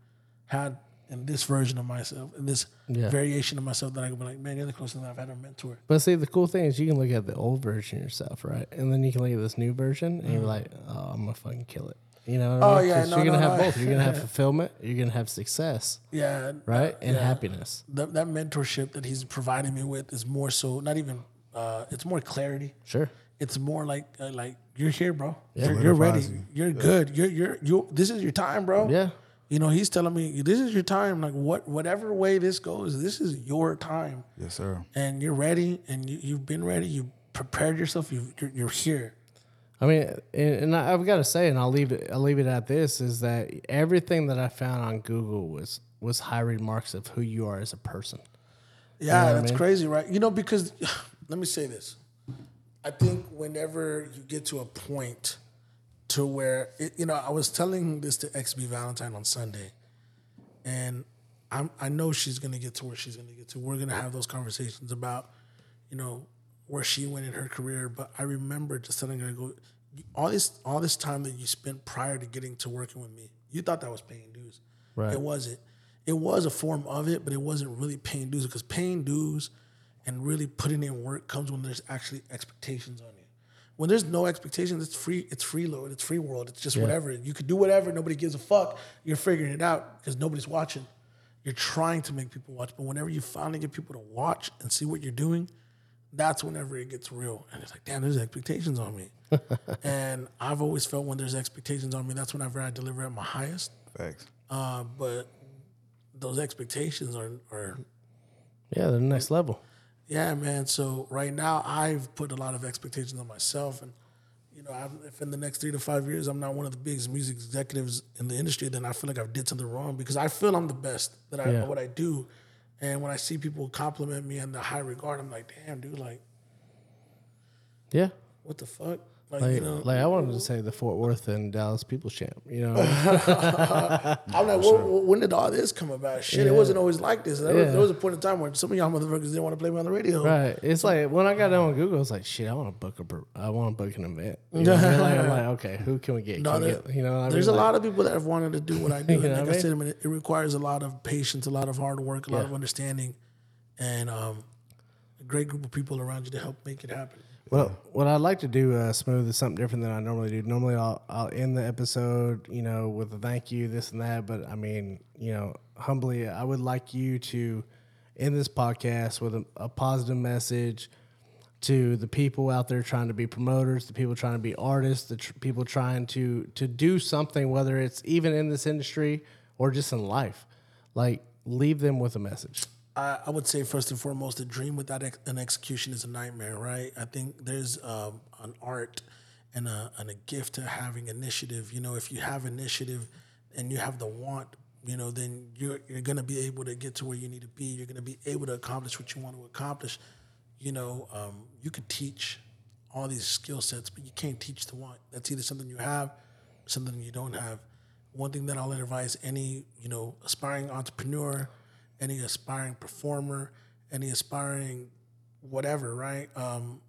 had in this version of myself, and this Yeah. variation of myself that I can be like, man, you're the closest that I've had a mentor. But see, the cool thing is you can look at the old version of yourself, right? And then you can look at this new version and you're like, oh, I'm going to fucking kill it. You know what I Mm. Oh, mean? yeah, 'Cause no, you're going to no, have no. both. You're going to have fulfillment. You're going to have success, Yeah, right? And yeah. happiness. That, that mentorship that he's providing me with is more so not even. Uh, it's more clarity. Sure. It's more like uh, like you're here, bro. Yeah. You're, you're ready. You. You're good. You're you're you. This is your time, bro. Yeah. You know, he's telling me this is your time. Like what, whatever way this goes, this is your time, Yes, sir. and you're ready, and you, you've been ready. You prepared yourself. You, you're, you're here. I mean, and, and I- I've got to say, and I'll leave it. I'll leave it at this: is that everything that I found on Google was was high remarks of who you are as a person. Yeah, what I that's mean? crazy, right? You know, because let me say this. I think whenever you get to a point to where it, you know, I was telling this to XB Valentine on Sunday, and I'm I know she's gonna get to where she's gonna get to. We're gonna have those conversations about, you know, where she went in her career. But I remember just telling her, I go, all this all this time that you spent prior to getting to working with me, you thought that was paying dues. Right. It wasn't. It was a form of it, but it wasn't really paying dues because paying dues and really putting in work comes when there's actually expectations on. When there's no expectations, it's free. It's freeload. It's free world. It's just whatever. You could do whatever. Nobody gives a fuck. You're figuring it out because nobody's watching. You're trying to make people watch, but whenever you finally get people to watch and see what you're doing, that's whenever it gets real. And it's like, damn, there's expectations on me. and I've always felt when there's expectations on me, that's whenever I deliver at my highest. Thanks. Uh, but those expectations are, are Yeah, they're the next level. Yeah, man. So right now, I've put a lot of expectations on myself, and you know, I'm, if in the next three to five years I'm not one of the biggest music executives in the industry, then I feel like I've did something wrong because I feel I'm the best that I Yeah. what I do, and when I see people compliment me in the high regard, I'm like, damn, dude, like, Yeah. what the fuck, like, Like, you know, like I wanted to say the Fort Worth and Dallas People's Champ. You know, I'm like, well, well, when did all this come about? Shit, it wasn't always like this. There, was, there was a point in time where some of y'all motherfuckers didn't want to play me on the radio. right? It's like when I got down on Google, it's like, shit, I want to book a, per- I want to book an event. You know what I mean? like, I'm like, okay, who can we get? No, Can we there- get you know, I There's mean? a Like, lot of people that have wanted to do what I do. You know like what I I said, I mean, it, it requires a lot of patience, a lot of hard work, a lot of understanding, and um, a great group of people around you to help make it happen. Well, what I'd like to do, uh, Smooth, is something different than I normally do. Normally, I'll, I'll end the episode, you know, with a thank you, this and that. But I mean, you know, humbly, I would like you to end this podcast with a, a positive message to the people out there trying to be promoters, the people trying to be artists, the tr- people trying to to do something, whether it's even in this industry or just in life. Like, leave them with a message. I, I would say first and foremost, a dream without ex- an execution is a nightmare, right? I think there's um, an art and a, and a gift to having initiative. You know, if you have initiative and you have the want, you know, then you're you're gonna be able to get to where you need to be. You're gonna be able to accomplish what you want to accomplish. You know, um, you could teach all these skill sets, but you can't teach the want. That's either something you have, something you don't have. One thing that I'll advise any, you know, aspiring entrepreneur, any aspiring performer, any aspiring whatever, right? Um,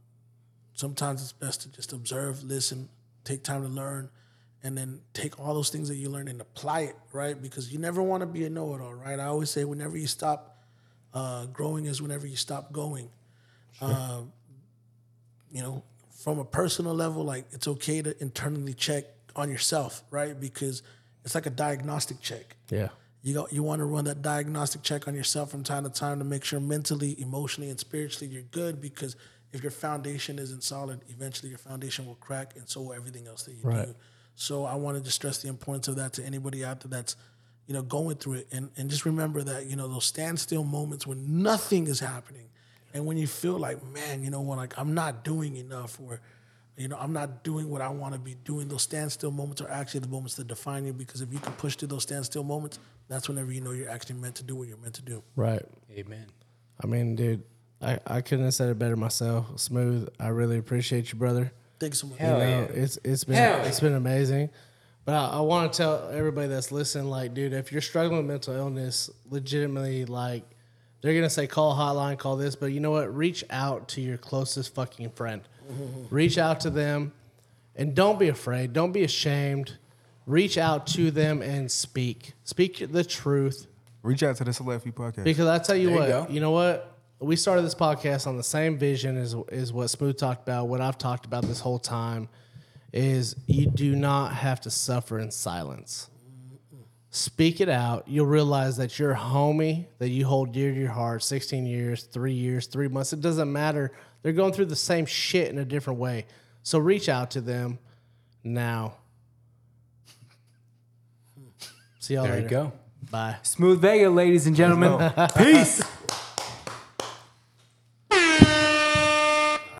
sometimes it's best to just observe, listen, take time to learn, and then take all those things that you learn and apply it, right? Because you never want to be a know-it-all, right? I always say whenever you stop uh, growing is whenever you stop going. Um, you know, from a personal level, like it's okay to internally check on yourself, right? Because it's like a diagnostic check. Yeah. You go, you want to run that diagnostic check on yourself from time to time to make sure mentally, emotionally, and spiritually you're good. Because if your foundation isn't solid, eventually your foundation will crack, and so will everything else that you Right. do. So I wanted to stress the importance of that to anybody out there that's, you know, going through it, and and just remember that you know those standstill moments when nothing is happening, and when you feel like, man, you know what, like I'm not doing enough, or you know, I'm not doing what I want to be doing. Those standstill moments are actually the moments that define you because if you can push through those standstill moments, that's whenever you know you're actually meant to do what you're meant to do. Right. Amen. I mean, dude, I, I couldn't have said it better myself. Smooth. I really appreciate you, brother. Thanks so much. Hell You know, yeah. it's it's been Hell it's been amazing. But I, I want to tell everybody that's listening, like, dude, if you're struggling with mental illness, legitimately, like, they're gonna say call hotline, call this, but you know what? Reach out to your closest fucking friend. Reach out to them, and don't be afraid. Don't be ashamed. Reach out to them and speak. Speak the truth. Reach out to the Select Few podcast. Because I tell you There you what, go. you, know what? We started this podcast on the same vision as is what Smooth talked about. What I've talked about this whole time is you do not have to suffer in silence. Speak it out. You'll realize that your homie that you hold dear to your heart, 16 years, three years, three months, it doesn't matter. They're going through the same shit in a different way. So reach out to them now. See y'all There later. you go. Bye. Smooth Vega, ladies and gentlemen. Peace.